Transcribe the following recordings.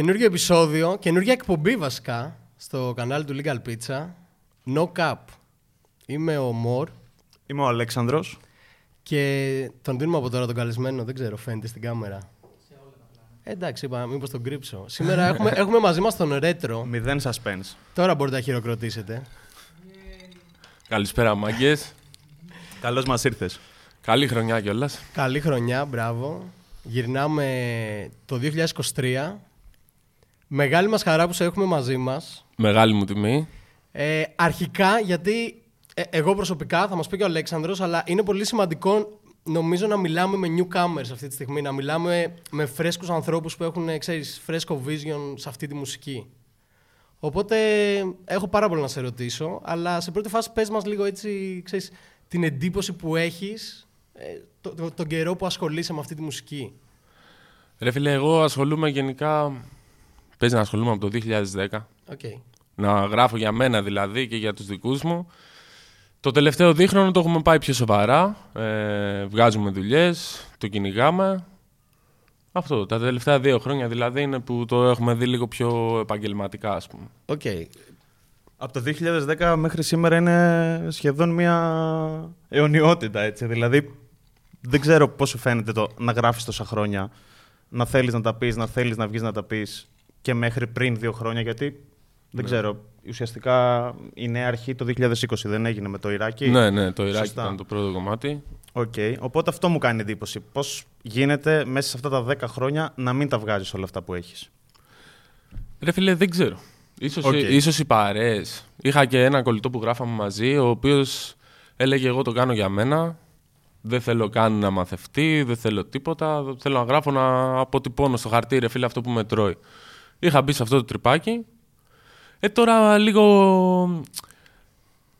Καινούργιο επεισόδιο, καινούργια εκπομπή βασικά στο κανάλι του Legal Pizza. No Cap. Είμαι ο Μορ Είμαι ο Αλέξανδρος. και τον δίνουμε από τώρα τον καλεσμένο. Δεν ξέρω, φαίνεται στην κάμερα. Ε, εντάξει, είπα, μήπως τον κρύψω. Σήμερα έχουμε, έχουμε μαζί μας τον Ρέτρο. Μηδέν suspense. Τώρα μπορείτε να χειροκροτήσετε. Καλησπέρα, μάγκες. Καλώς μας ήρθες. Καλή χρονιά κιόλας. Καλή χρονιά, μπράβο. Γυρνάμε το 2023. Μεγάλη μας χαρά που σε έχουμε μαζί μας. Μεγάλη μου τιμή. Ε, αρχικά, γιατί ε, εγώ προσωπικά, θα μας πει και ο Αλέξανδρος, αλλά είναι πολύ σημαντικό νομίζω να μιλάμε με newcomers αυτή τη στιγμή, να μιλάμε με φρέσκους ανθρώπους που έχουν, ε, ξέρεις, φρέσκο vision σε αυτή τη μουσική. Οπότε έχω πάρα πολύ να σε ρωτήσω, αλλά σε πρώτη φάση πες μας λίγο έτσι, ξέρεις, την εντύπωση που έχεις ε, το, το- τον καιρό που ασχολείσαι με αυτή τη μουσική. Ρε φίλε, εγώ ασχολούμαι γενικά. Παίζει να ασχολούμαι από το 2010. Οκ. Να γράφω για μένα δηλαδή και για τους δικούς μου. Το τελευταίο δίχρονο το έχουμε πάει πιο σοβαρά. Ε, βγάζουμε δουλειές, το κυνηγάμε. Αυτό. Τα τελευταία δύο χρόνια δηλαδή είναι που το έχουμε δει λίγο πιο επαγγελματικά, ας πούμε. Οκ. Από το 2010 μέχρι σήμερα είναι σχεδόν μια αιωνιότητα, έτσι. Δηλαδή, δεν ξέρω πώς σου φαίνεται το να γράφεις τόσα χρόνια, να θέλεις να τα πεις, να θέλεις να βγεις να τα πεις και μέχρι πριν δύο χρόνια, γιατί δεν ξέρω, ουσιαστικά η νέα αρχή το 2020 δεν έγινε με το Ιράκ. Ναι, ναι, το Ιράκ Σωστά. ήταν το πρώτο κομμάτι. Οκ. Οπότε αυτό μου κάνει εντύπωση. Πώς γίνεται μέσα σε αυτά τα 10 χρόνια να μην τα βγάζεις όλα αυτά που έχεις; Ρε φίλε, δεν ξέρω. Ίσως, Οκ. ίσως οι παρέες. Είχα και ένα κολλητό που γράφαμε μαζί, ο οποίος έλεγε εγώ το κάνω για μένα. Δεν θέλω καν να μαθευτεί, δεν θέλω τίποτα. Θέλω να γράφω να αποτυπώνω στο χαρτί, ρε φίλε, αυτό που με τρώει. Είχα μπει σε αυτό το τρυπάκι. Ε, τώρα λίγο...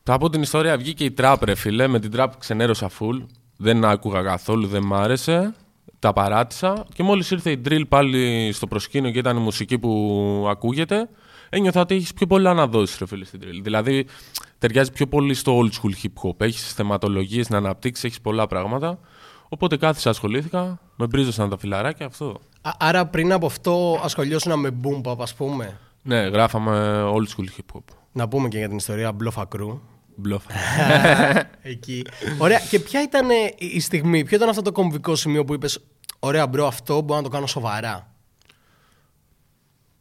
Θα πω την ιστορία, βγήκε η τραπ, ρε φίλε. Με την τραπ ξενέρωσα full. Δεν άκουγα καθόλου, δεν μ' άρεσε. Τα παράτησα. Και μόλις ήρθε η drill πάλι στο προσκήνιο και ήταν η μουσική που ακούγεται, ένιωθα ότι έχεις πιο πολλά να δώσεις, ρε φίλε, στην drill. Δηλαδή, ταιριάζει πιο πολύ στο old school hip hop. Έχεις θεματολογίες να αναπτύξεις, έχεις πολλά πράγματα. Οπότε κάθισα, ασχολήθηκα, με μπρίζωσαν τα φιλαράκια, αυτό. Α- Άρα πριν από αυτό ασχολιώσουν με boom pop, ας πούμε. Ναι, γράφαμε old school hip hop. Να πούμε και για την ιστορία Μπλοφακρού. Μπλοφ. Εκεί. Ωραία. Και ποια ήταν ε, η στιγμή, ποιο ήταν αυτό το κομβικό σημείο που είπες Ωραία, bro, αυτό μπορώ να το κάνω σοβαρά.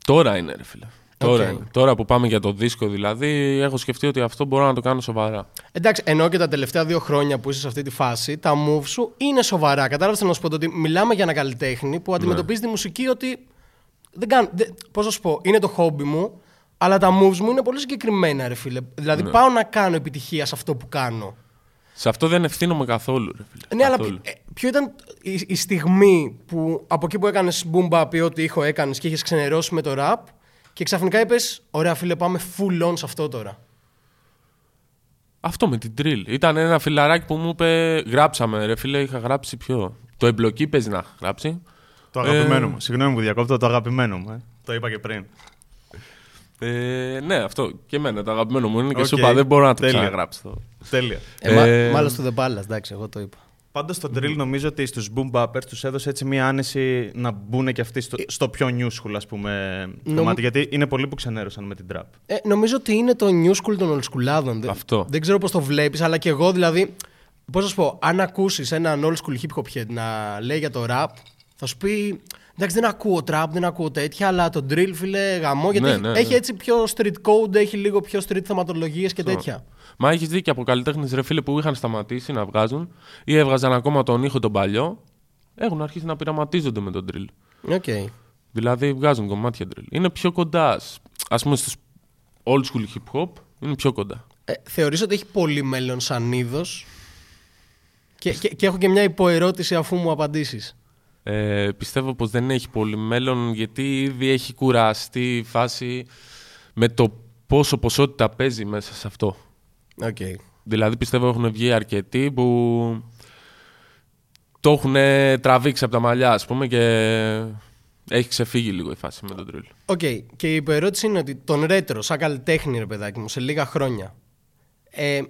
Τώρα είναι, ρε φίλε. Τώρα, Οκ. είναι. Τώρα που πάμε για το δίσκο δηλαδή, έχω σκεφτεί ότι αυτό μπορώ να το κάνω σοβαρά. Εντάξει, ενώ και τα τελευταία δύο χρόνια που είσαι σε αυτή τη φάση, τα moves σου είναι σοβαρά. Κατάλαβες να σου πω το ότι μιλάμε για ένα καλλιτέχνη που αντιμετωπίζει τη μουσική ότι. Δεν κάνω, δεν, πώς να σου πω, είναι το χόμπι μου, αλλά τα moves μου είναι πολύ συγκεκριμένα, ρε φίλε. Δηλαδή πάω να κάνω επιτυχία σε αυτό που κάνω. Σε αυτό δεν ευθύνομαι καθόλου, ρε φίλε. Ναι, αλλά καθόλου. ποιο- ε, ποιο ήταν η, η στιγμή που από εκεί που έκανες boom bap ή ό,τι ήχο έκανες και είχες ξενερώσει με το rap και ξαφνικά είπες: Ωραία, φίλε, πάμε full on σε αυτό τώρα. Αυτό με την drill. Ήταν ένα φιλαράκι που μου είπε, γράψαμε, ρε φίλε, είχα γράψει πιο. Το εμπλοκή παίζει να είχα γράψει. Το αγαπημένο μου. Συγγνώμη που διακόπτω, το αγαπημένο μου. Ε. Το είπα και πριν. Ε, ναι, αυτό και εμένα το αγαπημένο μου είναι και Οκ. σου είπα, δεν μπορώ να το Τέλεια. ξαναγράψω. Τέλεια. Ε, μα- Ε, μάλλον στο The Palace, εντάξει, εγώ το είπα. Πάντως το drill νομίζω ότι στους boom bappers τους έδωσε έτσι μια άνεση να μπουν και αυτοί στο, στο πιο new school, ας πούμε, Νομ- κομμάτι. Γιατί είναι πολλοί που ξενέρωσαν με την trap. Ε, νομίζω ότι είναι το new school των old schoolάδων. Δεν- Αυτό. Δεν ξέρω πώς το βλέπεις, αλλά και εγώ δηλαδή. Πώς να σου πω, αν ακούσεις έναν old school hip hop head να λέει για το rap, θα σου πει. Εντάξει, δεν ακούω trap, δεν ακούω τέτοια, αλλά το drill, φίλε, γαμώ. Γιατί Ναι, έχει, ναι, έχει ναι. έτσι πιο street code, έχει λίγο πιο street θεματολογίες και τέτοια. Μα έχεις δει και από καλλιτέχνες ρε φίλε που είχαν σταματήσει να βγάζουν ή έβγαζαν ακόμα τον ήχο τον παλιό, έχουν αρχίσει να πειραματίζονται με τον drill. OK. Δηλαδή βγάζουν κομμάτια drill. Είναι πιο κοντά. Ας πούμε στους old school hip hop είναι πιο κοντά. Ε, θεωρείς ότι έχει πολύ μέλλον σαν είδος; Και, και, και έχω και μια υποερώτηση αφού μου απαντήσεις. Ε, πιστεύω πως δεν έχει πολύ μέλλον γιατί ήδη έχει κουραστεί η φάση με το πόσο ποσότητα παίζει μέσα σε αυτό. Οκ. Δηλαδή πιστεύω έχουν βγει αρκετοί που το έχουν τραβήξει από τα μαλλιά ας πούμε και έχει ξεφύγει λίγο η φάση με τον drill. OK. Και η υποερώτηση είναι ότι τον Retro, σαν καλλιτέχνη, ρε παιδάκι μου, σε λίγα χρόνια, ε,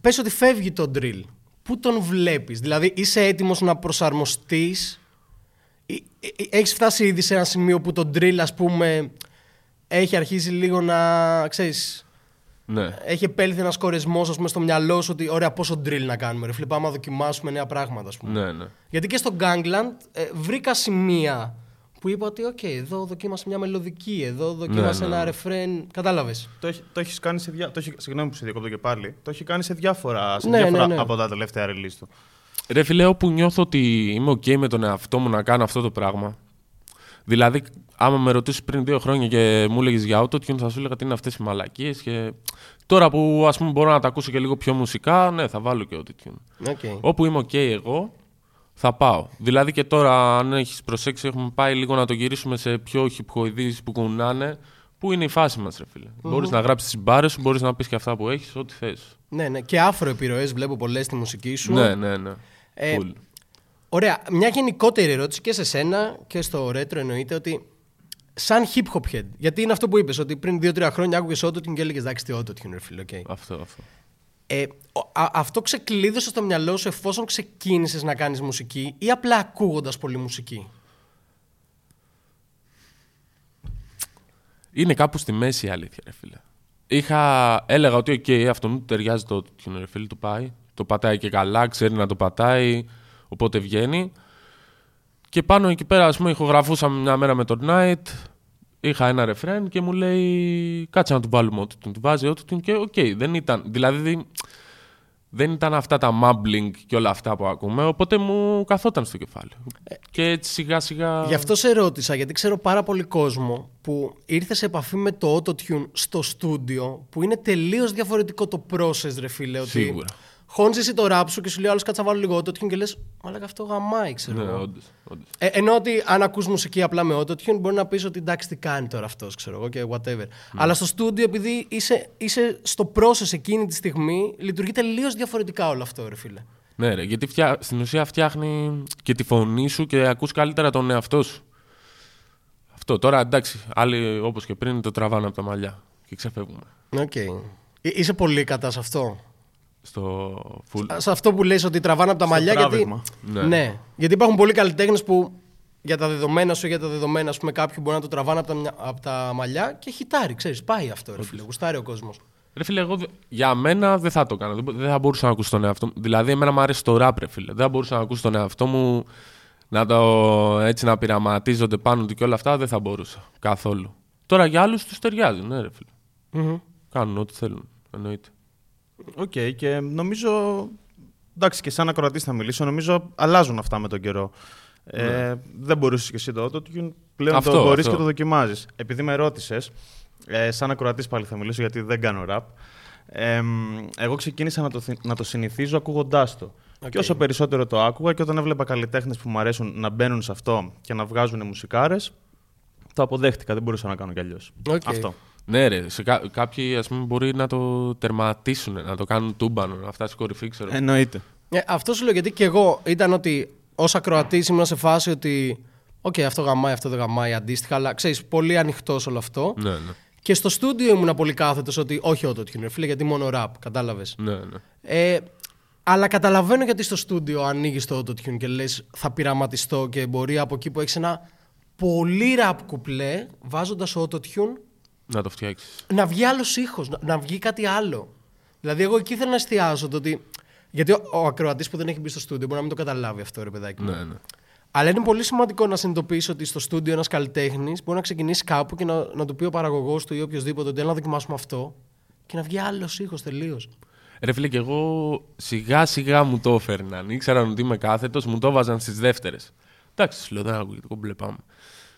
πες ότι φεύγει το drill. Πού τον βλέπεις, δηλαδή είσαι έτοιμος να προσαρμοστείς; Έχεις φτάσει ήδη σε ένα σημείο που το drill, ας πούμε, έχει αρχίσει λίγο να. ξέρεις, Ναι. έχει επέλθει ένας κορεσμός στο μυαλό σου ότι ωραία, πόσο drill να κάνουμε. Ρε, φίλε, πάμε να δοκιμάσουμε νέα πράγματα, ας πούμε. Ναι, ναι. Γιατί και στο Gangland ε, βρήκα σημεία που είπα ότι, οκ, εδώ δοκίμασα μια μελωδική, εδώ δοκίμασα Ναι, ναι, ένα ναι. ρεφρέν. Κατάλαβες. Το, έχει, το έχεις κάνει σε διά... το έχει... Συγγνώμη που σε διακόπτω και πάλι. Το έχει κάνει σε διάφορα, σε Ναι, διάφορα ναι, ναι. από τα τελευταία release του. Ρε φίλε, όπου νιώθω ότι είμαι ok με τον εαυτό μου να κάνω αυτό το πράγμα. Δηλαδή, άμα με ρωτήσεις πριν δύο χρόνια και μου έλεγες για autotune, θα σου έλεγα τι είναι αυτές οι μαλακίες. Και τώρα που ας πούμε μπορώ να τα ακούσω και λίγο πιο μουσικά, ναι, θα βάλω και autotune. Okay. Όπου είμαι ok εγώ, θα πάω. Δηλαδή και τώρα, αν έχεις προσέξει, έχουμε πάει λίγο να το γυρίσουμε σε πιο χυπχοειδεί που κουνάνε. Πού είναι η φάση μας, ρε φίλε. Μπορείς να γράψεις τις μπάρες σου, μπορείς να πεις και αυτά που έχεις, ό,τι θες. Ναι, ναι. Και afro επιρροές βλέπω πολλές στη μουσική σου. Ναι, ναι, ναι. Ε, Full. Ωραία. Μια γενικότερη ερώτηση και σε σένα και στο Retro εννοείται ότι σαν hip hop head. Γιατί είναι αυτό που είπες, ότι πριν 2-3 χρόνια άκουγες autotune και έλεγες εντάξει, τι autotune, ρε φίλε, οκ. Αυτό, αυτό. Ε, ο- α- αυτό ξεκλείδωσε στο μυαλό σου εφόσον ξεκίνησες να κάνεις μουσική ή απλά ακούγοντας πολύ μουσική; Είναι κάπου στη μέση η αλήθεια, ρε φίλε. Είχα, έλεγα ότι okay, αυτό μου ταιριάζει το autotune, ρε φίλε, του πάει. Το πατάει και καλά, ξέρει να το πατάει, οπότε βγαίνει. Και πάνω εκεί πέρα, ας πούμε, ηχογραφούσαμε μια μέρα με τον Night, είχα ένα ρεφρέν και μου λέει κάτσε να του βάλουμε autotune. Του βάζει autotune και οκ, δεν ήταν, δηλαδή δεν ήταν αυτά τα mumbling και όλα αυτά που ακούμε, οπότε μου καθόταν στο κεφάλι. Και έτσι σιγά σιγά... Γι' αυτό σε ρώτησα, γιατί ξέρω πάρα πολύ κόσμο που ήρθε σε επαφή με το autotune στο στούντιο, που είναι τελείως διαφορετικό το process, ρε φίλε. Ότι Σίγουρα. χώνεις εσύ το rap σου και σου λέει άλλος κάτσε να βάλω λίγο autotune και λες, Μαλάκα αυτό γαμάει, ξέρω Ναι, εγώ. όντως, όντως. Ε, ενώ ότι αν ακούς μουσική απλά με autotune μπορεί να πεις ότι εντάξει τι κάνει τώρα αυτός ξέρω εγώ και whatever. Αλλά στο στούντιο επειδή είσαι, είσαι στο process εκείνη τη στιγμή λειτουργεί τελείως διαφορετικά όλο αυτό ρε φίλε. Ναι, ρε, γιατί φτιά... στην ουσία φτιάχνει και τη φωνή σου και ακούς καλύτερα τον εαυτό σου. Αυτό. Τώρα εντάξει, άλλοι όπως και πριν το τραβάνε από τα μαλλιά και ξεφεύγουμε. Οκ. Ε, Είσαι πολύ κατά σε αυτό; Στο full. Σε αυτό που λες ότι τραβάνε από τα μαλλιά γιατί... τράβηγμα. Ναι. Ναι. Γιατί υπάρχουν πολλοί καλλιτέχνες που για τα δεδομένα σου ή για τα δεδομένα ας πούμε, κάποιοι μπορεί να το τραβάνε από τα, μυα- από τα μαλλιά και χιτάρει, ξέρεις, πάει αυτό ρε φίλε, γουστάρει ο κόσμος. Ρε φίλε, εγώ δε- για μένα δεν θα το κάνω. Δεν μπο- Δεν θα μπορούσα να ακούσω τον εαυτό μου. Δηλαδή, εμένα μου αρέσει το rap, ρε φίλε. Δεν θα μπορούσα να ακούσω τον εαυτό μου να το έτσι να πειραματίζονται πάνω του και όλα αυτά. Δεν θα μπορούσα καθόλου. Τώρα για άλλους τους ταιριάζει, ναι, ρε φίλε. Μμμ. Κάνουν ό,τι θέλουν. Εννοείται. Οκ, και νομίζω. Εντάξει, και σαν ακροατής θα μιλήσω, νομίζω αλλάζουν αυτά με τον καιρό. Ε, δεν μπορούσες και εσύ το autotune. Πλέον Αυτό, το μπορεί αυτό. και το δοκιμάζεις. Επειδή με ρώτησες, ε, σαν ακροατής πάλι θα μιλήσω γιατί δεν κάνω rap. Ε, μ, εγώ ξεκίνησα να το, θυ- να το συνηθίζω ακούγοντάς το. Οκ. Και όσο περισσότερο το άκουγα και όταν έβλεπα καλλιτέχνες που μου αρέσουν να μπαίνουν σε αυτό και να βγάζουν μουσικάρες, το αποδέχτηκα. Δεν μπορούσα να κάνω κι αλλιώς. Οκ. Αυτό. Ναι, ρε. Σε κά- κάποιοι ας πούμε, μπορεί να το τερματίσουν, να το κάνουν τούμπανο, να φτάσει κορυφή, ξέρω. Εννοείται. Ε, αυτό σου λέω γιατί και εγώ ήταν ότι ως ακροατής ήμουν σε φάση ότι. Οκ, αυτό γαμάει, αυτό δεν γαμάει αντίστοιχα, αλλά ξέρεις, πολύ ανοιχτός όλο αυτό. Ναι, ναι. Και στο στούντιο ήμουν πολύ κάθετος ότι όχι autotune, ρε φίλε, γιατί μόνο rap, κατάλαβες. ναι, ναι. Ε, αλλά καταλαβαίνω γιατί στο στούντιο ανοίγεις το autotune και λες θα πειραματιστώ και μπορεί από εκεί που έχεις ένα πολύ rap κουπλέ, βάζοντας autotune, Να το φτιάξεις. να βγει άλλος ήχος, να, να βγει κάτι άλλο. Δηλαδή, εγώ εκεί θέλω να εστιάσω το ότι. Γιατί ο, ο ακροατής που δεν έχει μπει στο στούντιο μπορεί να μην το καταλάβει αυτό, ρε παιδάκι. μου. Ναι, ναι. Αλλά είναι πολύ σημαντικό να συνειδητοποιήσει ότι στο στούντιο ένας καλλιτέχνης μπορεί να ξεκινήσει κάπου και να, να του πει ο παραγωγός του ή οποιοδήποτε ότι έλα να δοκιμάσουμε αυτό και να βγει άλλος ήχος τελείως. Ρε φίλε, και εγώ σιγά σιγά μου το έφερναν. Ήξεραν ότι είμαι κάθετος, μου το βάζαν στις δεύτερες. Εντάξει, σου λέω δεν ακούγεται, κομπλέ πάμε.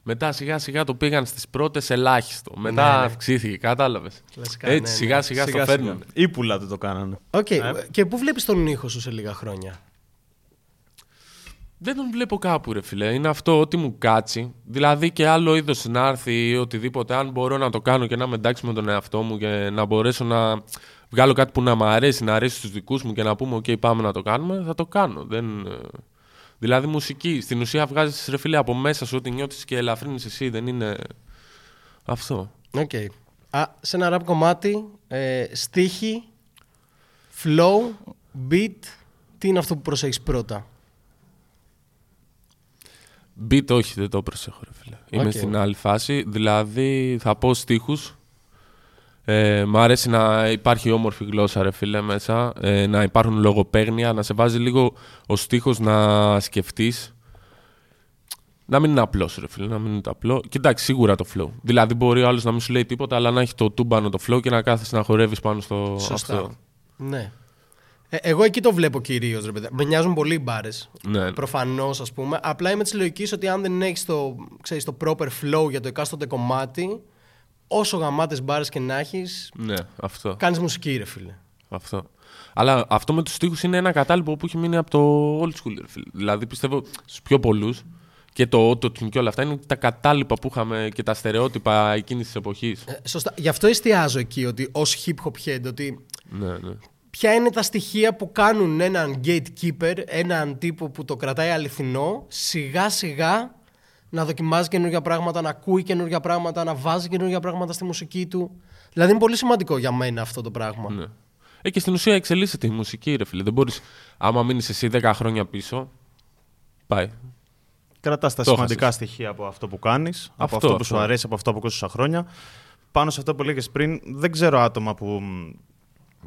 Μετά σιγά σιγά το πήγαν στις πρώτες ελάχιστο. Μετά Ναι, ναι. αυξήθηκε, κατάλαβες. Κλασικά, Έτσι, ναι, ναι. σιγά σιγά στο φέρνουν. Ύπουλα του το κάνανε. Οκ. Ε. Και πού βλέπεις τον ήχο σου σε λίγα χρόνια; Δεν τον βλέπω κάπου, ρε φίλε. Είναι αυτό ό,τι μου κάτσει. Δηλαδή και άλλο είδος να έρθει ή οτιδήποτε. Αν μπορώ να το κάνω και να είμαι εντάξει με τον εαυτό μου και να μπορέσω να βγάλω κάτι που να μου αρέσει, να αρέσει στους δικούς μου και να πούμε: OK, πάμε να το κάνουμε, θα το κάνω. Δεν... ε, Δηλαδή μουσική. Στην ουσία βγάζεις ρε φίλε από μέσα σου ό,τι νιώθεις και ελαφρύνεις εσύ. Δεν είναι. Αυτό. Οκ. Α, σε ένα rap κομμάτι, ε, στίχοι, flow, beat, τι είναι αυτό που προσέχεις πρώτα; Beat όχι, δεν το προσέχω ρε φίλε. Είμαι Οκ. στην άλλη φάση. Δηλαδή θα πω στίχους. Ε, μ' αρέσει να υπάρχει όμορφη γλώσσα ρε φίλε μέσα. Ε, να υπάρχουν λογοπαίγνια. Να σε βάζει λίγο ο στίχος να σκεφτείς. Να μην είναι απλός, ρε φίλε, να μην είναι το απλό. Κοιτάξτε, σίγουρα το flow. Δηλαδή, μπορεί ο άλλος να μην σου λέει τίποτα, αλλά να έχει το τούμπανο το flow και να κάθεσαι να χορεύεις πάνω στο Σωστά. αυτό. Ναι. Ε, εγώ εκεί το βλέπω κυρίως, ρε παιδιά. Με νοιάζουν πολύ οι μπάρες. Ναι. Προφανώς, ας πούμε. Απλά είμαι της λογικής ότι αν δεν έχεις το, ξέρεις, το proper flow για το εκάστοτε κομμάτι, όσο γαμάτες μπάρες και να έχεις, Ναι, αυτό. κάνεις μουσική, ρε φίλε. Αυτό. Αλλά αυτό με τους στίχους είναι ένα κατάλοιπο που έχει μείνει από το old school. ρε φίλε. Δηλαδή πιστεύω στους πιο πολλούς και το auto και όλα αυτά είναι τα κατάλοιπα που είχαμε και τα στερεότυπα εκείνης της εποχής. Ε, σωστά. Γι' αυτό εστιάζω εκεί ότι ως hip hop head, ότι ναι, ναι. ποια είναι τα στοιχεία που κάνουν έναν gatekeeper, έναν τύπο που το κρατάει αληθινό, σιγά σιγά να δοκιμάζει καινούργια πράγματα, να ακούει καινούργια πράγματα, να βάζει καινούργια πράγματα στη μουσική του. Δηλαδή είναι πολύ σημαντικό για μένα αυτό το πράγμα. ναι. Ε, και στην ουσία εξελίσσεται η μουσική, ρε φίλε. Δεν μπορείς, άμα μείνεις εσύ 10 χρόνια πίσω, πάει. Κρατάς τα Το σημαντικά έχασες. στοιχεία από αυτό που κάνεις, από Αυτό, αυτό, που αυτό. σου αρέσει, από αυτό που ακούς τόσα χρόνια. Πάνω σε αυτό που λέγες πριν, δεν ξέρω άτομα που μ,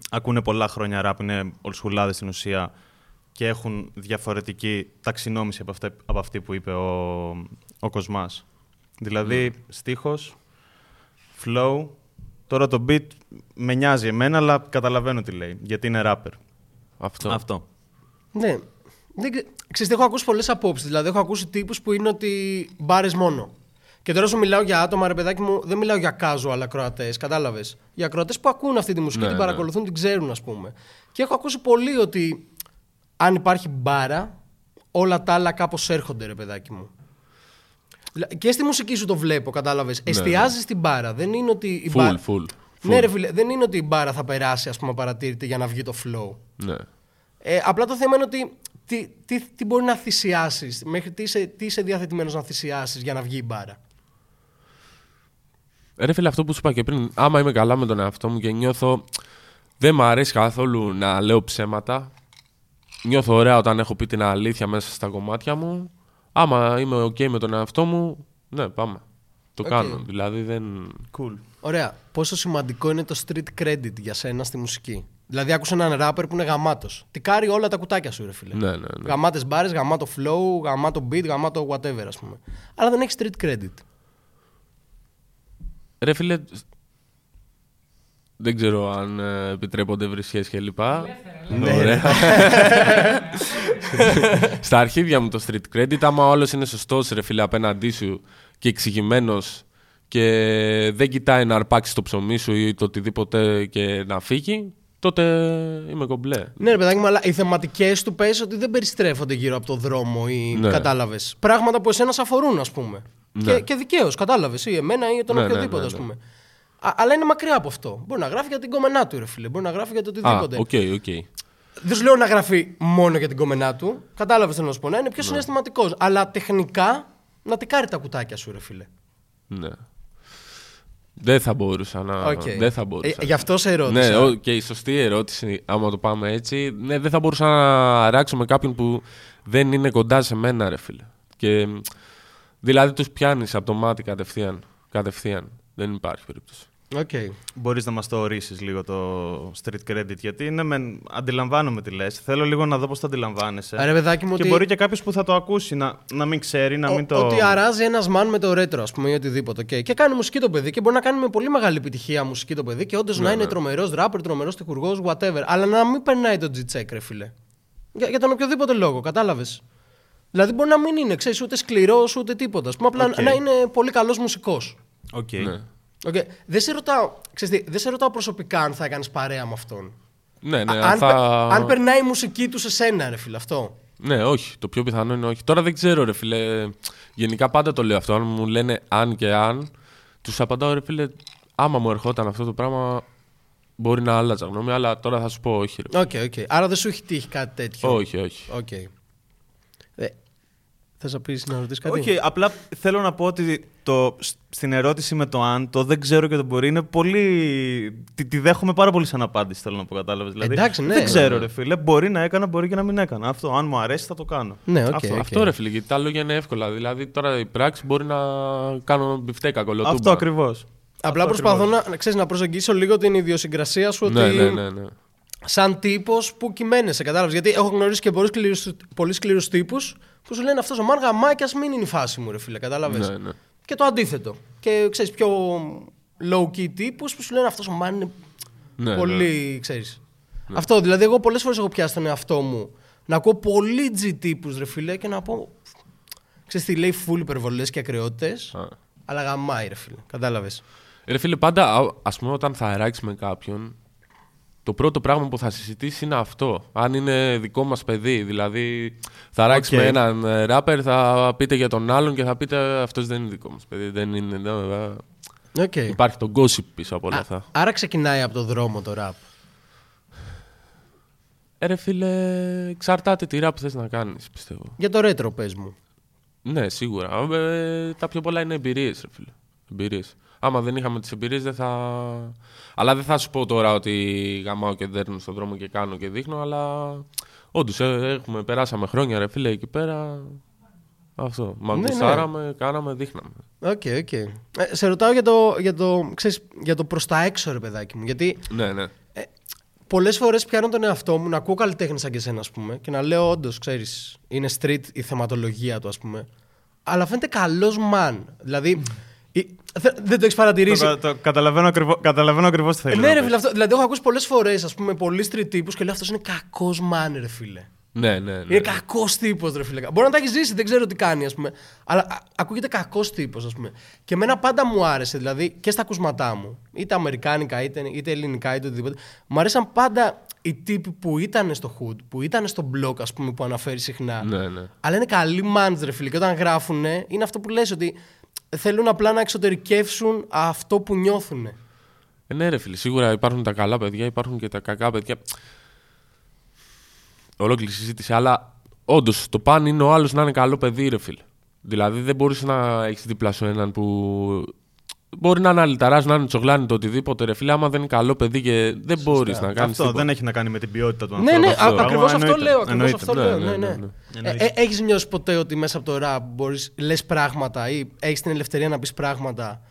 ακούνε πολλά χρόνια ράπ, είναι ολσχουλάδες στην ουσία και έχουν διαφορετική ταξινόμηση από, αυτά, από αυτή που είπε ο, ο Κοσμάς. Δηλαδή, στίχος, flow, τώρα το beat με νοιάζει εμένα, αλλά καταλαβαίνω τι λέει, γιατί είναι rapper. Αυτό. Αυτό. Ναι. Δεν, ξε- ξέρεις, έχω ακούσει πολλές απόψεις. Δηλαδή, έχω ακούσει τύπους που είναι ότι μπάρες μόνο. Και τώρα σου μιλάω για άτομα, ρε παιδάκι μου, δεν μιλάω για casual ακροατές, κατάλαβες; Για ακροατές που ακούν αυτή τη μουσική, Ναι, την ναι. παρακολουθούν, την ξέρουν, ας πούμε. Και έχω ακούσει πολύ ότι αν υπάρχει μπάρα, όλα τα άλλα κάπως έρχονται, ρε παιδάκι μου. Δηλα- Και στη μουσική σου το βλέπω, κατάλαβες. Εστιάζει στην μπάρα. Δεν είναι ότι η Full, μπάρα. full. Ναι, full. ρε φίλε, δεν είναι ότι η μπάρα θα περάσει, ας πούμε, παρατήρητη για να βγει το flow. Ναι. Ε, απλά το θέμα είναι ότι τι, τι, τι μπορεί να θυσιάσεις, μέχρι τι είσαι, τι είσαι διαθετημένος να θυσιάσεις για να βγει η μπάρα. Ρε φίλε, αυτό που σου είπα και πριν, άμα είμαι καλά με τον εαυτό μου και νιώθω. Δεν μ' αρέσει καθόλου να λέω ψέματα. Νιώθω ωραία όταν έχω πει την αλήθεια μέσα στα κομμάτια μου. Άμα είμαι OK με τον εαυτό μου, ναι, πάμε. Το Οκ. κάνω. Δηλαδή δεν. Cool. Ωραία. Πόσο σημαντικό είναι το street credit για σένα στη μουσική; Δηλαδή, άκουσα έναν rapper που είναι γαμάτος. Τικάρει όλα τα κουτάκια σου, ρε φίλε. Ναι, ναι, ναι. Γαμάτες μπάρες, γαμάτο flow, γαμάτο beat, γαμάτο whatever, ας πούμε. Αλλά δεν έχει street credit. Ρε φίλε, δεν ξέρω αν ε, επιτρέπονται βρισχές και λοιπά. Ναι, ωραία. Στα αρχίδια μου το street credit, άμα ο άλλος είναι σωστός ρε φίλε απέναντί σου και εξηγημένος και δεν κοιτάει να αρπάξει το ψωμί σου ή το οτιδήποτε και να φύγει, τότε είμαι κομπλέ. Ναι, ρε παιδάκι μου, αλλά οι θεματικές του πες ότι δεν περιστρέφονται γύρω από το δρόμο ή Ναι. κατάλαβες. Πράγματα που εσένας σε αφορούν, ας πούμε. Ναι. Και, και δικαίως, κατάλαβες. Ή εμένα ή τον Ναι, ναι, οποιοδήποτε, ναι, ας ναι. πούμε. Α, αλλά είναι μακριά από αυτό. Μπορεί να γράφει για την γκόμενά του, ρε φίλε. Μπορεί να γράφει για το Α, οτιδήποτε. OK, OK. Δεν σου λέω να γράφει μόνο για την γκόμενά του. Κατάλαβες θέλω να σου πω. Να είναι Ναι. πιο συναισθηματικός. Αλλά τεχνικά να τικάρει τα κουτάκια σου, ρε φίλε. Ναι. Δεν θα μπορούσα να. Οκ. Δεν θα μπορούσα. Ε, γι' αυτό σε ερώτησα. Ναι, οκ, σωστή ερώτηση, άμα το πάμε έτσι. Ναι, δεν θα μπορούσα να αράξω με κάποιον που δεν είναι κοντά σε μένα, ρε φίλε. Και, δηλαδή τους πιάνεις από το μάτι κατευθείαν. Κατευθείαν. Δεν υπάρχει περίπτωση. Οκ. Μπορείς να μας το ορίσεις λίγο το street credit, γιατί ναι, μεν, αντιλαμβάνομαι τι λες. Θέλω λίγο να δω πώς το αντιλαμβάνεσαι. Ρε παιδάκι μου, και ότι- μπορεί και κάποιος που θα το ακούσει να, να μην ξέρει, να Ο- μην το... Ότι αράζει ένας man με το Retro, ας πούμε, ή οτιδήποτε. Okay. Και κάνει μουσική το παιδί και μπορεί να κάνει με πολύ μεγάλη επιτυχία μουσική το παιδί και όντως Ναι, να είναι τρομερός rapper, τρομερός τεχουργό, whatever. Αλλά να μην περνάει το G-check, ρε φίλε. Για, για τον οποιοδήποτε λόγο, κατάλαβες. Δηλαδή μπορεί να μην είναι, ξέρεις, ούτε σκληρός ούτε τίποτα. Α πούμε, απλά Οκ. να είναι πολύ καλός μουσικός. Οκ. Ναι. Okay. Δεν, σε ρωτάω, ξέρεις τι, δεν σε ρωτάω προσωπικά αν θα έκανες παρέα με αυτόν. Ναι, ναι, Α- αν, θα... πε- αν περνάει η μουσική του σε σένα, ρε φίλε, αυτό. Ναι, όχι. Το πιο πιθανό είναι όχι. Τώρα δεν ξέρω, ρε φίλε. Γενικά πάντα το λέω αυτό. Αν μου λένε αν και αν, τους απαντάω, ρε φίλε, άμα μου ερχόταν αυτό το πράγμα, μπορεί να άλλαζα γνώμη, αλλά τώρα θα σου πω όχι, ρε. OK, OK. Άρα δεν σου έχει τύχει κάτι τέτοιο; Όχι, όχι. Οκ. Ε, Θες να πεις να ρωτήσεις κάτι; Όχι, απλά θέλω να πω ότι το, στην ερώτηση με το αν το δεν ξέρω και το μπορεί είναι πολύ. Τη, τη δέχομαι πάρα πολύ σαν απάντηση, θέλω να πω, κατάλαβες. Δηλαδή, Εντάξει, ναι, δεν ξέρω, ναι. ρε φίλε. Μπορεί να έκανα, μπορεί και να μην έκανα. Αυτό, αν μου αρέσει, θα το κάνω. Ναι, οκ. Αυτό, οκ. Αυτό ρε φίλε, γιατί τα λόγια είναι εύκολα. Δηλαδή τώρα η πράξη μπορεί να κάνω μπιφτέκα κολοτούμπα. Αυτό ακριβώς. Απλά προσπαθώ να, να, ξέρεις, να προσεγγίσω λίγο την ιδιοσυγκρασία σου ότι Ναι, ναι, ναι, ναι. σαν τύπος που κυμαίνεσαι, κατάλαβες. Γιατί έχω γνωρίσει και πολύ σκληρούς πολύ σκληρούς τύπους που σου λένε αυτός ο μαν γαμάει και α μην είναι η φάση μου, ρε φίλε, κατάλαβες. Ναι, ναι. Και το αντίθετο. Και ξέρεις πιο low key τύπους που σου λένε αυτός ο μαν είναι Ναι, πολύ, ξέρεις. Αυτό, δηλαδή, εγώ πολλές φορές έχω πιάσει τον εαυτό μου να ακούω πολύ G τύπους, ρε φίλε, και να πω. Ξέρεις τι λέει, full υπερβολές και ακρότητες. Α. Αλλά γαμάει, ρε φίλε. Κατάλαβες. Ρε φίλε, πάντα, α ας πούμε, όταν θα αράξει με κάποιον, το πρώτο πράγμα που θα συζητήσει είναι αυτό. Αν είναι δικό μας παιδί. Δηλαδή, θα αράξει Οκ. με έναν ε, rapper, θα πείτε για τον άλλον και θα πείτε αυτός δεν είναι δικό μας παιδί. Δεν είναι. ναι, ε, Okay. Υπάρχει το gossip πίσω από όλα αυτά. Άρα ξεκινάει από το δρόμο το ραπ. Ε, ρε φίλε, εξαρτάται τι ράπ θες να κάνεις, πιστεύω. Για το Retro, πες μου. Ναι, σίγουρα. Ε, τα πιο πολλά είναι εμπειρίες, ρε φίλε. Εμπειρίες. Άμα δεν είχαμε τις εμπειρίες, δεν θα. Αλλά δεν θα σου πω τώρα ότι γαμάω και δέρνω στον δρόμο και κάνω και δείχνω, αλλά όντως έχουμε, περάσαμε χρόνια, ρε φίλε, εκεί πέρα. Αυτό. Μα Ναι, ναι. γουστάραμε, κάναμε, δείχναμε. OK, OK. Ε, σε ρωτάω για το, για, το, ξέρεις, για το προς τα έξω, ρε παιδάκι μου. Γιατί Ναι, ναι. πολλές φορές πιάνω τον εαυτό μου να ακούω καλλιτέχνη σαν και εσένα, ας πούμε, και να λέω όντως, ξέρεις, είναι street η θεματολογία του, ας πούμε. Αλλά φαίνεται καλός man. Δηλαδή. Η- θε- δεν το έχεις παρατηρήσει. Το, το, καταλαβαίνω, ακριβώς, καταλαβαίνω ακριβώς τι θέλεις. ναι, να ρε πεις. φίλε, αυτό, δηλαδή έχω ακούσει πολλές φορές, ας πούμε, πολλοί street τύπου και λέω αυτός είναι κακός man, ρε φίλε. Ναι, ναι, ναι. Είναι κακός τύπος, ρε φίλε. Μπορεί να τα έχεις ζήσει, δεν ξέρω τι κάνει, ας πούμε. Αλλά α, ακούγεται κακός τύπος, ας πούμε. Και εμένα πάντα μου άρεσε, δηλαδή και στα ακουσματά μου, είτε αμερικάνικα, είτε, είτε ελληνικά, είτε οτιδήποτε. Μου αρέσαν πάντα οι τύποι που ήταν στο hood, που ήταν στο blog, ας πούμε, που αναφέρει συχνά. Ναι, ναι. Αλλά είναι καλοί mans, ρε φίλε. Και όταν γράφουν, είναι αυτό που λες ότι θέλουν απλά να εξωτερικεύσουν αυτό που νιώθουν. Ε, ναι, ρε φίλε, σίγουρα υπάρχουν τα καλά παιδιά, υπάρχουν και τα κακά παιδιά. Ολόκληρη συζήτηση, αλλά όντως το παν είναι ο άλλος να είναι καλό παιδί, ρε φίλε. Δηλαδή δεν μπορείς να έχεις δίπλα σου έναν που. Μπορεί να είναι αληταράς, να είναι τσογλάνι το οτιδήποτε, ρε φίλε. Άμα δεν είναι καλό παιδί και δεν μπορείς να κάνεις. Αυτό δεν έχει να κάνει με την ποιότητα του Ναι, ανθρώπου. ναι, αυτό. Πράγμα ακριβώς αυτό εννοείται. λέω. Ακριβώς Εννοείται. αυτό Ναι, λέω. ναι, Ναι, ναι, ναι. ναι. Ε, Εννοείται. ε, έχεις νιώσει ποτέ ότι μέσα από το rap μπορείς, λες πράγματα ή έχεις την ελευθερία να πεις πράγματα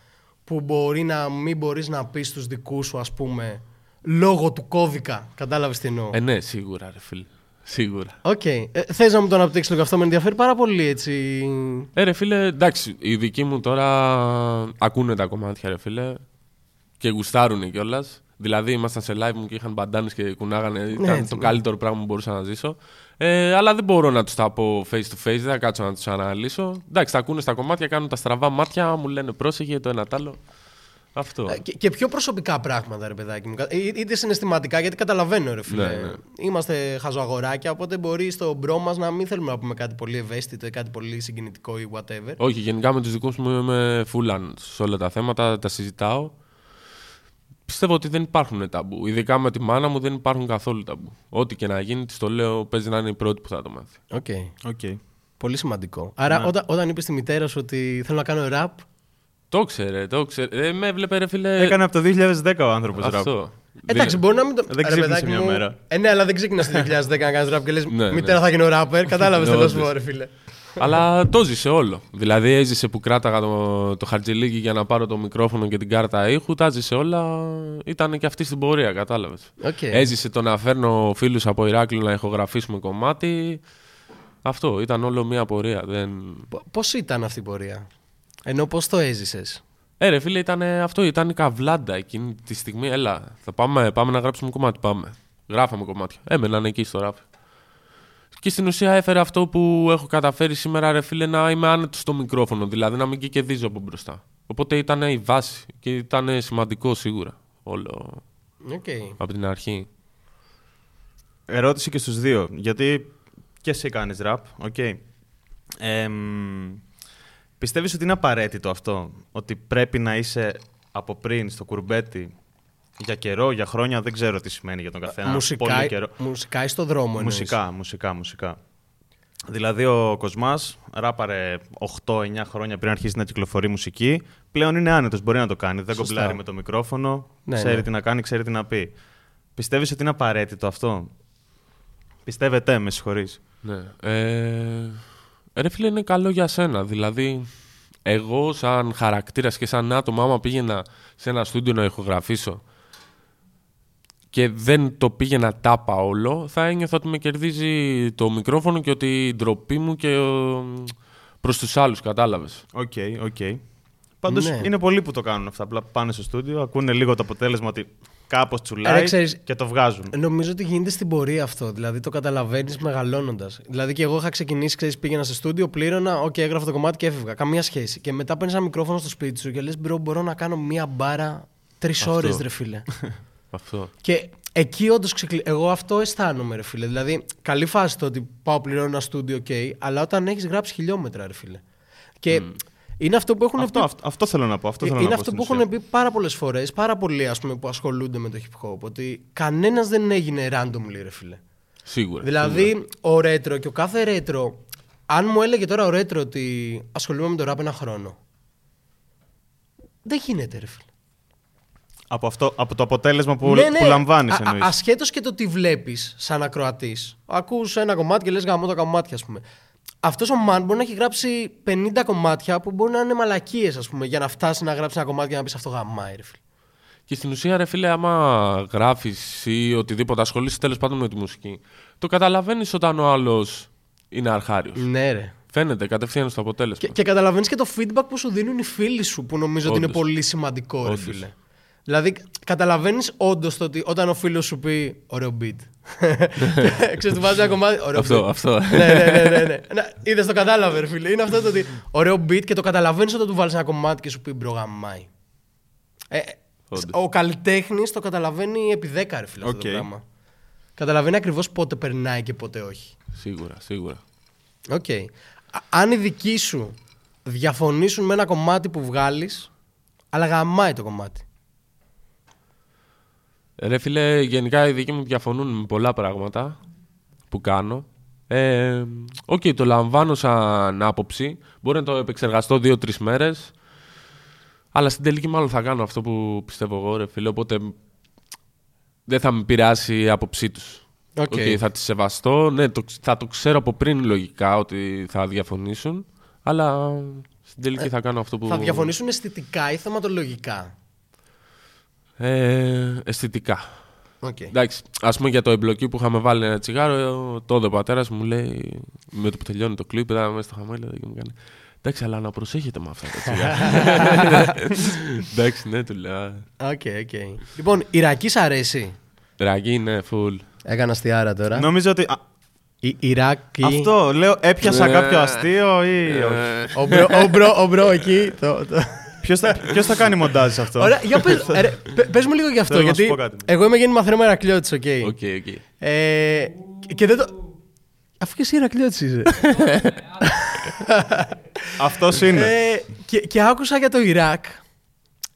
που μπορεί να μην μπορείς να πεις στους δικούς σου, ας πούμε, λόγω του κώδικα. Κατάλαβες τι εννοώ; Ε, ναι, σίγουρα, ρε φίλε. Σίγουρα. Οκ. Ε, θες να μου το αναπτύξεις λίγο αυτό, με ενδιαφέρει πάρα πολύ έτσι. Ε, ρε φίλε, εντάξει, οι δικοί μου τώρα ακούνε τα κομμάτια, ρε φίλε, και γουστάρουν κιόλας. Δηλαδή, ήμασταν σε live μου και είχαν μπαντάνε και κουνάγανε. Ήταν Ναι, έτσι, το ναι. καλύτερο πράγμα που μπορούσα να ζήσω. Ε, αλλά δεν μπορώ να τους τα πω face to face, δεν θα κάτσω να τους αναλύσω. Εντάξει, τα ακούνε στα κομμάτια, κάνουν τα στραβά μάτια, μου λένε πρόσεχε το ένα τ' άλλο. Αυτό. Ε, Και, και πιο προσωπικά πράγματα, ρε παιδάκι μου. Κα- ή- Είτε συναισθηματικά, γιατί καταλαβαίνω, ρε φίλε. Ναι, ναι. Είμαστε χαζοαγοράκια, οπότε μπορεί στο bro μας να μην θέλουμε να πούμε κάτι πολύ ευαίσθητο ή κάτι πολύ συγκινητικό ή whatever. Όχι, γενικά με τους δικούς μου είμαι full open σε όλα τα θέματα, τα συζητάω. Πιστεύω ότι δεν υπάρχουν ταμπού. Ειδικά με τη μάνα μου δεν υπάρχουν καθόλου ταμπού. Ό,τι και να γίνει, της το λέω, παίζει να είναι η πρώτη που θα το μάθει. Οκ. Οκ. Πολύ σημαντικό. Άρα, όταν, όταν είπες στη μητέρα σου ότι θέλω να κάνω rap. Το ξέρε, το ξέρε. Ε, με έβλεπε, ρε φίλε. Έκανε από το 2010 ο άνθρωπος ραπ. αυτό. Εντάξει, μπορεί να μην το. Δεν ρε, ξύπνησε παιδάκι μια μου, μέρα. Ε, ναι, αλλά δεν ξεκινά το 2010 να κάνεις rap και λες Ναι, Μητέρα ναι. θα γίνω rapper. Κατάλαβες Ναι, θέλω να σου όντως. πω, ρε φίλε. Αλλά το ζήσε όλο. Δηλαδή έζησε που κράταγα το, το χαρτζηλίκι για να πάρω το μικρόφωνο και την κάρτα ήχου. Τα ζήσε όλα. Ήταν και αυτή στην πορεία, κατάλαβες. Οκ. Έζησε το να φέρνω φίλους από Ηράκλειο να ηχογραφήσουμε κομμάτι. Αυτό ήταν όλο μία πορεία. Δεν... Πώς ήταν αυτή η πορεία; Ενώ πώς το έζησες; Ε, ρε φίλε, ήταν αυτό, ήταν η καβλάντα εκείνη τη στιγμή. Έλα, θα πάμε, πάμε να γράψουμε κομμάτι. Πάμε. Γράφαμε κομμάτια. Έμεναν εκεί στο ράφι. Και στην ουσία έφερε αυτό που έχω καταφέρει σήμερα, ρε φίλε, να είμαι άνετος στο μικρόφωνο. Δηλαδή να μην κεκεδίζω από μπροστά. Οπότε ήταν η βάση και ήταν σημαντικό σίγουρα όλο Οκ. από την αρχή. Ερώτηση και στους δύο. Γιατί και εσύ κάνεις rap, οκ. Εμ, πιστεύεις ότι είναι απαραίτητο αυτό, ότι πρέπει να είσαι από πριν στο κουρμπέτι για καιρό, για χρόνια, δεν ξέρω τι σημαίνει για τον καθένα. Μουσικά, Πολύ καιρό. μουσικά ή στο δρόμο εννοείς; Μουσικά, μουσικά, μουσικά. Δηλαδή ο Κοσμάς ράπαρε 8-9 χρόνια πριν αρχίσει να κυκλοφορεί μουσική. Πλέον είναι άνετος, μπορεί να το κάνει. Δεν Σωστά. κομπλάρει με το μικρόφωνο. Ναι, ξέρει ναι. τι να κάνει, ξέρει τι να πει. Πιστεύεις ότι είναι απαραίτητο αυτό; Πιστεύετε, με συγχωρείς. Ναι. Ε, ρε φίλε, είναι καλό για σένα. Δηλαδή, εγώ σαν χαρακτήρας και σαν άτομο, άμα πήγαινα σε ένα στούντιο να ηχογραφήσω και δεν το πήγαινα τάπα όλο, θα ένιωθα ότι με κερδίζει το μικρόφωνο και ότι η ντροπή μου και ο... προς τους άλλους, κατάλαβες. Οκ, οκ. Πάντως Ναι. είναι πολλοί που το κάνουν αυτά. Απλά πάνε στο στούντιο, ακούνε λίγο το αποτέλεσμα ότι κάπως τσουλάει Άρα, ξέρεις- και το βγάζουν. Νομίζω ότι γίνεται στην πορεία αυτό. Δηλαδή το καταλαβαίνεις μεγαλώνοντας. Δηλαδή και εγώ είχα ξεκινήσει, ξέρεις, πήγαινα στο στούντιο, πλήρωνα, οκ, έγραφα το κομμάτι και έφευγα. Καμία σχέση. Και μετά παίρνεις ένα μικρόφωνο στο σπίτι σου και λες, bro, μπορώ να κάνω μία μπάρα τρεις Αυτό. ώρες, ρε φίλε. Αυτό. και εκεί όντως ξεκλει... Εγώ αυτό αισθάνομαι, ρε φίλε. Δηλαδή, καλή φάση το ότι πάω πληρώνω ένα στούντιο, οκ, αλλά όταν έχεις γράψει χιλιόμετρα, ρε φίλε. Και είναι αυτό που έχουν Αυτό, πει αυτό, αυτό θέλω να πω. Αυτό ε, θέλω είναι να πω αυτό στην που ουσία. έχουν πει πάρα πολλές φορές, πάρα πολλοί ας πούμε, που ασχολούνται με το hip hop. Ότι κανένας δεν έγινε randomly, ρε φίλε. Σίγουρα. Δηλαδή, ο ρέτρο και ο κάθε ρέτρο, αν μου έλεγε τώρα ο ρέτρο ότι ασχολούμαι με το rap ένα χρόνο. Δεν γίνεται, ρε φίλε. Από, αυτό, από το αποτέλεσμα που, Ναι, ναι. που λαμβάνει, Α- α- εννοείς. Ασχέτως και το τι βλέπεις σαν ακροατής. Ακούς ένα κομμάτι και λες γαμώ το κομμάτι, ας πούμε. Αυτός ο man μπορεί να έχει γράψει 50 κομμάτια που μπορεί να είναι μαλακίες, ας πούμε, για να φτάσεις να γράψεις ένα κομμάτι και να πεις αυτό γαμάει, ρε φίλε. Και στην ουσία, ρε φίλε, άμα γράφεις ή οτιδήποτε ασχολείσαι τέλος πάντων με τη μουσική, το καταλαβαίνεις όταν ο άλλος είναι αρχάριος. Ναι, ρε. Φαίνεται κατευθείαν στο αποτέλεσμα. Και, και καταλαβαίνεις και το feedback που σου δίνουν οι φίλοι σου, που νομίζω ότι είναι Όντως. πολύ σημαντικό, ρε Όντως. φίλε. Δηλαδή, καταλαβαίνεις όντως το ότι όταν ο φίλος σου πει ωραίο beat. Ξέρεις, του βάζει ένα κομμάτι. Ωραίο Αυτό, beat. αυτό. ναι, ναι, ναι. ναι, ναι. Να, Είδες το κατάλαβε, ρε φίλε. Είναι αυτό το ότι ωραίο beat και το καταλαβαίνεις όταν του βάλεις ένα κομμάτι και σου πει bro γαμάει. Ε, Όντως. ο καλλιτέχνης το καταλαβαίνει επί 10 ρε φίλε αυτό το Οκ. πράγμα. Καταλαβαίνει ακριβώς πότε περνάει και πότε όχι. Σίγουρα, σίγουρα. Οκ. Α- Αν οι δικοί σου διαφωνήσουν με ένα κομμάτι που βγάλεις, αλλά γαμάει το κομμάτι. Ρε φίλε, γενικά οι δικοί μου διαφωνούν με πολλά πράγματα που κάνω. Ε, Οκ, το λαμβάνω σαν άποψη. Μπορεί να το επεξεργαστώ δύο-τρεις μέρες. Αλλά στην τελική, μάλλον θα κάνω αυτό που πιστεύω εγώ, ρε φίλε. Οπότε δεν θα με επηρεάσει η άποψή τους. Οκ. θα τη σεβαστώ. Ναι, το, θα το ξέρω από πριν λογικά ότι θα διαφωνήσουν. Αλλά στην τελική θα κάνω αυτό που. Θα διαφωνήσουν αισθητικά ή θεματολογικά; Ε, αισθητικά. Οκ. Εντάξει, ας πούμε για το Εμπλοκή που είχαμε βάλει ένα τσιγάρο, τότε ο πατέρας μου λέει, με το που τελειώνει το κλιπ, πετάμε μέσα στο χαμόγελο και μου κάνει. Εντάξει, αλλά να προσέχετε με αυτά τα τσιγάρα. Εντάξει, ναι, του λέω. Οκ, οκ. Λοιπόν, η ρακή σ' αρέσει; Ρακή, ναι, full. Έκανα αστειάρα τώρα. Νομίζω ότι. α, Η, Ιράκη. αυτό, λέω, έπιασα Ναι. κάποιο αστείο ή. όχι; Ε, Ο bro, ο bro, ο bro εκεί. Το, το. Ποιος θα, ποιος θα κάνει μοντάζ σε αυτό; Ωραία, για πες, ε, ρε, πε- πες μου λίγο γι' αυτό. Θέλω να σου γιατί πω κάτι. εγώ είμαι γέννημα θρέμμα Ηρακλειώτης, οκ. Οκ, οκ. Ε, και- και δεν το... Αφού και εσύ Ηρακλειώτης είσαι. Αυτός είναι. Ε, και, και άκουσα για το Ιράκ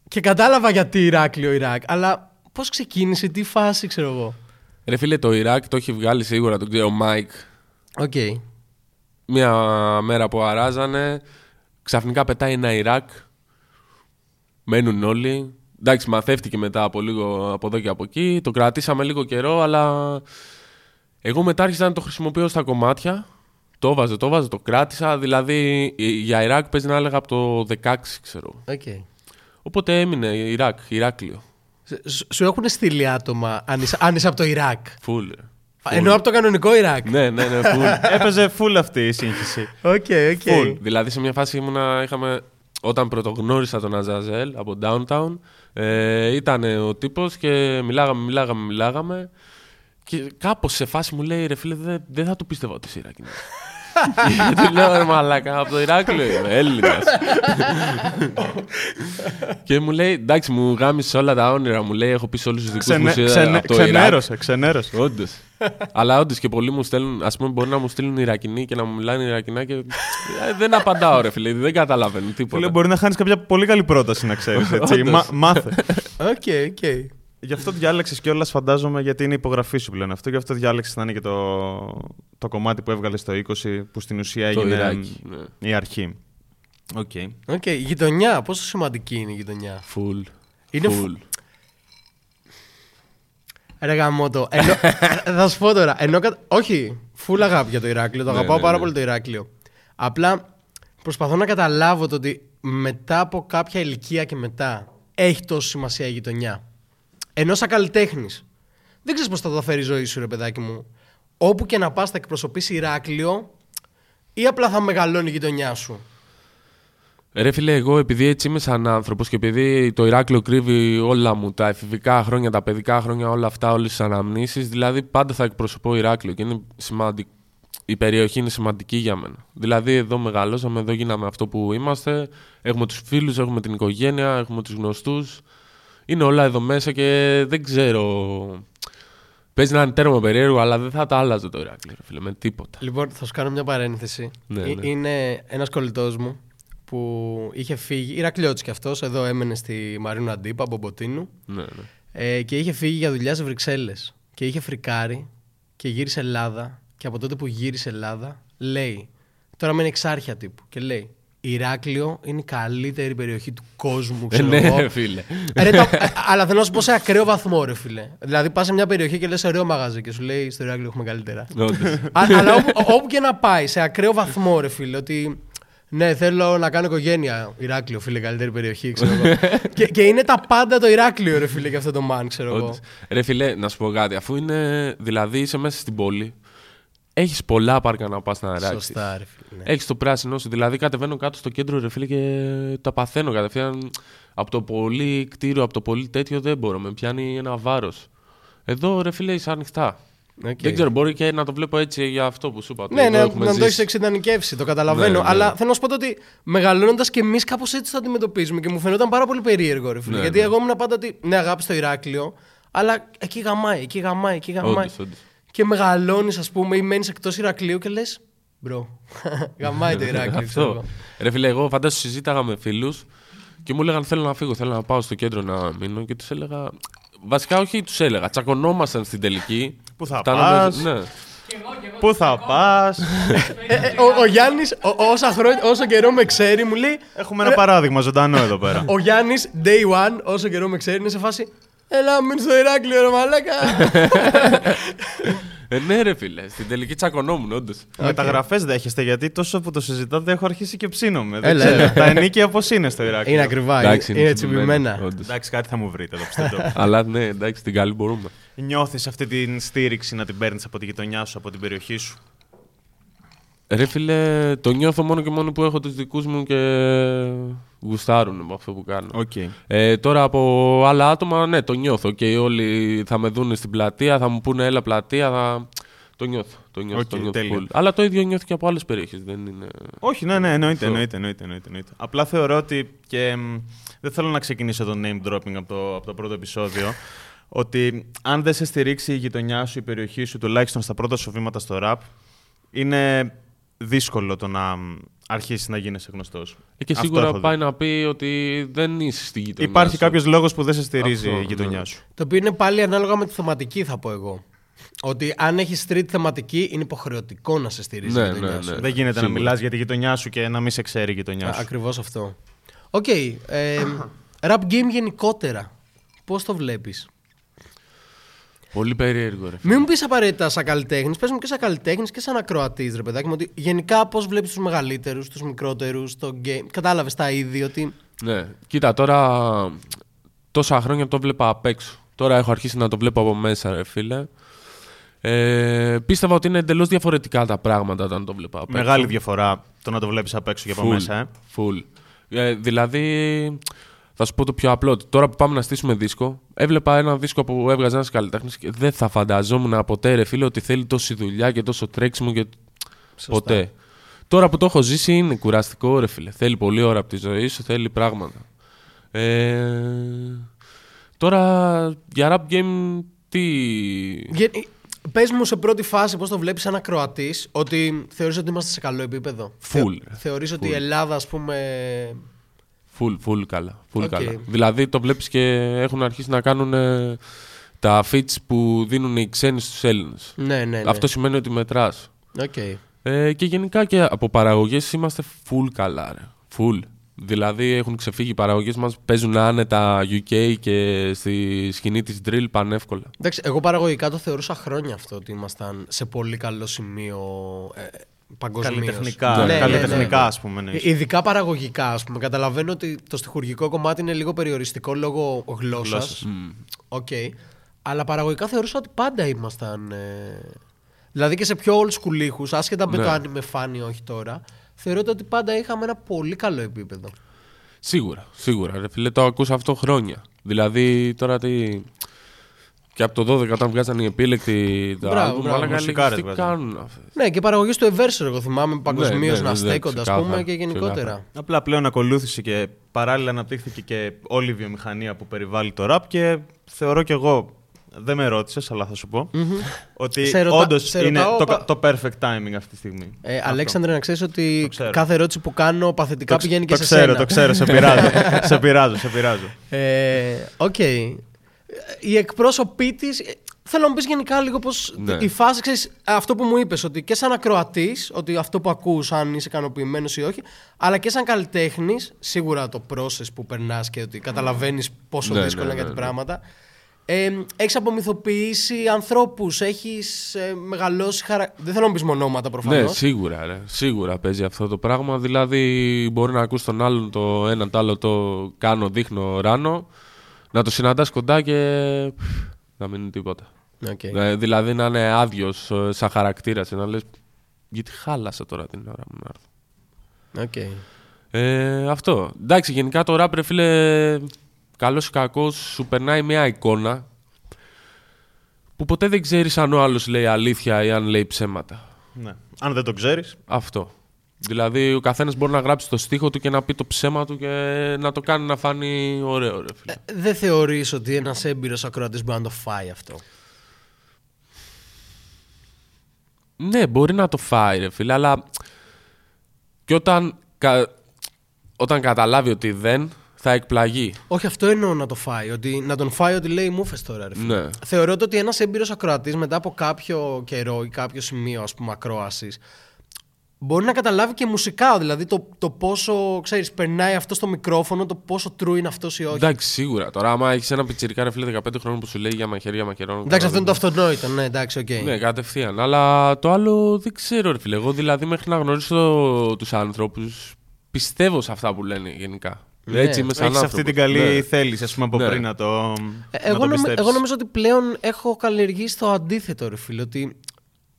και κατάλαβα γιατί Ηράκλειο Ιράκ. Αλλά πώς ξεκίνησε, τι φάση, ξέρω εγώ. Ρε φίλε, το Ιράκ το έχει βγάλει σίγουρα, το ξέρει ο Μάικ. Οκ. Μια μέρα που αράζανε, ξαφνικά πετάει ένα Ιράκ. Μένουν όλοι. Εντάξει, μαθεύτηκε μετά από λίγο από εδώ και από εκεί. Το κρατήσαμε λίγο καιρό, αλλά εγώ μετά άρχισα να το χρησιμοποιώ στα κομμάτια. Το 'βαζε, το 'βαζε, το κράτησα. Δηλαδή για Ιράκ παίζει να έλεγα από το 16, ξέρω. οκ. Οπότε έμεινε Ιράκ, Ηράκλειο. Σου- Σου έχουν στείλει άτομα αν είσαι, αν είσαι από το Ιράκ; Φουλ. Ενώ από το κανονικό Ιράκ. Ναι, ναι, ναι, φουλ. Έπαιζε full αυτή η σύγχυση. Οκ, οκ. Full. Δηλαδή σε μια φάση ήμουνα, είχαμε, όταν πρωτογνώρισα τον Αζαζέλ από Downtown, ε, ήταν ο τύπος και μιλάγαμε, μιλάγαμε, μιλάγαμε και κάπως σε φάση μου λέει ρε φίλε δεν δεν θα του πίστευα ότι είσαι Ιρακινός. Γιατί λέω ρε μαλάκα από το Ηράκλειο είμαι Έλληνας. και μου λέει εντάξει μου γάμησε όλα τα όνειρα μου λέει έχω πει σε όλους τους δικούς μου Ξενε, είσαι ξενε, από το Ιράκ. ξενέρωσε, ξενέρωσε. Όντως. Αλλά όντως και πολλοί μου στέλνουν, ας πούμε, μπορεί να μου στείλουν Ιρακινοί και να μου μιλάνε Ιρακινά και. Ε, δεν απαντάω, ρε φίλε, δεν καταλαβαίνουν τίποτα. Φίλε, μπορεί να χάνεις κάποια πολύ καλή πρόταση να ξέρεις. Όντως. μάθε. Οκ, οκ. Γι' αυτό διάλεξες κιόλας, φαντάζομαι, γιατί είναι η υπογραφή σου πλέον αυτό. Γι' αυτό διάλεξες να είναι και το, το κομμάτι που έβγαλες στο 20, που στην ουσία Το έγινε Ιράκι, ναι. η αρχή. Οκ. Οκ, η γειτονιά. Πόσο σημαντική είναι η γειτονιά; Full. Είναι Full. Ρε γαμώτο. Ενώ, θα σου πω τώρα. Ενώ, κα- όχι, φουλ αγάπη για το Ηράκλειο. Το Ναι, αγαπάω ναι, πάρα ναι. πολύ το Ηράκλειο. Απλά προσπαθώ να καταλάβω το ότι μετά από κάποια ηλικία και μετά έχει τόσο σημασία η γειτονιά. Ενώ σαν καλλιτέχνης. Δεν ξέρεις πώς θα το φέρει η ζωή σου, ρε παιδάκι μου. Όπου και να πας θα εκπροσωπήσει Ηράκλειο ή απλά θα μεγαλώνει η γειτονιά σου. Ρε φίλε, εγώ επειδή έτσι είμαι σαν άνθρωπος και επειδή το Ηράκλειο κρύβει όλα μου, τα εφηβικά χρόνια, τα παιδικά χρόνια, όλα αυτά, όλες τις αναμνήσεις, δηλαδή πάντα θα εκπροσωπώ Ηράκλειο και είναι σημαντικό. Η περιοχή είναι σημαντική για μένα. Δηλαδή, εδώ μεγαλώσαμε, εδώ γίναμε αυτό που είμαστε. Έχουμε τους φίλους, έχουμε την οικογένεια, έχουμε τους γνωστούς. Είναι όλα εδώ μέσα και δεν ξέρω. Παίζει να είναι τέρμα περίεργο, αλλά δεν θα τα άλλαζε το Ηράκλειο, ρε φίλε, με τίποτα. Λοιπόν, θα σου κάνω μια παρένθεση. Ναι, Ε- ναι. Είναι ένας κολλητός μου που είχε φύγει. Ηρακλειώτης κι αυτός, εδώ έμενε στη Μαρίνου Αντίπα, Μπομποτίνου. Ναι, ναι. Ε, και είχε φύγει για δουλειά σε Βρυξέλλες. Και είχε φρικάρει και γύρισε Ελλάδα. Και από τότε που γύρισε Ελλάδα, λέει. Τώρα μένει εξάρχεια τύπου. Και λέει: Ηράκλειο είναι η καλύτερη περιοχή του κόσμου. Ε, Ξέρω ναι, εγώ. ρε φίλε. Ε, ρε, το- ε, αλλά θέλω να σου πω σε ακραίο βαθμό, ρε φίλε. Δηλαδή, πας σε μια περιοχή και λες ωραίο μαγαζί και σου λέει στο Ηράκλειο έχουμε καλύτερα. Όντως. Α, αλλά όπου, όπου και να πάει, σε ακραίο βαθμό, ρε φίλε, ότι ναι, θέλω να κάνω οικογένεια. Ηράκλειο, φίλε, καλύτερη περιοχή, ξέρω εγώ. και, και είναι τα πάντα το Ηράκλειο, ρε φίλε, και αυτό το man, ξέρω εγώ. Όντως. Ρε φιλέ, να σου πω κάτι. Αφού είναι. Δηλαδή είσαι μέσα στην πόλη, έχεις πολλά πάρκα να πας να ράξεις. Σωστά, ρε φίλε. ναι. Έχεις το πράσινο σου. Δηλαδή κατεβαίνω κάτω στο κέντρο, ρε φίλε, και τα παθαίνω κατευθείαν. Από το πολύ κτίριο, από το πολύ τέτοιο δεν μπορώ. Με πιάνει ένα βάρος. Εδώ, ρε φίλε, είσαι ανοιχτά. Οκ. Δεν ξέρω, μπορεί και να το βλέπω έτσι για αυτό που σου είπα. ότι Ναι, εδώ ναι, έχουμε να το ζήσει. έχεις εξιδανικεύσει, το καταλαβαίνω. Ναι, ναι. Αλλά θέλω να σου πω το ότι μεγαλώνοντας και εμείς κάπως έτσι το αντιμετωπίζουμε και μου φαινόταν πάρα πολύ περίεργο, ρε φίλε. Ναι, γιατί ναι. εγώ ήμουν πάντα ότι ναι, αγάπη στο Ηράκλειο, αλλά εκεί γαμάει, εκεί γαμάει, εκεί γαμάει. Όντως, όντως. Και μεγαλώνεις, ας πούμε, ή μένεις εκτός Ηρακλείου και λες. Bro, γαμάει το Ηράκλειο. ξέρω Αυτό. εγώ. Ρε φίλε, εγώ φαντάσου συζήταγα με φίλους και μου έλεγαν θέλω να φύγω, θέλω να πάω στο κέντρο να μείνω και τους έλεγα. Βασικά, όχι, τους έλεγα. Τσακωνόμασταν στην τελική. Πού θα Φτάναμε- πας; Ναι. Πού θα πας; Ε, ε, ο ο Γιάννης, όσα χρόνια, όσο καιρό με ξέρει, μου λέει. Έχουμε ένα παράδειγμα ζωντανό εδώ πέρα. Ο Γιάννης, day one, όσο καιρό με ξέρει, είναι σε φάση. Έλα, μείνει στο Ηράκλειο, ρε μαλάκα. Ε, ναι, ρε φίλε. Στην τελική τσακωνόμουν, όντως. Μεταγραφές δέχεστε γιατί τόσο που το συζητάτε έχω αρχίσει και ψήνομαι. Δεν Έλα, ξέρω. έλα. Τα ενίκια πώ είναι στο Ηράκλειο. είναι ακριβά, Εντάξει, είναι, είναι τσιμπημένα. όντως. Εντάξει, κάτι θα μου βρείτε εδώ πιστεύω. Αλλά ναι, εντάξει, την καλή μπορούμε. Νιώθεις αυτή την στήριξη να την παίρνεις από τη γειτονιά σου, από την περιοχή σου; Ρε φίλε, το νιώθω μόνο και μόνο που έχω τους δικούς μου και γουστάρουν με αυτό που κάνω. Οκ. Ε, τώρα από άλλα άτομα, ναι, το νιώθω. Και όλοι θα με δουν στην πλατεία, θα μου πούνε έλα πλατεία, θα... Το νιώθω. Το νιώθω, Οκ, το νιώθω τέλεια. πολύ. Αλλά το ίδιο νιώθω και από άλλες περιοχές. Δεν είναι... Όχι, ναι, ναι, εννοείται, Αυτό. εννοείται, εννοείται, εννοείται, εννοείται. Απλά θεωρώ ότι και μ, δεν θέλω να ξεκινήσω το name dropping από το, από το πρώτο επεισόδιο. ότι αν δεν σε στηρίξει η γειτονιά σου, η περιοχή σου, τουλάχιστον στα πρώτα σου βήματα στο rap, είναι δύσκολο το να μ, αρχίσει να γίνεσαι γνωστός. Ε, και Αυτό σίγουρα έχω δει. πάει να πει ότι δεν είσαι στη γειτονιά Υπάρχει σου. κάποιος λόγος που δεν σε στηρίζει Αυτό, η γειτονιά ναι. σου. Το οποίο είναι πάλι ανάλογα με τη θεματική, θα πω εγώ. Ότι αν έχεις street θεματική, είναι υποχρεωτικό να σε στηρίζει Ναι, η γειτονιά ναι, σου. ναι. Δεν γίνεται Σίγουρα. να μιλάς για τη γειτονιά σου και να μην σε ξέρει η γειτονιά σου. Ακριβώς αυτό. Οκ. ε, rap game γενικότερα. Πώς το βλέπεις; Πολύ περίεργο, ρε. φίλε. Μην μου πεις απαραίτητα σαν καλλιτέχνης, πες μου και σαν καλλιτέχνης και σαν ακροατής, ρε παιδάκι μου. Ότι γενικά πώς βλέπεις τους μεγαλύτερους, τους μικρότερους, το game. Κατάλαβες τα είδη ότι. Ναι, κοίτα τώρα τόσα χρόνια το βλέπα απ' έξω. Τώρα έχω αρχίσει να το βλέπω από μέσα, ρε φίλε. Ε, πίστευα ότι είναι εντελώς διαφορετικά τα πράγματα όταν το βλέπα απ' έξω. Μεγάλη διαφορά το να το βλέπεις απ' έξω και από Full, μέσα. Ε. Full. Ε, δηλαδή, θα σου πω το πιο απλό. ότι Τώρα που πάμε να στήσουμε δίσκο, έβλεπα ένα δίσκο που έβγαζε ένας καλλιτέχνης και δεν θα φανταζόμουν ποτέ, ρε φίλε, ότι θέλει τόση δουλειά και τόσο τρέξιμο και. Ποτέ. Τώρα που το έχω ζήσει είναι κουραστικό, ρε φίλε. Θέλει πολλή ώρα από τη ζωή σου, θέλει πράγματα. Ε, τώρα για rap game τι; Πες μου σε πρώτη φάση πώς το βλέπεις σαν ακροατής, ότι θεωρείς ότι είμαστε σε καλό επίπεδο. Full. Θεωρείς ότι η Ελλάδα, ας πούμε. Full, full καλά. Full OK. καλά. Δηλαδή το βλέπεις και έχουν αρχίσει να κάνουν ε, τα feats που δίνουν οι ξένοι στους Έλληνες. Ναι, ναι, ναι. Αυτό σημαίνει ότι μετράς. Οκ. Ε, και γενικά και από παραγωγές είμαστε full καλά, ρε. Full. Δηλαδή έχουν ξεφύγει οι παραγωγές μας, παίζουν άνετα UK και στη σκηνή της drill πανεύκολα. Εντάξει, εγώ παραγωγικά το θεωρούσα χρόνια αυτό ότι ήμασταν σε πολύ καλό σημείο ε, παγκοσμίως. Καλλιτεχνικά, Ναι, ναι, ναι, καλλιτεχνικά ναι. ας πούμε. εννοείς. Ε, Ειδικά παραγωγικά, ας πούμε. Καταλαβαίνω ότι το στοιχουργικό κομμάτι είναι λίγο περιοριστικό λόγω γλώσσας. Γλώσσας. Οκ. Αλλά παραγωγικά θεωρούσα ότι πάντα ήμασταν. ε, Δηλαδή και σε πιο old school ήχους, άσχετα με Ναι. το αν είμαι φάνη ή όχι τώρα, θεωρώ ότι πάντα είχαμε ένα πολύ καλό επίπεδο. Σίγουρα, σίγουρα. Ρε φίλε, το ακούσα αυτό χρόνια. Δηλαδή τώρα τι. Και από το 12 όταν βγάζαν οι επίλεκτοι τα Μπράβο, άλμπουμ, μπράβο, μαλάκα, μουσικάρες λέγεις, τι βγάζαν. κάνουν αυτές. Ναι, και παραγωγή του Everser, εγώ θυμάμαι παγκοσμίως ναι, ναι, να ναι, στέκονται, ας ξεκάθαρα, πούμε, και γενικότερα. ξεκάθαρα. Απλά πλέον ακολούθησε και παράλληλα αναπτύχθηκε και όλη η βιομηχανία που περιβάλλει το rap και θεωρώ κι εγώ, δεν με ρώτησες, αλλά θα σου πω, ότι Σε ρωτά- όντως σε είναι ρωτάω, το, πα- το perfect timing αυτή τη στιγμή. Ε, Αυτό. Αλέξανδρε, να ξέρεις ότι Το ξέρω. κάθε ερώτηση που κάνω παθητικά Το, πηγαίνει και το σε ξέρω, σένα. το ξέρω, σε πειράζω. σε πειράζω, σε πειράζω. Ε, Οκ. Η εκπρόσωπή της. Θέλω να μου πεις γενικά λίγο πώς. Ναι. Η φάση, ξέρεις, αυτό που μου είπες, ότι και σαν ακροατής, ότι αυτό που ακούς αν είσαι ικανοποιημένος ή όχι, αλλά και σαν καλλιτέχνης, σίγουρα το process που περνάς και ότι καταλαβαίνεις πόσο Ναι, δύσκολα ναι, είναι ναι, κάτι ναι. πράγματα. Ε, έχεις απομυθοποιήσει ανθρώπους, έχεις ε, μεγαλώσει χαρα... Δεν θέλω να πεις μονόματα προφανώς. Ναι, σίγουρα, ρε. Σίγουρα παίζει αυτό το πράγμα. Δηλαδή, μπορεί να ακούς τον άλλον το ένα το άλλο το κάνω, δείχνω, ράνω, να το συναντάς κοντά και πφ, να μην είναι τίποτα. Okay. Ε, δηλαδή να είναι άδειος σαν χαρακτήρας και να λες γιατί χάλασα τώρα την ώρα μου να έρθω. Okay. Ε, αυτό. Εντάξει, γενικά το rap, ρε φίλε, καλός ή κακός, σου περνάει μια εικόνα που ποτέ δεν ξέρεις αν ο άλλος λέει αλήθεια ή αν λέει ψέματα. Ναι. Αν δεν το ξέρεις, Αυτό. Δηλαδή, ο καθένας μπορεί να γράψει το στίχο του και να πει το ψέμα του και να το κάνει να φάνει ωραίο, ρε φίλε. Δεν θεωρείς ότι ένας έμπειρος ακροατής μπορεί να το φάει αυτό; Ναι, μπορεί να το φάει, ρε φίλε, αλλά και όταν, κα- όταν καταλάβει ότι δεν, θα εκπλαγεί. Όχι, αυτό εννοώ να το φάει. Ότι, να τον φάει ότι λέει μούφες τώρα, ρε φίλε. Ναι. Θεωρώ ότι ένας έμπειρος ακροατής μετά από κάποιο καιρό ή κάποιο σημείο ας πούμε ακρόασης μπορεί να καταλάβει και μουσικά. Δηλαδή το, το πόσο ξέρεις, περνάει αυτό στο μικρόφωνο, το πόσο true είναι αυτός ή όχι. Εντάξει, σίγουρα. Τώρα, άμα έχεις ένα πιτσιρικά ρε φίλε 15 χρόνων που σου λέει για μαχαίρια μαχαιρών. Εντάξει, αυτό είναι το αυτονόητο. Ναι, εντάξει, οκ. Ναι, κατευθείαν. Αλλά το άλλο δεν ξέρω, ρε φίλε. Εγώ δηλαδή μέχρι να γνωρίσω τους άνθρωπους πιστεύω σε αυτά που λένε γενικά. Ναι. Έτσι είμαι σαν έχεις αυτή άνθρωπος. την καλή Ναι. θέληση, ας πούμε, από Ναι. πριν να το. Ε, να Εγώ, το νομι- πιστέψεις. εγώ νομίζω ότι πλέον έχω καλλιεργήσει το αντίθετο, ρε φίλε. Ότι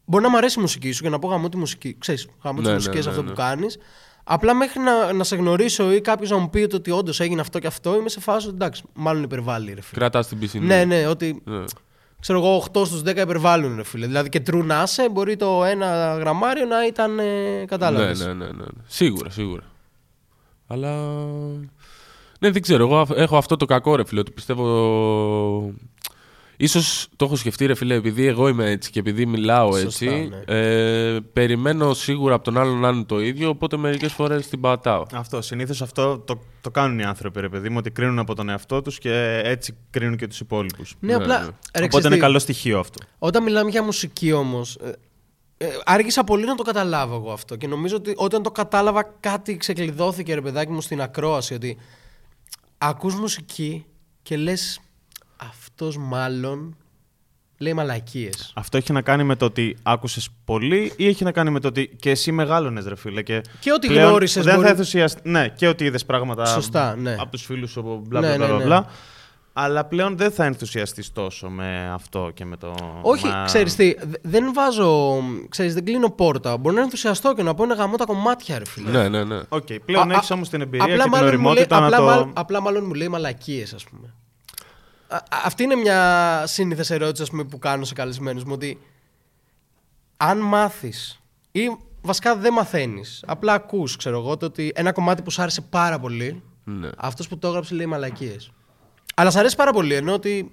μπορεί να μου αρέσει η μουσική σου και να πω γαμώ τη μουσική. Ξέρεις, γαμώ Ναι, τις ναι, μουσικές ναι, αυτό ναι. που κάνεις. Απλά μέχρι να, να σε γνωρίσω ή κάποιος να μου πει ότι όντως έγινε αυτό και αυτό, είμαι σε φάση ότι εντάξει, μάλλον υπερβάλλει, ρε φίλε. Κρατάς την πισινή. Ναι, ναι, ότι Ναι. ξέρω εγώ 8 στους 10 υπερβάλλουν, ρε φίλε. Δηλαδή και true να είσαι, μπορεί το ένα γραμμάριο να ήταν. Ε, Ναι, κατάλαβες. ναι, ναι, ναι, ναι. Σίγουρα, σίγουρα. Αλλά. Ναι, δεν ξέρω. Εγώ αφ- έχω αυτό το κακό, ρε φίλε, ότι πιστεύω. Ίσως το έχω σκεφτεί, ρε φίλε, επειδή εγώ είμαι έτσι και επειδή μιλάω Σωστά, έτσι. ναι. Ε, περιμένω σίγουρα από τον άλλον να είναι το ίδιο, οπότε μερικές φορές την πατάω. Αυτό. Συνήθως αυτό το, το κάνουν οι άνθρωποι, ρε παιδί μου, ότι κρίνουν από τον εαυτό τους και έτσι κρίνουν και τους υπόλοιπους. Ναι, Ναι, απλά. ναι. ρε, Οπότε ξέρεις είναι τι, καλό στοιχείο αυτό. Όταν μιλάμε για μουσική όμως. Ε, ε, άργησα πολύ να το καταλάβω εγώ αυτό. Και νομίζω ότι όταν το κατάλαβα, κάτι ξεκλειδώθηκε ρε παιδάκι μου στην ακρόαση. Ότι ακούς μουσική και λες αυτός μάλλον λέει μαλακίες. Αυτό έχει να κάνει με το ότι άκουσες πολύ ή έχει να κάνει με το ότι και εσύ μεγάλωνες, ρε φίλε. Και, Και ότι πλέον γνώρισες Δεν μπορεί- θα ενθουσιαστεί. Ναι, και ότι είδες πράγματα Σωστά, ναι. από τους φίλους σου, μπλα Ναι, μπλα ναι, μπλα. ναι. μπλα. Αλλά πλέον δεν θα ενθουσιαστείς τόσο με αυτό και με το. Όχι, μα- ξέρεις τι, δε- δεν βάζω, ξέρεις, δεν κλείνω πόρτα. Μπορεί να ενθουσιαστώ και να πω είναι γαμώ τα κομμάτια ρε φίλε. Ναι, ναι, ναι. Οκ, πλέον Α, έχεις α, όμως την εμπειρία απλά και την μάλλον μου λέει- ωριμότητα να απλά, το. μάλλον- απλά μάλλον μου λέει μαλακίες ας πούμε. Α, α- αυτή είναι μια σύνηθες ερώτηση ας πούμε, που κάνω σε καλεσμένους μου ότι αν μάθεις ή βασικά δεν μαθαίνεις, απλά ακούς ξέρω εγώ το ότι ένα κομμάτι που σου άρεσε πάρα πολύ ναι. αυτός που το έγραψε λέει μαλακίες. Αλλά σ' αρέσει πάρα πολύ ενώ ότι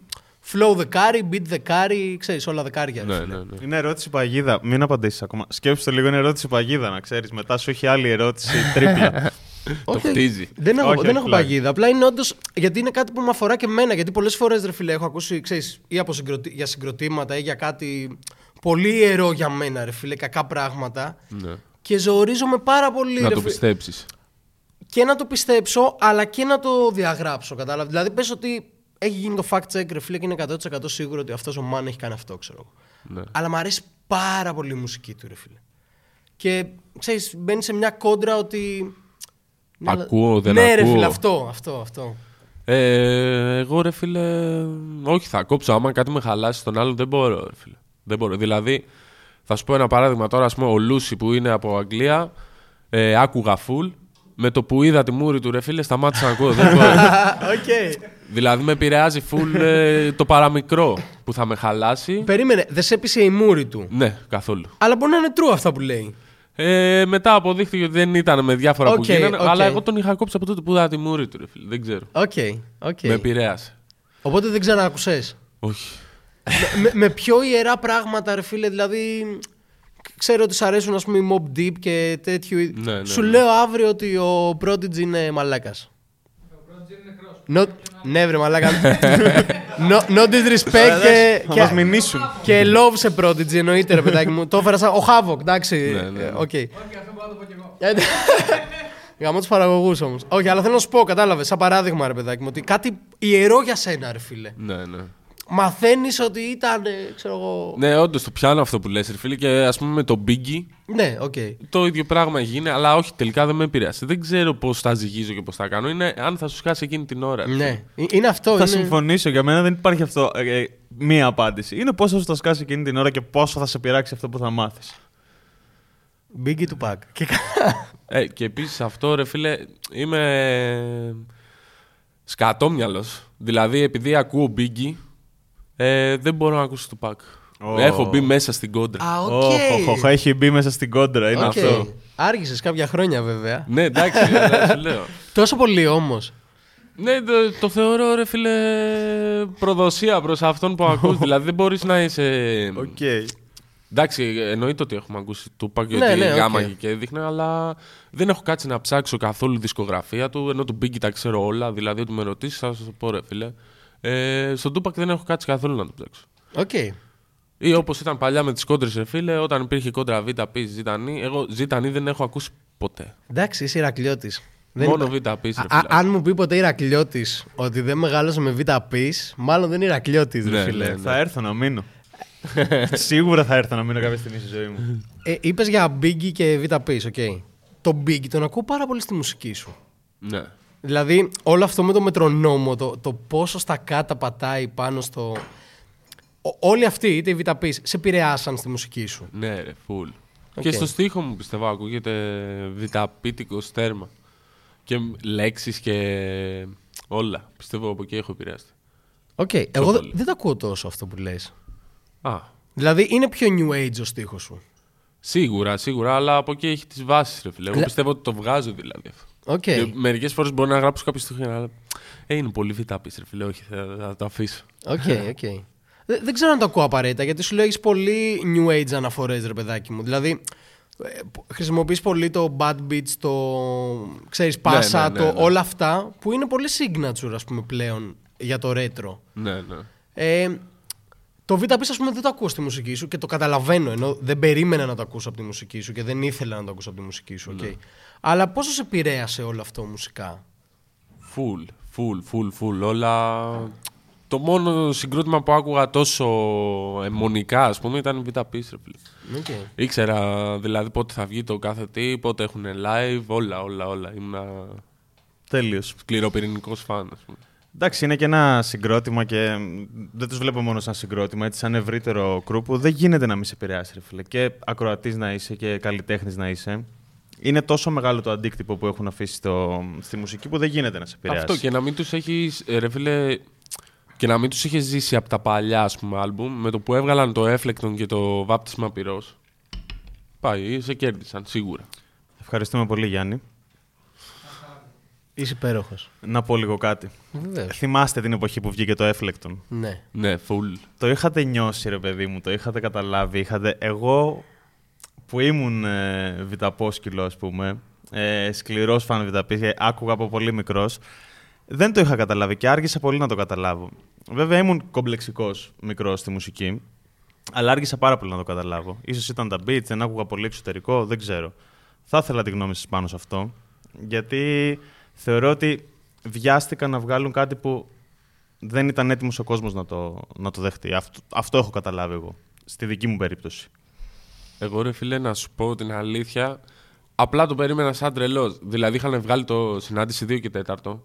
flow δεκάρι, beat δεκάρι, ξέρεις όλα δεκάρια. ρε ναι, φίλε. ναι, ναι. Είναι ερώτηση παγίδα. Μην απαντήσεις ακόμα. Σκέψτε το λίγο, είναι ερώτηση παγίδα, να ξέρεις. Μετά σου έχει άλλη ερώτηση τρίπλα. Το Όχι, χτίζει. Δεν έχω, Όχι, δεν όχι, έχω πλάκα. παγίδα. Απλά είναι όντω. Γιατί είναι κάτι που με αφορά και εμένα. Γιατί πολλές φορές, ρε φίλε, έχω ακούσει ξέρεις, ή από συγκροτι... για συγκροτήματα ή για κάτι πολύ ιερό για μένα, ρε φίλε, κακά πράγματα. Ναι. Και ζορίζομαι πάρα πολύ. Να ρε το φίλε. πιστέψεις. Και να το πιστέψω, αλλά και να το διαγράψω. Κατάλαβες. Δηλαδή, πες ότι έχει γίνει το fact check, ρε φίλε, και είναι 100% σίγουρο ότι αυτός ο man έχει κάνει αυτό, ξέρω εγώ. Ναι. Αλλά μου αρέσει πάρα πολύ η μουσική του, ρε φίλε. Και ξέρεις, μπαίνει σε μια κόντρα ότι. Ναι, αλλά- Ακούω, δεν ναι, ρε ακούω. φίλε, αυτό, αυτό, αυτό. Ε, εγώ ρε φίλε, όχι θα κόψω. Άμα κάτι με χαλάσει τον άλλον δεν μπορώ, ρε φίλε. Δεν μπορώ. Δηλαδή, θα σου πω ένα παράδειγμα τώρα, ας πούμε, ο Λούσι που είναι από Αγγλία, ε, άκουγα full. Με το που είδα τη μούρη του, ρε φίλε, σταμάτησα να ακούω. δεν μπορώ. Οκ. δηλαδή, με επηρεάζει full ε, το παραμικρό που θα με χαλάσει. Περίμενε, δεν σε έπεισε η μούρη του; Ναι, καθόλου. Αλλά μπορεί να είναι true αυτά που λέει. Ε, μετά αποδείχθηκε ότι δεν ήταν με διάφορα που Οκ, γίνανε, οκ. αλλά εγώ τον είχα κόψει από τότε που είδα τη μούρη του, ρε φίλε. Δεν ξέρω. OK, OK. Με επηρέασε. Οπότε δεν ξανάκουσες. Όχι. με, με, με πιο ιερά πράγματα, ρε φίλε, δηλαδή. Ξέρω ότι σ' αρέσουν ας πούμε οι Mobb Deep και τέτοιου είδου. Ναι, ναι, Σου ναι. λέω αύριο ότι ο Prodigy είναι μαλάκας. No, ναι, βρε μαλάκα. no, no disrespect και, Θα και, μας μηνύσουν. και love σε Prodigy εννοείται, ρε παιδάκι μου. Το έφερα σαν. Ο Havoc, εντάξει. Ναι, ναι, ναι. Ε, Οκ. Γαμώ τους παραγωγούς όμως. Όχι, αλλά θέλω να σου πω, κατάλαβες, σαν παράδειγμα, ρε παιδάκι μου, ότι κάτι ιερό για σένα, ρε φίλε. Ναι, ναι. Μαθαίνεις ότι ήταν, ε, ξέρω εγώ. Ναι, όντως το πιάνω αυτό που λες, ρε φίλε. Και ας πούμε με τον Biggie Ναι, οκ. το ίδιο πράγμα γίνει, αλλά όχι, τελικά δεν με επηρέασε. Δεν ξέρω πώς τα ζυγίζω και πώς τα κάνω. Είναι αν θα σου σκάσει εκείνη την ώρα. ρε φίλε. Ναι, Ε- είναι αυτό. Θα είναι... συμφωνήσω. Για μένα δεν υπάρχει αυτό. ε, ε, μία απάντηση. Είναι πόσο θα στο σκάσει εκείνη την ώρα και πόσο θα σε πειράξει αυτό που θα μάθεις. Biggie Tupac. Και... Ε, και επίσης αυτό, ρε φίλε, είμαι σκατόμυαλος. Δηλαδή, επειδή ακούω Biggie, ε, δεν μπορώ να ακούσω Tupac. Ω. Έχω μπει μέσα στην κόντρα. Α, οκ. Οχ, οχ, έχει μπει μέσα στην κόντρα. Είναι Οκ. αυτό. Άργησες κάποια χρόνια βέβαια. ναι, εντάξει, ε, σου λέω. Τόσο πολύ όμως. Ναι, το, το θεωρώ ρε φίλε προδοσία προς αυτόν που ακούς. δηλαδή δεν μπορείς να είσαι... Οκ. Εντάξει, εννοείται ότι έχουμε ακούσει Tupac Ναι, γιατί ναι, οκ. γάμαγε και έδερνε, αλλά δεν έχω κάτσει να ψάξω καθόλου δισκογραφία του, ενώ του Biggie τα ξέρω όλα, δηλαδή ότι με ρωτήσεις, θα σου το πω ρε φίλε. Ε, στον Tupac δεν έχω κάτσει καθόλου να το ψάξω. Οκ. Ή όπως ήταν παλιά με τις κόντρες, ρε φίλε, όταν υπήρχε κόντρα Β, Π, Ζ, Νι, εγώ Ζ, Νι δεν έχω ακούσει ποτέ. Εντάξει, είσαι Ηρακλειώτης. Μόνο Β, Π, ρε φίλε. Αν μου πει ποτέ Ηρακλειώτης ότι δεν μεγάλωσε με Βήτα Πεις, μάλλον δεν είναι Ηρακλειώτης, ρε Ναι, φίλε. ναι, ναι. Θα έρθω να μείνω. Σίγουρα θα έρθω να μείνω κάποια στιγμή στη ζωή μου. Ε, Είπες για Biggie και Βήτα Πεις, οκ. Το Biggie τον ακούω πάρα πολύ στη μουσική σου. Ναι. Δηλαδή, όλο αυτό με το μετρονόμο, το, το πόσο στα κάτω πατάει πάνω στο. Ο- όλοι αυτοί, είτε οι β' σε επηρεάσαν στη μουσική σου. Ναι, ρε, full. Οκ. Και στο στίχο μου πιστεύω ακούγεται βηταπείτικο τέρμα. Και λέξεις και όλα. Πιστεύω από εκεί έχω επηρεαστεί. Οκ, εγώ δε- πολύ. δεν το ακούω τόσο αυτό που λες. Α, Δηλαδή, είναι πιο new age ο στίχος σου. σίγουρα, σίγουρα, αλλά από εκεί έχει τις βάσεις, ρε φίλε. Εγώ Λε- πιστεύω ότι το βγάζω δηλαδή αυτό. Οκ. Και μερικές φορές μπορεί να γράψω κάποιο στίχο, αλλά ε, είναι πολύ Βήτα Πεις, ρε φίλε. Όχι, θα, θα το αφήσω. Οκ, οκ. Δεν, δεν ξέρω αν το ακούω απαραίτητα, γιατί σου λέω έχεις πολύ new age αναφορές, ρε παιδάκι μου. Δηλαδή, ε, που- χρησιμοποιείς πολύ το bad bitch, το ξέρεις, πάσα, ναι, ναι, το ναι. όλα αυτά, που είναι πολύ signature, ας πούμε, πλέον για το retro. Ναι, ναι. Ε, το Βήτα Πεις, ας πούμε, δεν το ακούω στη μουσική σου και το καταλαβαίνω, ενώ δεν περίμενα να το ακούσω από τη μουσική σου και δεν ήθελα να το ακούσω από τη μουσική σου, οκ. Αλλά πόσο σε επηρέασε όλο αυτό μουσικά; Full, full, full, full. Όλα. Το μόνο συγκρότημα που άκουγα τόσο εμμονικά, ας πούμε, ήταν οι Βήτα Πεις, ρε φίλε. Οκ. Ήξερα δηλαδή πότε θα βγει το κάθε τι, πότε έχουν live, όλα, όλα, όλα. Ήμουν Τέλειος. σκληροπυρηνικός φαν, ας πούμε. Εντάξει, είναι και ένα συγκρότημα και μ, δεν τους βλέπω μόνο σαν συγκρότημα, έτσι σαν ευρύτερο κρού που δεν γίνεται να μην σε επηρεάσει, ρε φίλε. Και ακροατής να είσαι και καλλιτέχνης να είσαι. Είναι τόσο μεγάλο το αντίκτυπο που έχουν αφήσει στο, στη μουσική που δεν γίνεται να σε επηρεάσει. Αυτό και να μην τους έχεις. Ρε φίλε, και να μην τους είχες ζήσει από τα παλιά ας πούμε, άλμπουμ με το που έβγαλαν το Έφλεκτον και το Βάπτισμα Πυρός. Πάει, σε κέρδισαν σίγουρα. Ευχαριστούμε πολύ, Γιάννη. Είσαι υπέροχος. Να πω λίγο κάτι. Βεβαίως. Θυμάστε την εποχή που βγήκε το Έφλεκτον. Ναι. Ναι, full. Το είχατε νιώσει, ρε παιδί μου, το είχατε καταλάβει. Είχατε... Εγώ που ήμουν ε, βιταπόσκυλο, ας πούμε, ε, σκληρός φαν Βιταπής, και άκουγα από πολύ μικρός. Δεν το είχα καταλάβει και άργησα πολύ να το καταλάβω. Βέβαια ήμουν κομπλεξικός μικρός στη μουσική, αλλά άργησα πάρα πολύ να το καταλάβω. σω ήταν τα beats, δεν άκουγα πολύ εξωτερικό, δεν ξέρω. Θα ήθελα τη γνώμη σας πάνω σε αυτό, γιατί θεωρώ ότι βιάστηκαν να βγάλουν κάτι που δεν ήταν έτοιμος ο κόσμος να το, να το δεχτεί. Αυτό, αυτό έχω καταλάβει εγώ, στη δική μου περίπτωση. Εγώ ρε φίλε να σου πω την αλήθεια, απλά το περίμενα σαν τρελό. Δηλαδή είχαν βγάλει το συνάντηση 2 και 4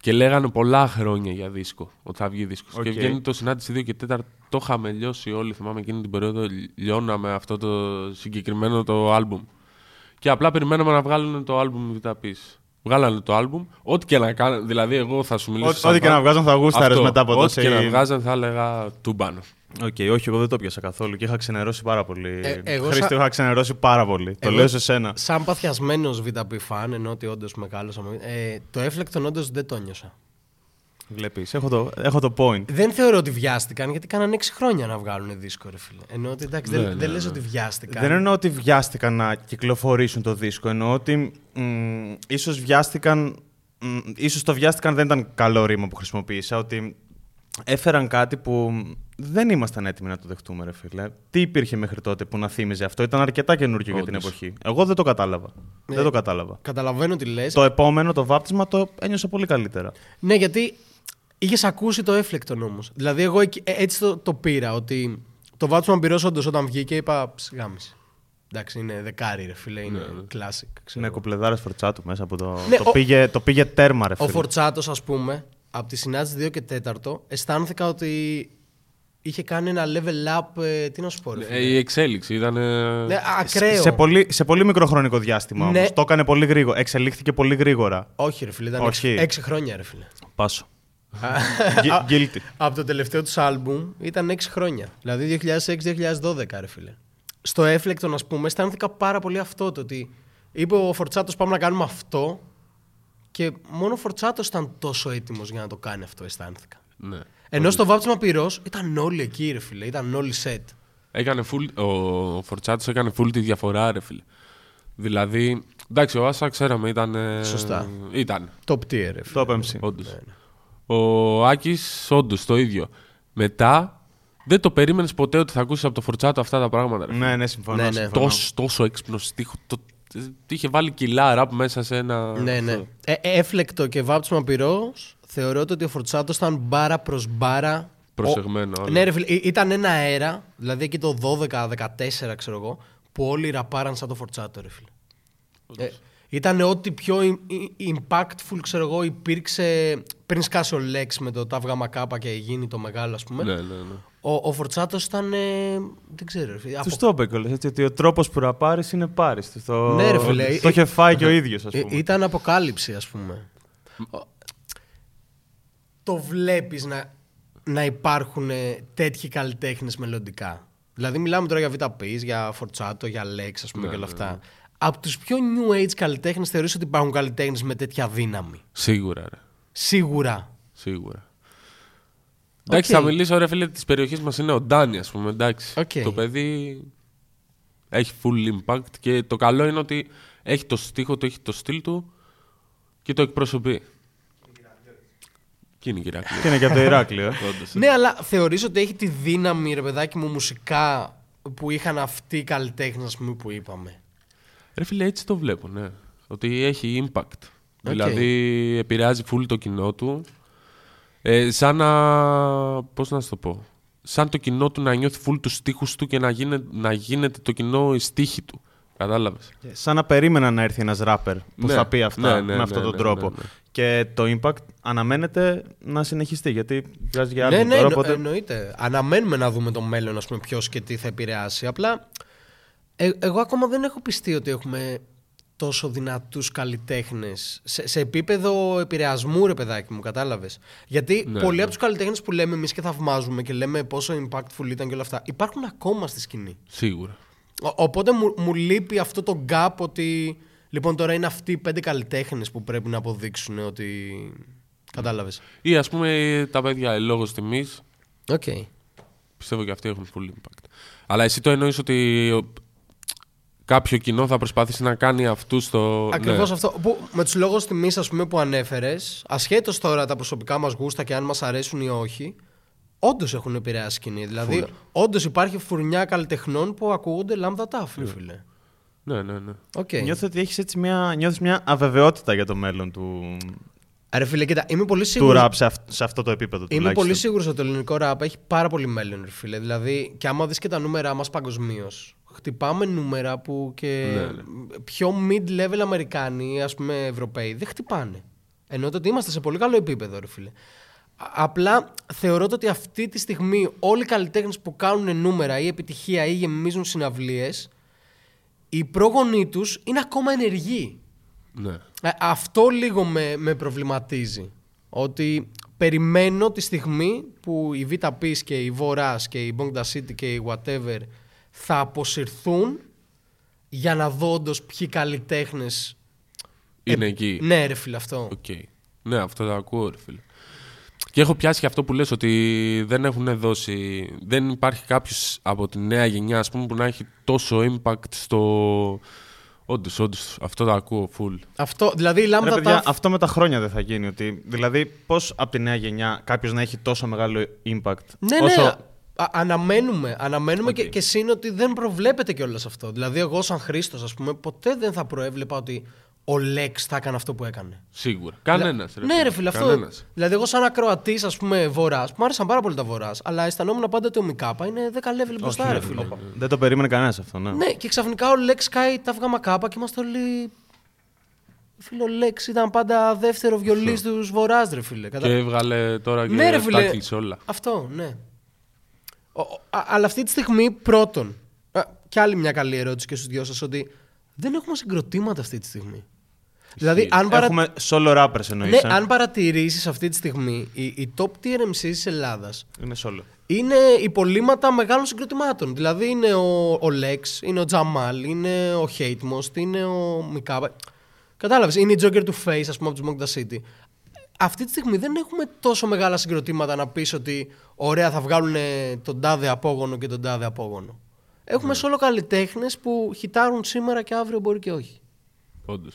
και λέγανε πολλά χρόνια για δίσκο, ότι θα βγει δίσκος. Okay. Και βγαίνει το συνάντηση 2 και 4, το είχαμε λιώσει όλοι. Θυμάμαι εκείνη την περίοδο, λιώναμε αυτό το συγκεκριμένο το άλμπουμ. Και απλά περιμέναμε να βγάλουν το άλμπουμ Βήτα Πεις. Βγάλανε το άλμπουμ. Ό,τι και να κάνουν. Δηλαδή, εγώ θα σου μιλήσω. Ό,τι και να βγάζουν θα γούσταρες μετά από τόσο. Ό,τι και να βγάζαν θα έλεγα τούμπανο. Οκ, okay, όχι, εγώ δεν το πιάσα καθόλου και είχα ξενερώσει πάρα πολύ. Ε, εγώ Χρήστη, σα... είχα ξενερώσει πάρα πολύ. Εγώ, το λέω σε σένα. Σαν παθιασμένος VP φαν, ενώ ότι όντως μεγάλωσα. Ε, το Εύφλεκτον όντως δεν το νιώσα. Βλέπεις, έχω το, έχω το point. Δεν θεωρώ ότι βιάστηκαν γιατί κάνανε 6 χρόνια να βγάλουν δίσκο, ρε φίλε. Εννοώ ότι εντάξει, ναι, δεν, ναι, δεν ναι. λες ότι βιάστηκαν. Δεν εννοώ ότι βιάστηκαν να κυκλοφορήσουν το δίσκο. Εννοώ ότι μ, ίσως βιάστηκαν. Μ, ίσως το βιάστηκαν δεν ήταν καλό ρήμα που χρησιμοποίησα. Ότι έφεραν κάτι που δεν ήμασταν έτοιμοι να το δεχτούμε, ρε φίλε. Τι υπήρχε μέχρι τότε που να θύμιζε αυτό, ήταν αρκετά καινούργιο για την εποχή. Εγώ δεν το κατάλαβα. Ε, δεν το κατάλαβα. Καταλαβαίνω τι λες. Το επόμενο, το βάπτισμα, το ένιωσα πολύ καλύτερα. Ναι, γιατί είχες ακούσει το έφλεκτον όμως. Δηλαδή, εγώ ε, έτσι το, το πήρα, ότι το βάπτισμα πυρό όντως όταν βγήκε είπα ψιγάμιση. Εντάξει, είναι δεκάρι, ρε φίλε, είναι ναι, ναι. Ναι, κοπλεδάρε φορτσάτου μέσα από το. Ναι, το, ο... πήγε, το πήγε τέρμα, ρε φίλε. Ο φορτσάτος, ας πούμε, από τη συνάντηση 2 και 4 αισθάνθηκα ότι είχε κάνει ένα level up. Ε, τι να σου πω, ρε, ε, Η εξέλιξη ήταν. Ναι, ακραίο. Σε, πολύ, σε πολύ μικρό χρονικό διάστημα ναι. Το έκανε πολύ γρήγορα. Εξελίχθηκε πολύ γρήγορα. Όχι, ρε φίλε, ήταν Όχι. 6, χρόνια, ρε φίλε. Πάσο. Guilty. Από το τελευταίο τους άλμπουμ ήταν 6 χρόνια. Δηλαδή 2006-2012, ρε φίλε. Στο έφλεκτο, ας πούμε, αισθάνθηκα πάρα πολύ αυτό. Το ότι είπε ο Φορτσάτος, πάμε να κάνουμε αυτό και μόνο ο Φορτσάτος ήταν τόσο έτοιμος για να το κάνει αυτό, αισθάνθηκα. Ναι. Ενώ στο βάψιμα πυρός ήταν όλοι εκεί, ρε φίλε. Ήταν όλοι set. Έκανε full, ο Φορτσάτος έκανε full τη διαφορά, ρε φίλε. Δηλαδή, εντάξει, ο Άσα ξέραμε ήταν. Σωστά. Ήταν. Top tier, ρε φίλε. Top MC. Όντως. Ναι, ναι. Ο Άκης, όντως το ίδιο. Μετά δεν το περίμενες ποτέ ότι θα ακούσεις από το Φορτσάτο αυτά τα πράγματα. Ρε. Ναι, ναι, συμφωνώ. Ναι, ναι. Τόσο, τόσο έξυπνος στίχο. Το, είχε βάλει κιλά ραπ μέσα σε ένα. Ναι, ναι. Ε, έφλεκτο και βάψιμα πυρός. Θεωρώ ότι ο Φορτσάτο ήταν μπάρα προς μπάρα. Προσεγμένο. Ο... Ναι, ρε φίλε, ήταν ένα αέρα, δηλαδή εκεί το 12-14, ξέρω εγώ, που όλοι ραπάραν σαν το Φορτσάτο, ρε φίλε. Ε, ήταν ό,τι πιο impactful, ξέρω εγώ, υπήρξε πριν σκάσει ο Λέξ με το ταύγα μακάπα και γίνει το μεγάλο, ας πούμε. Ναι, ναι, ναι. Ο, ο Φορτσάτος ήταν. Ε, δεν ξέρω. Τους από... το είπε έτσι, ότι ο τρόπος που να πάρεις είναι πάρεις. Το... Ναι, ρε φίλε. Το είχε φάει και ο ίδιος, ας πούμε. Ήταν αποκάλυψη, ας πούμε. Το βλέπεις να, να υπάρχουν τέτοιοι καλλιτέχνες μελλοντικά; Δηλαδή, μιλάμε τώρα για Β' για Φορτσάτο, για Λέξ, ας πούμε, ναι, και όλα αυτά. Ναι από τους πιο new age καλλιτέχνες θεωρείς ότι υπάρχουν καλλιτέχνες με τέτοια δύναμη; Σίγουρα, ρε. Σίγουρα. Σίγουρα. Εντάξει, θα μιλήσω ρε φίλε της περιοχής μας είναι ο Ντάνι, ας πούμε. Εντάξει. Okay. Το παιδί έχει full impact και το καλό είναι ότι έχει το στίχο του, έχει το στυλ του και το εκπροσωπεί. Και είναι και Και είναι και από το Ηράκλειο. Ε. ναι, αλλά θεωρείς ότι έχει τη δύναμη, ρε παιδάκι μου, μουσικά που είχαν αυτοί οι καλλιτέχνες, που είπαμε; Ρε φίλε, έτσι το βλέπω, ναι. Ότι έχει impact. Δηλαδή επηρεάζει full το κοινό του. Ε, σαν να. Πώς να σου το πω. Σαν το κοινό του να νιώθει full τους στίχους του και να γίνεται, να γίνεται το κοινό η στίχη του. Κατάλαβες. Ε, σαν να περίμενα να έρθει ένας ράπερ που ναι, θα πει αυτά ναι, ναι, με αυτόν ναι, τον τρόπο. Και το impact αναμένεται να συνεχιστεί γιατί βγάζει για άλλο ναι, ναι, τώρα. Οπότε... Εννοείται. Αναμένουμε να δούμε το μέλλον, ποιος και τι θα επηρεάσει. Απλά ε, εγώ ακόμα δεν έχω πιστεί ότι έχουμε τόσο δυνατούς καλλιτέχνες σε, σε επίπεδο επηρεασμού ρε παιδάκι μου, κατάλαβες. Γιατί ναι, πολλοί ναι. από τους καλλιτέχνες που λέμε εμείς και θαυμάζουμε και λέμε πόσο impactful ήταν και όλα αυτά υπάρχουν ακόμα στη σκηνή. Σίγουρα. Ο, οπότε μου, μου λείπει αυτό το gap ότι λοιπόν τώρα είναι αυτοί οι πέντε καλλιτέχνες που πρέπει να αποδείξουν ότι... Κατάλαβες. Ή ας πούμε τα παιδιά λόγω τιμής. Okay. Πιστεύω και αυτοί έχουν full impact. Αλλά εσύ το εννοείς ότι κάποιο κοινό θα προσπαθήσει να κάνει αυτού στο. Ακριβώς ναι. αυτό. Που, με τους λόγους τιμής που ανέφερες, ασχέτως τώρα τα προσωπικά μας γούστα και αν μας αρέσουν ή όχι, όντως έχουν επηρεάσει σκηνή. Δηλαδή, όντως υπάρχει φουρνιά καλλιτεχνών που ακούγονται λάμδα τάφ, φίλε. Ναι, ναι, ναι. Okay. Νιώθω ότι έχεις έτσι μια, νιώθεις μια αβεβαιότητα για το μέλλον του, Ρε φίλε, κοίτα, είμαι πολύ του σίγουρος... ραπ σε, αυ- σε αυτό το επίπεδο Είμαι τουλάχιστον. πολύ σίγουρος ότι το ελληνικό ραπ έχει πάρα πολύ μέλλον, ρε φίλε. Δηλαδή, και άμα δεις και τα νούμερα μας παγκοσμίως, χτυπάμε νούμερα που και Ναι, ναι. πιο mid-level Αμερικάνοι, ας πούμε Ευρωπαίοι, δεν χτυπάνε. Ενώ ότι είμαστε σε πολύ καλό επίπεδο, ρε φίλε. Α- Απλά θεωρώ το ότι αυτή τη στιγμή όλοι οι καλλιτέχνες που κάνουν νούμερα ή επιτυχία ή γεμίζουν συναυλίες, οι πρόγονοί τους είναι ακόμα ενεργοί. ναι. Ε, Αυτό λίγο με, με προβληματίζει. Ότι περιμένω τη στιγμή που η Vita Peace και η Βοράς και η Bongda City και η whatever θα αποσυρθούν για να δω όντως ποιοι καλλιτέχνες. Είναι εκεί. Ναι, ρε φίλε, αυτό. Οκ. Ναι, αυτό το ακούω, ρε φίλε. Και έχω πιάσει και αυτό που λες ότι δεν έχουν δώσει. Δεν υπάρχει κάποιος από τη νέα γενιά ας πούμε, που να έχει τόσο impact στο. Όντως, όντως. Αυτό το ακούω full. Αυτό, δηλαδή η Ρε Λάμδα παιδιά, Ταφ- αυτό με τα χρόνια δεν θα γίνει. Ότι, δηλαδή, πώς από τη νέα γενιά κάποιος να έχει τόσο μεγάλο impact. Ναι, όσο... ναι. Α, αναμένουμε. Αναμένουμε Οκ. και, και συν ότι δεν προβλέπεται κιόλας αυτό. Δηλαδή, εγώ, σαν Χρήστος, ας πούμε, ποτέ δεν θα προέβλεπα ότι ο Λέξ θα έκανε αυτό που έκανε. Σίγουρα. Κανένας. ναι, ρε φίλε, αυτό. Κανένας. Δηλαδή, εγώ, σαν ακροατής, ας πούμε, βορράς, μου άρεσαν πάρα πολύ τα βορράς, αλλά αισθανόμουν πάντα ότι ο Μικάπα είναι 10 level μπροστά, ρε φίλε. Δεν το περίμενε κανένας αυτό, ναι. Ναι, και ξαφνικά ο Λέξ κάει τα αυγά μακάπα και είμαστε όλοι. Φίλε, ο Λέξ ήταν πάντα δεύτερο βιολί του βορράς, ρε φίλε. Κατα- Και έβγαλε τώρα και Ναι, ρε τα φίλε. έκλεισε όλα. Αυτό, ναι. Ο- ο- α- αλλά αυτή τη στιγμή, πρώτον, α, και άλλη μια καλή ερώτηση και στους δυο σας, ότι δεν έχουμε συγκροτήματα αυτή τη στιγμή. Δηλαδή, αν, παρα... Έχουμε solo rappers εννοείς, ναι, ε; αν παρατηρήσεις αυτή τη στιγμή, οι, οι top tier MCs της Ελλάδας Είναι solo. είναι υπολείμματα μεγάλων συγκροτημάτων. Δηλαδή, είναι ο, ο Lex, είναι ο Τζαμάλ, είναι ο Hatemost, είναι ο Μικάπα. Κατάλαβες, είναι η Joker του Face, ας πούμε, από τους Mongda City. Αυτή τη στιγμή δεν έχουμε τόσο μεγάλα συγκροτήματα να πεις ότι ωραία θα βγάλουν τον τάδε απόγονο και τον τάδε απόγονο. Έχουμε Ναι. σε όλο καλλιτέχνες που χιτάρουν σήμερα και αύριο μπορεί και όχι. Όντως.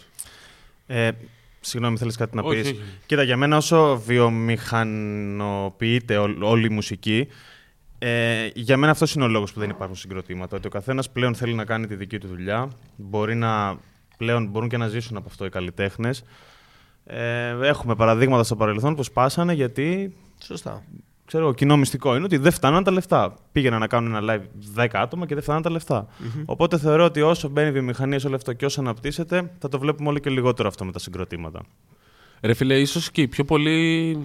Ε, συγγνώμη, θέλεις κάτι να Όχι, πεις; όχι. Κοίτα, για μένα όσο βιομηχανοποιείται ό- όλη η μουσική, ε, για μένα αυτός είναι ο λόγος που δεν υπάρχουν συγκροτήματα. Ότι ο καθένας πλέον θέλει να κάνει τη δική του δουλειά. Μπορεί να, πλέον μπορούν και να ζήσουν από αυτό οι καλλιτέχνες. Ε, έχουμε παραδείγματα στο παρελθόν που σπάσανε γιατί Σωστά. ξέρω, εγώ, κοινό μυστικό είναι ότι δεν φτάναν τα λεφτά. Πήγαιναν να κάνουν ένα live 10 άτομα και δεν φτάναν τα λεφτα Οπότε θεωρώ ότι όσο μπαίνει η βιομηχανία σε όλο αυτό και όσο αναπτύσσεται, θα το βλέπουμε όλο και λιγότερο αυτό με τα συγκροτήματα. Ρε φίλε, ίσως και οι πιο πολλοί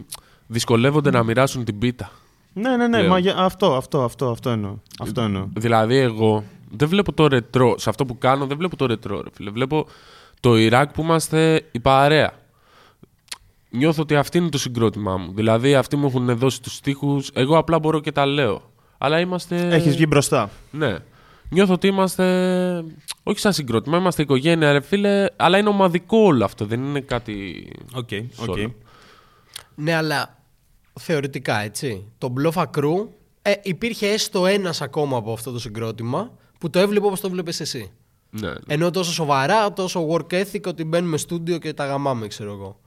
δυσκολεύονται να μοιράσουν την πίτα. Ναι, ναι, ναι, Λέω. μα για- αυτό, αυτό, αυτό, αυτό εννοώ. Αυτό εννοώ. Δηλαδή, εγώ δεν βλέπω το ρετρό. Σε αυτό που κάνω, δεν βλέπω το ρετρό, ρε φίλε. Βλέπω το Ιράκ που είμαστε η παρέα. Νιώθω ότι αυτή είναι το συγκρότημά μου. Δηλαδή, αυτοί μου έχουν δώσει τους στίχους. Εγώ απλά μπορώ και τα λέω. Αλλά είμαστε. Έχεις βγει μπροστά. Ναι. Νιώθω ότι είμαστε. Όχι σαν συγκρότημα, είμαστε οικογένεια, ρε φίλε. Αλλά είναι ομαδικό όλο αυτό. Δεν είναι κάτι. Οκ, solo. οκ. Ναι, αλλά θεωρητικά έτσι. Το Bluff Crew ε, υπήρχε έστω ένας ακόμα από αυτό το συγκρότημα που το έβλεπε όπως το βλέπεις εσύ. Ναι, ναι. Ενώ τόσο σοβαρά, τόσο work ethic ότι μπαίνουμε στούντιο και τα γαμάμε, ξέρω εγώ.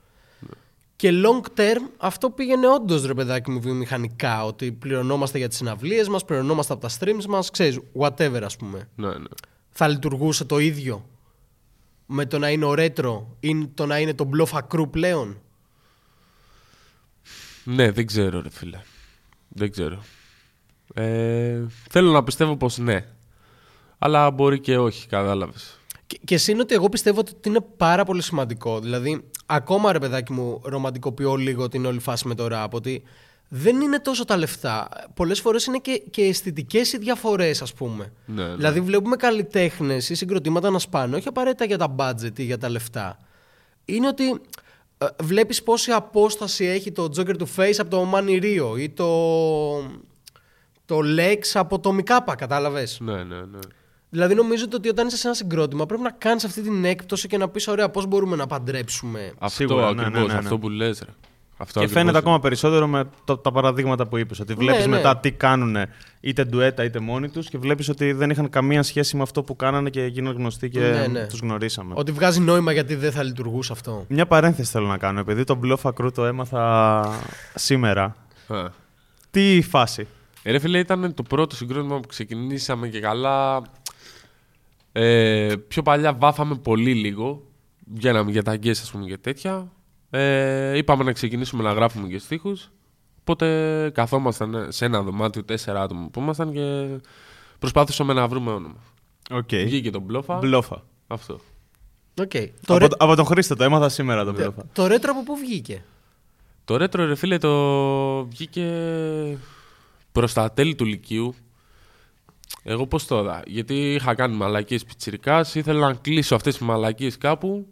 Και long term αυτό πήγαινε όντως ρε παιδάκι μου βιομηχανικά. Ότι πληρωνόμαστε για τις συναυλίες μας, πληρωνόμαστε από τα streams μας, ξέρεις, whatever ας πούμε. ναι, ναι. Θα λειτουργούσε το ίδιο με το να είναι ο retro ή το να είναι το bluff crew πλέον; Ναι, δεν ξέρω, ρε φίλε. Δεν ξέρω. Ε, θέλω να πιστεύω πως ναι. Αλλά μπορεί και όχι, κατάλαβες. Και, και συν ότι εγώ πιστεύω ότι είναι πάρα πολύ σημαντικό. Δηλαδή, ακόμα ρε παιδάκι μου, ρομαντικοποιώ λίγο την όλη φάση με το ραπ. Ότι δεν είναι τόσο τα λεφτά. Πολλές φορές είναι και, και αισθητικές οι διαφορές, ας πούμε. Ναι, ναι. Δηλαδή, βλέπουμε καλλιτέχνες ή συγκροτήματα να σπάνε, όχι απαραίτητα για τα budget ή για τα λεφτά. Είναι ότι ε, βλέπεις πόση απόσταση έχει το Joker του Face από το Money Rio ή το, το Lex από το Mikapa, κατάλαβες; Ναι, ναι, ναι. Δηλαδή νομίζω ότι όταν είσαι σε ένα συγκρότημα πρέπει να κάνεις αυτή την έκπτωση και να πεις ωραία πώς μπορούμε να παντρέψουμε. Αυτό Σίγουρα, ναι, ακριβώς, ναι, ναι, ναι. αυτό που λες ρε. Αυτό και ακριβώς φαίνεται είναι. ακόμα περισσότερο με το- τα παραδείγματα που είπες. Ότι βλέπεις ναι. μετά τι κάνουν είτε ντουέτα είτε μόνοι τους και βλέπεις ότι δεν είχαν καμία σχέση με αυτό που κάνανε και γίνανε γνωστοί και Ναι, ναι. τους γνωρίσαμε. Ότι βγάζει νόημα γιατί δεν θα λειτουργούσε αυτό. Μια παρένθεση θέλω να κάνω. Επειδή το Bluff Ακρού το έμαθα σήμερα. Α. Τι φάση; Ε, ρε φίλε, ήταν το πρώτο συγκρότημα που ξεκινήσαμε και καλά. Ε, πιο παλιά βάφαμε πολύ λίγο. Βγαίναμε για ταγκιές, ας πούμε, και τέτοια. Ε, είπαμε να ξεκινήσουμε να γράφουμε και στίχους. Οπότε καθόμασταν σε ένα δωμάτιο τέσσερα άτομα που ήμασταν και προσπάθησαμε να βρούμε όνομα. Οκ. Βγήκε τον Μπλόφα. Μπλόφα. Αυτό. Οκ. Το, Από, ρε... από τον Χρήστο το έμαθα σήμερα το Μπλόφα. το ρέτρο από πού βγήκε; Το ρέτρο, ρε φίλε, το βγήκε προς τα τέλη του Λυκείου. Εγώ πώς το είδα. Γιατί είχα κάνει μαλακίες πιτσιρικάς, ήθελα να κλείσω αυτές τις μαλακίες κάπου,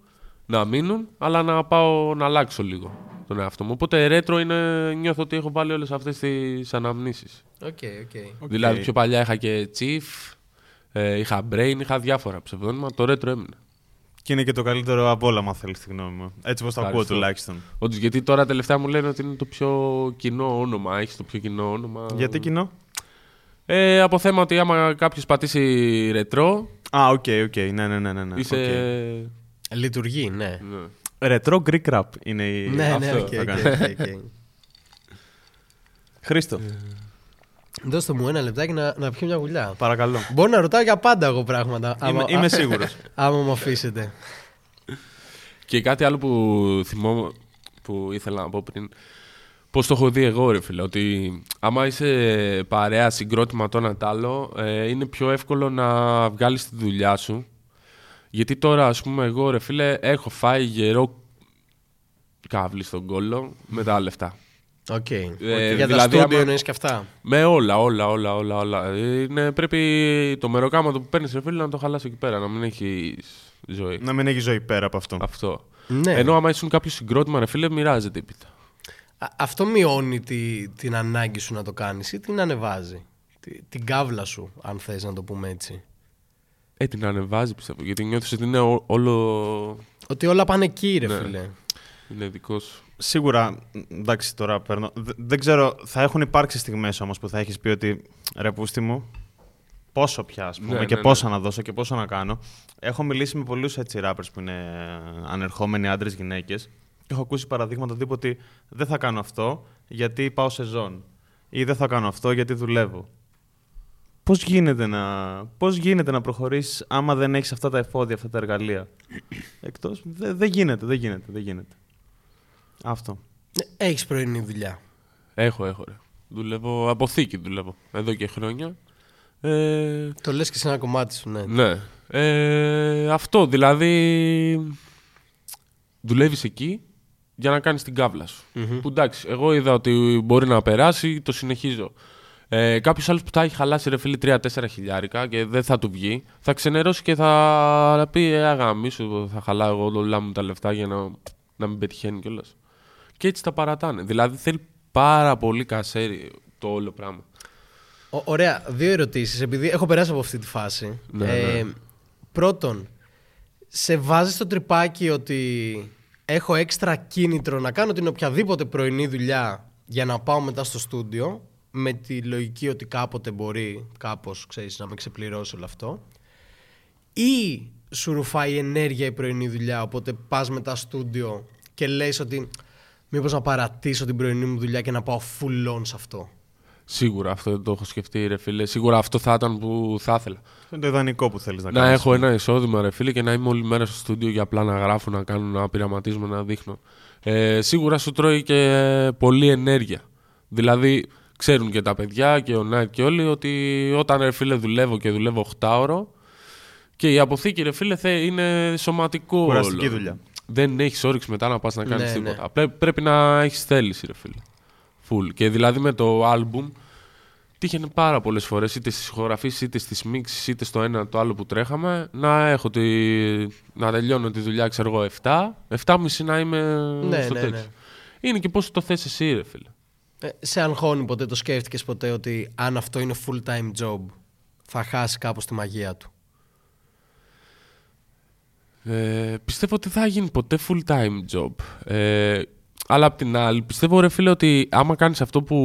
να μείνουν, αλλά να πάω να αλλάξω λίγο τον εαυτό μου. Οπότε ρέτρο είναι, νιώθω ότι έχω βάλει όλες αυτές τις αναμνήσεις. Οκ, οκ. Οκ. Δηλαδή πιο παλιά είχα και Chief, ε, είχα Brain, είχα διάφορα ψευδόνυμα, το ρέτρο έμεινε. Και είναι και το καλύτερο από όλα, αν θέλεις τη γνώμη μου. Έτσι όπως το ακούω Ευχαριστώ. τουλάχιστον. Όντως, γιατί τώρα τελευταία μου λένε ότι είναι το πιο κοινό όνομα, έχεις το πιο κοινό όνομα. Γιατί κοινό; Ε, από θέμα ότι άμα κάποιος πατήσει ρετρό, Α, οκ, οκ. Ναι, ναι, ναι. ναι, ναι. είσαι. Λειτουργεί, ναι. Ναι. Ρετρό Greek rap είναι η. Ναι, ναι, αυτό οκ, θα οκ, κάνω. οκ, οκ. Χρήστο, Δώστε μου ένα λεπτάκι να, να πιω μια γουλιά. παρακαλώ. Μπορώ να ρωτάω για πάντα εγώ πράγματα. Είμαι, άμα- είμαι σίγουρος. Άμα μου αφήσετε. Και κάτι άλλο που θυμώ που ήθελα να πω πριν. Πώς το έχω δει εγώ, ρε φίλε. Ότι άμα είσαι παρέα συγκρότημα το ένα τ' άλλο, ε, είναι πιο εύκολο να βγάλεις τη δουλειά σου. Γιατί τώρα, ας πούμε, εγώ, ρε φίλε, έχω φάει γερό καβλί στον κώλο με τα λεφτά. Οκ. Ε, για τα δηλαδή, στούντιο άμα- εννοείς και αυτά. Με όλα, όλα, όλα, όλα. όλα. Ε, Είναι, πρέπει το μεροκάματο που παίρνεις, ρε φίλε, να το χαλάσει εκεί πέρα, να μην έχει ζωή. να μην έχει ζωή πέρα από αυτό. Αυτό. Ναι. Ενώ άμα ήσουν κάποιος συγκρότημα, ρε φίλε, μοιράζεται έπειτα. Α- Αυτό μειώνει τη, την ανάγκη σου να το κάνεις ή την ανεβάζει; Τη- την κάβλα σου, αν θες να το πούμε έτσι. Ε, την ανεβάζει πιστεύω. Γιατί νιώθεις ότι είναι ό- όλο. Ότι όλα πάνε εκεί, ρε Ναι. φίλε. Είναι δικός σου. Σίγουρα, εντάξει τώρα παίρνω. Δε- Δεν ξέρω, θα έχουν υπάρξει στιγμές όμως που θα έχεις πει ότι ρε πούστη μου, πόσο πια ας πούμε, Ναι, και ναι, πόσα να δώσω και πόσα να κάνω. Έχω μιλήσει με πολλούς έτσι rappers που είναι ανερχόμενοι άντρες γυναίκες. Έχω ακούσει παραδείγματα τύπου ότι δεν θα κάνω αυτό γιατί πάω σε ζών. Ή δεν θα κάνω αυτό γιατί δουλεύω. Πώς γίνεται να, πώς γίνεται να προχωρήσει άμα δεν έχεις αυτά τα εφόδια, αυτά τα εργαλεία; Εκτός. Δεν δεν γίνεται, δεν γίνεται, δεν γίνεται. Αυτό. Ναι, Έχεις πρωινή δουλειά. Έχω, έχω. Ρε. Δουλεύω, αποθήκη δουλεύω. Εδώ και χρόνια. Ε, Το λες και σε ένα κομμάτι σου, ναι. ναι. Ε, αυτό, δηλαδή. Δουλεύεις εκεί για να κάνεις την κάβλα σου. Μμμ. Που εντάξει, εγώ είδα ότι μπορεί να περάσει, το συνεχίζω. Ε, Κάποιος άλλος που θα έχει χαλάσει ρε φίλε 3-4 χιλιάρικα και δεν θα του βγει, θα ξενερώσει και θα πει Ε, αγαμί σου, θα χαλάω εγώ όλα μου τα λεφτά για να, να μην πετυχαίνει κιόλας. Και έτσι τα παρατάνε. Δηλαδή θέλει πάρα πολύ κασέρι το όλο πράγμα. Ω- ωραία, δύο ερωτήσεις, επειδή έχω περάσει από αυτή τη φάση. Ναι, Ε, ναι. Πρώτον, σε βάζει στο τρυπάκι ότι έχω έξτρα κίνητρο να κάνω την οποιαδήποτε πρωινή δουλειά για να πάω μετά στο στούντιο με τη λογική ότι κάποτε μπορεί κάπως, ξέρεις, να με ξεπληρώσει όλο αυτό ή σου ρουφάει ενέργεια η πρωινή δουλειά οπότε πας μετά στούντιο και λες ότι μήπως να παρατήσω την πρωινή μου δουλειά και να πάω full on σε αυτό. Σίγουρα αυτό δεν το έχω σκεφτεί, ρε φίλε. Σίγουρα αυτό θα ήταν που θα ήθελα. Αυτό είναι το ιδανικό που θέλεις να Να κάνεις. έχω ένα εισόδημα, ρε φίλε, και να είμαι όλη μέρα στο στούντιο για απλά να γράφω, να κάνω, να πειραματίζουμε, να δείχνω. Ε, σίγουρα σου τρώει και πολλή ενέργεια. Δηλαδή, ξέρουν και τα παιδιά και ο Νάιτ και όλοι ότι όταν ρε φίλε δουλεύω και δουλεύω 8 ώρο και η αποθήκη ρε φίλε θε, είναι σωματικό Κουραστική όλο. δουλειά. Δεν έχεις όρεξη μετά να πας να κάνεις Ναι, ναι. τίποτα. Πρέ- πρέπει να έχεις θέληση, ρε φίλε. Full. Και δηλαδή με το album τύχαινε πάρα πολλές φορές είτε στις ηχογραφήσεις είτε στις μίξεις είτε στο ένα το άλλο που τρέχαμε να έχω τη... να τελειώνω τη δουλειά, ξέρω εγώ, 7, 7.30 να είμαι Ναι, στο ναι, τέτοιο. ναι. Είναι και πώς το θες εσύ, ρε φίλε. Ε, σε αγχώνει ποτέ, το σκέφτηκες ποτέ ότι αν αυτό είναι full time job θα χάσει κάπως τη μαγεία του; Ε, πιστεύω ότι θα γίνει ποτέ full time job. Ε, Αλλά απ' την άλλη, πιστεύω ρε φίλε ότι άμα κάνεις αυτό που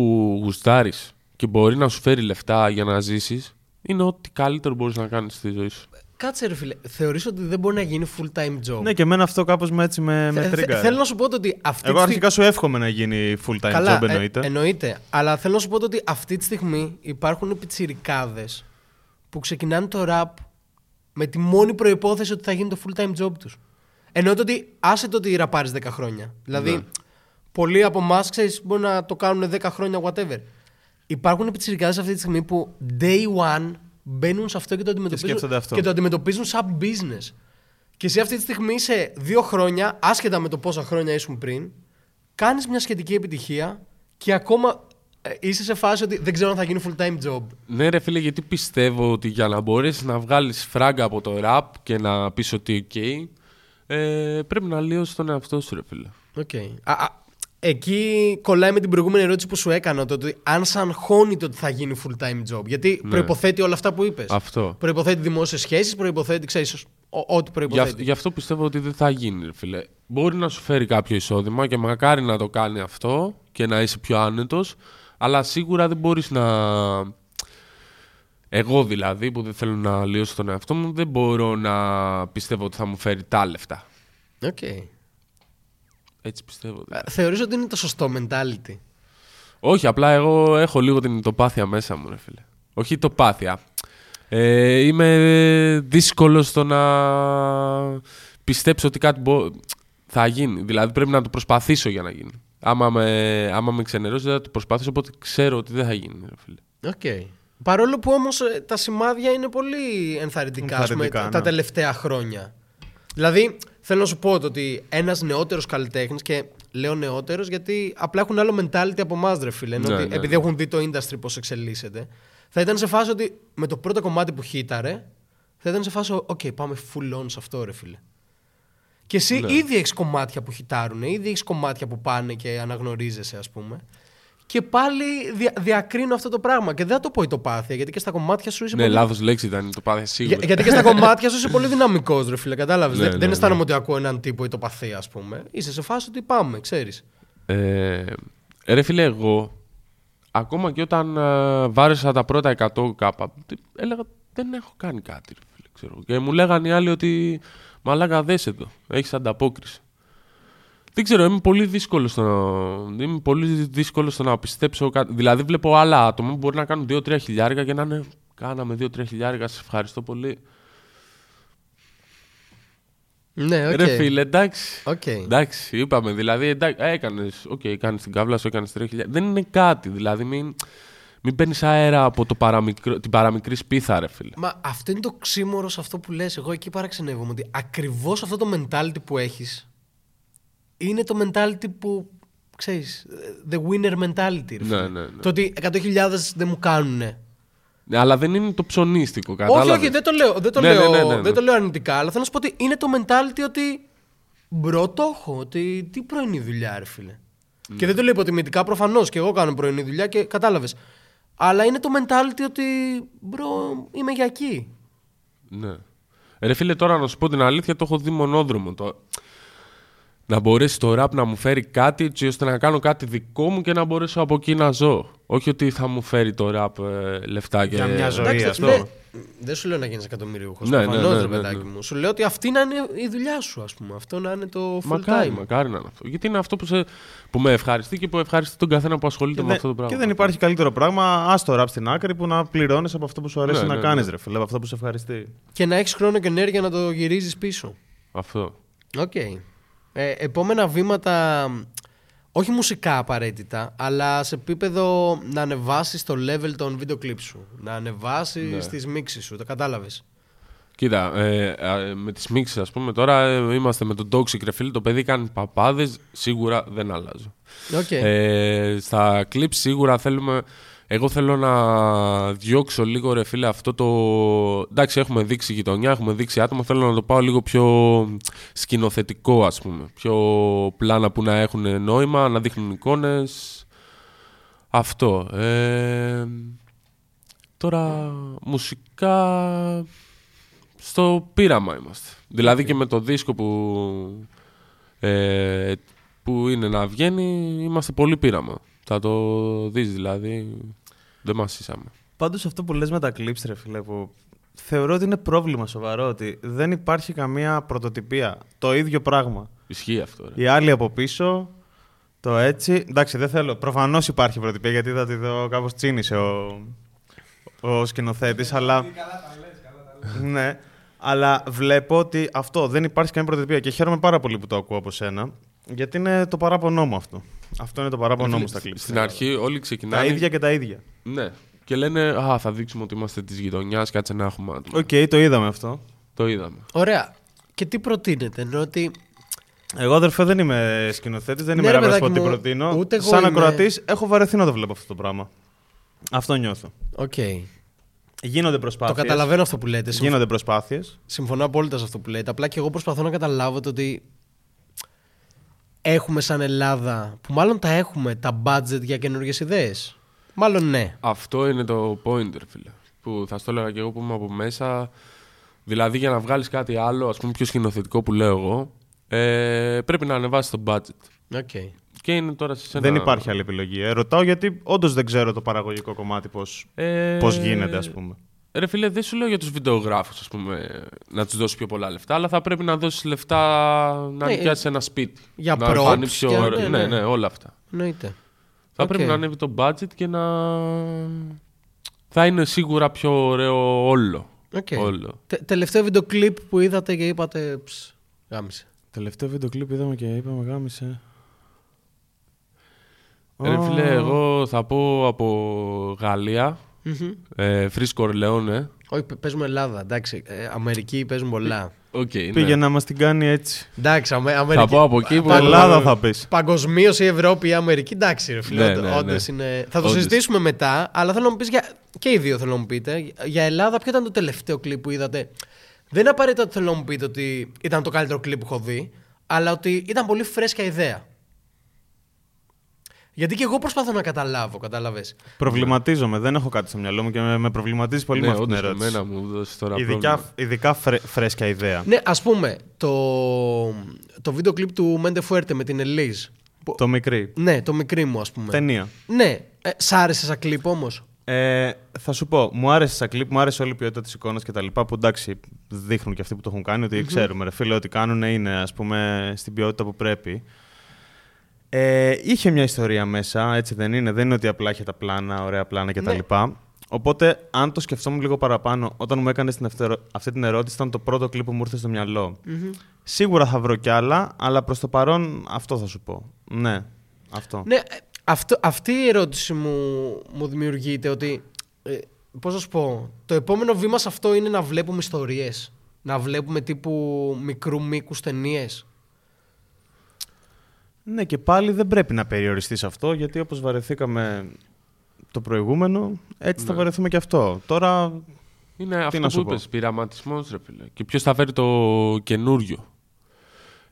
γουστάρεις και μπορεί να σου φέρει λεφτά για να ζήσεις, είναι ό,τι καλύτερο μπορείς να κάνεις στη ζωή σου. Κάτσε ρε φίλε, θεωρείς ότι δεν μπορεί να γίνει full time job; Ναι, και εμένα αυτό κάπως με έτσι με, με Θε- θε- τρίγκαρε. Θέλω να σου πω το ότι αυτή Εγώ τη στιγμή- αρχικά σου εύχομαι να γίνει full time Καλά, job ε, εννοείται. εννοείται. Αλλά θέλω να σου πω το ότι αυτή τη στιγμή υπάρχουν πιτσιρικάδες που ξεκινάνε το rap με τη μόνη προϋπόθεση ότι θα γίνει το full time job τους. Εννοώ το ότι άσε το ότι ραπάρεις 10 χρόνια. Δηλαδή, Ναι. Πολλοί από εμάς ξέρεις μπορεί να το κάνουν 10 χρόνια, whatever. Υπάρχουν πιτσιρικάδες αυτή τη στιγμή που day one μπαίνουν σε αυτό και το αντιμετωπίζουν, σκέφτονται αυτό. και το αντιμετωπίζουν σαν business. Και εσύ αυτή τη στιγμή σε δύο χρόνια, άσχετα με το πόσα χρόνια ήσουν πριν, κάνεις μια σχετική επιτυχία και ακόμα ε, είσαι σε φάση ότι δεν ξέρω αν θα γίνει full time job. Ναι, ρε φίλε, γιατί πιστεύω ότι για να μπορέσεις να βγάλεις φράγκα από το rap και να πεις ότι OK, ε, πρέπει να λύσει τον εαυτό σου, ρε φίλε. Okay. Α, α, εκεί κολλάει με την προηγούμενη ερώτηση που σου έκανα, το ότι αν σαν χώνει το ότι θα γίνει full time job. Γιατί Ναι. προϋποθέτει όλα αυτά που είπες. Αυτό. Προϋποθέτει δημόσιες σχέσεις, προϋποθέτει, ξέρεις, ο- ό,τι Γι' προϋποθέτει. αυτό, γι' αυτό πιστεύω ότι δεν θα γίνει, ρε φίλε. Μπορεί να σου φέρει κάποιο εισόδημα και μακάρι να το κάνει αυτό και να είσαι πιο άνετος, αλλά σίγουρα δεν μπορείς να... Εγώ δηλαδή που δεν θέλω να λύσω τον εαυτό μου, δεν μπορώ να πιστεύω ότι θα μου φέρει τα λεφτά. Okay. Έτσι πιστεύω. δηλαδή. Θεωρείς ότι είναι το σωστό mentality; Όχι, απλά εγώ έχω λίγο την τοπάθεια μέσα μου, ρε φίλε. Όχι τοπάθεια. Ε, είμαι δύσκολος στο να πιστέψω ότι κάτι μπο- θα γίνει. Δηλαδή πρέπει να το προσπαθήσω για να γίνει. Άμα με, άμα με ξενερώσει δεν θα το προσπαθήσω, οπότε ξέρω ότι δεν θα γίνει, ρε φίλε. Okay. Παρόλο που όμως ε, τα σημάδια είναι πολύ ενθαρρυντικά, ας πούμε, Ενθαρρυντικά, τα ναι. τελευταία χρόνια. Δηλαδή, θέλω να σου πω το ότι ένας νεότερος καλλιτέχνης και λέω νεότερος γιατί απλά έχουν άλλο mentality από εμάς ρε φίλε. ενώ Ναι, ότι ναι, επειδή ναι. έχουν δει το industry πώς εξελίσσεται, θα ήταν σε φάση ότι με το πρώτο κομμάτι που hit αρε, θα ήταν σε φάση, οκ, πάμε full on σε αυτό ρε φίλε. Και εσύ Ναι. ήδη έχεις κομμάτια που hit άρουν, ήδη έχεις κομμάτια που πάνε και αναγνωρίζεσαι, ας πούμε. Και πάλι δια, διακρίνω αυτό το πράγμα. Και δεν θα το πω ηττοπάθεια, γιατί και στα κομμάτια σου είσαι Ναι, πολύ. λάθος λέξη ηττοπάθεια σίγουρα. Για- γιατί και στα κομμάτια σου είσαι πολύ δυναμικός, ρε φίλε. Κατάλαβες. Ναι, δεν, ναι, δεν ναι. αισθάνομαι ότι ακούω έναν τύπο ηττοπαθή, ας πούμε. Είσαι σε φάση ότι πάμε, ξέρεις. Ε, ρε φίλε, εγώ ακόμα και όταν ε, βάρεσα τα πρώτα 100 K, τι- έλεγα δεν έχω κάνει κάτι. Ρε φίλε, ξέρω. Και μου λέγανε οι άλλοι ότι μαλάκα δέσε το, έχεις ανταπόκριση. Δεν ξέρω, είμαι πολύ δύσκολο στο να, είμαι πολύ δύσκολο στο να πιστέψω κάτι. Δηλαδή βλέπω άλλα άτομα που μπορεί να κάνουν 2-3 χιλιάρικα και να είναι κάναμε 2-3 χιλιάρικα, σε ευχαριστώ πολύ. Ναι, οκ. Ρε φίλε, εντάξει. Οκ. Εντάξει, είπαμε. Δηλαδή, εντάξει, έκανες. Οκ, κάνει την κάβλα σου, έκανες 3.000. Δεν είναι κάτι. Δηλαδή, μην, μην παίρνεις αέρα από το παραμικρό, την παραμικρή σπίθα, ρε φίλε. Μα αυτό είναι το οξύμωρο σε αυτό που λες. Εγώ εκεί παραξενεύομαι ότι ακριβώς αυτό το mentality που έχεις είναι το mentality που ξέρεις, the winner mentality. Ρε, φίλε. Ναι, ναι, ναι. Το ότι 100.000 δεν μου κάνουνε. Ναι, αλλά δεν είναι το ψωνίστικο, Όχι, κατάλαβες. όχι, δεν το λέω, δεν το Ναι, λέω, ναι, ναι, ναι, ναι. Δεν το λέω αρνητικά, αλλά θέλω να σου πω ότι είναι το mentality ότι bro το έχω, ότι τι πρωινή δουλειά ρε φίλε. Ναι. Και δεν το λέω υποτιμητικά προφανώς και εγώ κάνω πρωινή δουλειά και κατάλαβες. Αλλά είναι το mentality ότι bro είμαι για εκεί. Ναι. Ρε φίλε, τώρα να σου πω την αλήθεια, το έχω δει μονόδρομο. Το... Να μπορέσει το ραπ να μου φέρει κάτι έτσι ώστε να κάνω κάτι δικό μου και να μπορέσω από εκεί να ζω. Όχι ότι θα μου φέρει το ραπ ε, λεφτά και... Για μια ζωή. Εντάξει, αυτό. Δεν, δεν σου λέω να γίνεις εκατομμυρίουχος, Ναι, ναι, προφανώς ναι, ρε ναι, παιδάκι ναι. μου. Σου λέω ότι αυτή να είναι η δουλειά σου ας πούμε, αυτό να είναι το full Μακάρι, time. μακάρι να είναι αυτό. Γιατί είναι αυτό που, σε, που με ευχαριστεί και που ευχαριστεί τον καθένα που ασχολείται Και, με δεν- αυτό το πράγμα. και δεν υπάρχει καλύτερο πράγμα. Α το ραπ στην άκρη που να πληρώνεις από αυτό που σου αρέσει Ναι, να ναι, κάνεις, ναι. ρε φίλε, από αυτό που σε ευχαριστεί. Και να έχεις χρόνο και ενέργεια να το γυρίζεις πίσω. Αυτό. Οκ. Ε, επόμενα βήματα, όχι μουσικά απαραίτητα, αλλά σε επίπεδο να ανεβάσεις το level των βίντεο κλιπ σου. Να ανεβάσεις Ναι. τις μίξεις σου, το κατάλαβες. Κοίτα, ε, ε, με τις μίξεις ας πούμε τώρα ε, είμαστε με τον Toxic ρε φίλε, το παιδί κάνει παπάδες, σίγουρα δεν αλλάζω. Οκ. Ε, στα clips σίγουρα θέλουμε. Εγώ θέλω να διώξω λίγο ρε φίλε αυτό το. Εντάξει, έχουμε δείξει γειτονιά, έχουμε δείξει άτομα. Θέλω να το πάω λίγο πιο σκηνοθετικό, ας πούμε. Πιο πλάνα που να έχουν νόημα, να δείχνουν εικόνες. Αυτό. Ε, τώρα, μουσικά. Στο πείραμα είμαστε. Δηλαδή και με το δίσκο που. Ε, που είναι να βγαίνει, είμαστε πολύ πείραμα. Θα το δεις δηλαδή, δεν μας είσαμε. Πάντως αυτό που λες με τα clips, ρε φίλε, που θεωρώ ότι είναι πρόβλημα σοβαρό ότι δεν υπάρχει καμία πρωτοτυπία. Το ίδιο πράγμα. Ισχύει αυτό. Ρε. Οι άλλοι από πίσω, το έτσι. Εντάξει, δεν θέλω. Προφανώς υπάρχει πρωτοτυπία γιατί θα τη δω κάπως τσίνησε ο, ο σκηνοθέτης, αλλά. ναι. Αλλά βλέπω ότι αυτό δεν υπάρχει καμία πρωτοτυπία και χαίρομαι πάρα πολύ που το ακούω από σένα. Γιατί είναι το παράπονό μου αυτό. Αυτό είναι το παράπονό μου στα clips. Στην αρχή όλοι Τα ξεκινάνε. ίδια και τα ίδια. Ναι. Και λένε, Α, θα δείξουμε ότι είμαστε της γειτονιάς, κάτσε να έχουμε άτομα. Οκ, το είδαμε αυτό. Το είδαμε. Ωραία. Και τι προτείνετε, ενώ ότι. Εγώ αδερφέ δεν είμαι σκηνοθέτης, δεν Ναι, είμαι ρε, να σου πω παιδάκι τι μου, προτείνω. ούτε εγώ Σαν είμαι- ακροατής, έχω βαρεθεί να το βλέπω αυτό το πράγμα. Αυτό νιώθω. Οκ. Γίνονται Το προσπάθειες. καταλαβαίνω αυτό που λέτε. Συμφ- Γίνονται προσπάθειες. Συμφωνώ απόλυτα σε αυτό που λέτε. Απλά και εγώ προσπαθώ να καταλάβω το ότι έχουμε σαν Ελλάδα, που μάλλον τα έχουμε, τα budget για καινούργιες ιδέες. Μάλλον ναι. Αυτό είναι το point, ρε φίλε. Που θα στο έλεγα και εγώ που είμαι από μέσα. Δηλαδή για να βγάλεις κάτι άλλο, ας πούμε πιο σκηνοθετικό που λέω εγώ, ε, πρέπει να ανεβάσεις το budget. Okay. Και είναι τώρα σε σένα. Δεν υπάρχει άλλη επιλογή. Ε, ρωτάω γιατί όντως δεν ξέρω το παραγωγικό κομμάτι πώ- Ε, πώς γίνεται, ας πούμε. Ρε φίλε, δεν σου λέω για τους βιντεογράφους, ας πούμε, να τους δώσεις πιο πολλά λεφτά, αλλά θα πρέπει να δώσεις λεφτά να Ναι, νοικιάσει ένα σπίτι. για να props φανεί πιο και- ωραίο. ναι, Ναι, ναι. ναι, όλα αυτά. Εννοείται. Θα Οκ. πρέπει να ανέβει το budget και να. Θα είναι σίγουρα πιο ωραίο όλο. Οκ. όλο. Τε- τελευταίο βίντεο κλιπ που είδατε και είπατε. Ψ, γάμισε. Τελευταίο βίντεο κλιπ είδαμε και είπαμε γάμισε. Ρε φίλε, εγώ θα πω από Γαλλία, Μμμ. ε, Frizzo Corleone. Όχι, παι- παίζουμε Ελλάδα. Εντάξει, ε, Αμερική παίζουν πολλά. Οκ, ναι. Πήγε να μας την κάνει έτσι. Εντάξει, Αμε- Θα Αμερική. πω από εκεί που. Πα- Ελλάδα θα πεις. Παγκοσμίως η Ευρώπη ή η Αμερική, εντάξει, ρε φίλε. Ναι, όντως- ναι, ναι. όντως είναι... Θα το Όντως. συζητήσουμε μετά, αλλά θέλω να μου πεις για. και οι δύο θέλω να μου πείτε. Για Ελλάδα, ποιο ήταν το τελευταίο κλιπ που είδατε; Δεν είναι απαραίτητο ότι θέλω να μου πείτε ότι ήταν το καλύτερο κλιπ που έχω δει, αλλά ότι ήταν πολύ φρέσκια ιδέα. Γιατί και εγώ προσπαθώ να καταλάβω, κατάλαβες. Προβληματίζομαι, δεν έχω κάτι στο μυαλό μου και με, με προβληματίζει πολύ Ναι, με αυτή την όντως, ερώτηση. εμένα μου δώσει τώρα Ειδικά, πρόβλημα. ειδικά φρε, φρέσκια ιδέα. Ναι, ας πούμε, το, το βίντεο κλιπ του Μέντε Φουέρτε με την Ελίζ. Το μικρή. Ναι, το μικρή μου, ας πούμε. Ταινία. Ναι, ε, σ' άρεσε σαν κλιπ όμως; Ε, θα σου πω, μου άρεσε σαν κλιπ, μου άρεσε όλη η ποιότητα της εικόνας και τα λοιπά. Που εντάξει, δείχνουν και αυτοί που το έχουν κάνει ότι ξέρουμε, ρε φίλε, ότι κάνουν είναι ας πούμε στην ποιότητα που πρέπει. Ε, είχε μια ιστορία μέσα, έτσι δεν είναι. Δεν είναι ότι απλά είχε τα πλάνα, ωραία πλάνα κτλ. Ναι. λοιπά. Οπότε, αν το σκεφτόμουν λίγο παραπάνω, όταν μου έκανες αυτή την ερώτηση, ήταν το πρώτο κλιπ που μου ήρθε στο μυαλο Σίγουρα θα βρω κι άλλα, αλλά προς το παρόν αυτό θα σου πω. Ναι, αυτό. Ναι, ε, αυτό, αυτή η ερώτηση μου, μου δημιουργείται ότι. Ε, Πώς να σου πω, το επόμενο βήμα σε αυτό είναι να βλέπουμε ιστορίες. Να βλέπουμε τύπου μικρού μήκους ταινίες. Ναι, και πάλι δεν πρέπει να περιοριστείς σε αυτό, γιατί όπως βαρεθήκαμε το προηγούμενο, έτσι θα Ναι. βαρεθούμε και αυτό. Τώρα, Είναι να αυτό σου που πω. είπες, πειραματισμός ρε φίλε. Και ποιος θα φέρει το καινούριο.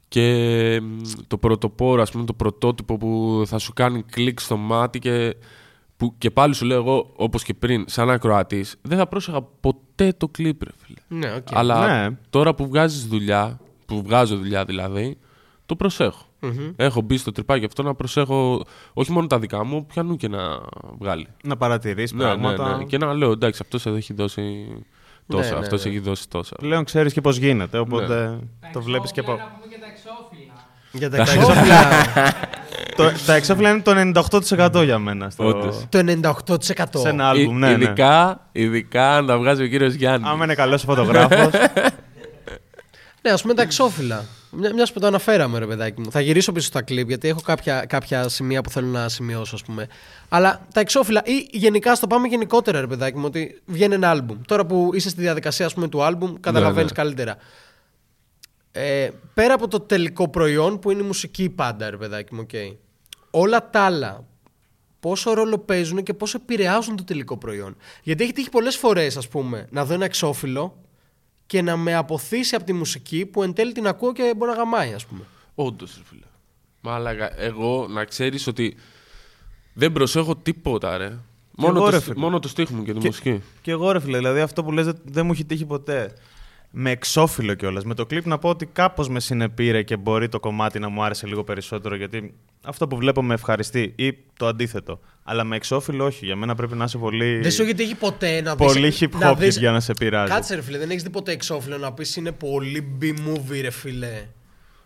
Και μ, το πρωτοπόρο, ας πούμε, το πρωτότυπο που θα σου κάνει κλικ στο μάτι και, που, και πάλι σου λέω εγώ, όπως και πριν, σαν ακροατής, δεν θα πρόσεχα ποτέ το κλιπ, ρε φίλε. Ναι, οκ. Αλλά Ναι. τώρα που βγάζεις δουλειά, που βγάζω δουλειά δηλαδή, το προσέχω. Μμμ. Έχω μπει στο τρυπάκι αυτό να προσέχω όχι μόνο τα δικά μου, πιανού και να βγάλει. να παρατηρείς Ναι, πράγματα. ναι, ναι. Και να λέω εντάξει, αυτός εδώ έχει δώσει τόσα, Ναι, ναι, αυτός ναι. έχει δώσει τόσα. Πλέον ξέρεις και πώς γίνεται, οπότε Ναι. το βλέπεις και από... Να πούμε και τα εξώφυλλα. Για τα εξώφυλλα. το, τα εξώφυλλα είναι το 98% για μένα. Στο... Όντως. το 98%. Σε ένα άλμπουμ, Ε, ναι, ναι. ειδικά, ειδικά να βγάζει ο κύριος Γιάννης. Άμα είναι καλός φωτογράφος. Ναι, ας πούμε τα εξώφυλλα. Μια μιας που το αναφέραμε, ρε παιδάκι μου. Θα γυρίσω πίσω στα κλειπ γιατί έχω κάποια, κάποια σημεία που θέλω να σημειώσω, ας πούμε. Αλλά τα εξώφυλλα ή γενικά, στο πάμε γενικότερα, ρε παιδάκι μου, ότι βγαίνει ένα άλμπουμ. Τώρα που είσαι στη διαδικασία ας πούμε, του άλμπουμ, καταλαβαίνεις ναι. καλύτερα. Ε, πέρα από το τελικό προϊόν που είναι η μουσική πάντα, ρε παιδάκι μου, οκ. Όλα τα άλλα πόσο ρόλο παίζουν και πόσο επηρεάζουν το τελικό προϊόν. Γιατί έχει τύχει πολλές φορές, ας πούμε, να δω ένα εξώφυλλο και να με απωθήσει από τη μουσική που εν τέλει την ακούω και μπορεί να γαμάει, ας πούμε. Όντως, ρε φίλε. Μάλακα, εγώ να ξέρεις ότι δεν προσέχω τίποτα, ρε. Μόνο, εγώ, το, ρε, στι- φίλε. μόνο το στίχο μου και τη Και- μουσική. και εγώ ρε φίλε, δηλαδή αυτό που λες δεν- δεν μου έχει τύχει ποτέ. Με εξώφυλλο κιόλας. Με το κλιπ να πω ότι κάπως με συνεπήρε και μπορεί το κομμάτι να μου άρεσε λίγο περισσότερο γιατί αυτό που βλέπω με ευχαριστεί ή το αντίθετο. Αλλά με εξώφυλλο όχι. Για μένα πρέπει να είσαι πολύ. Δεν σου έχει τύχει ποτέ να δεις... Πολύ hip να hop δεις- για να σε πειράζει. Κάτσε ρε φίλε, δεν έχεις δει ποτέ εξώφυλλο να πεις είναι πολύ B-movie ρε φίλε.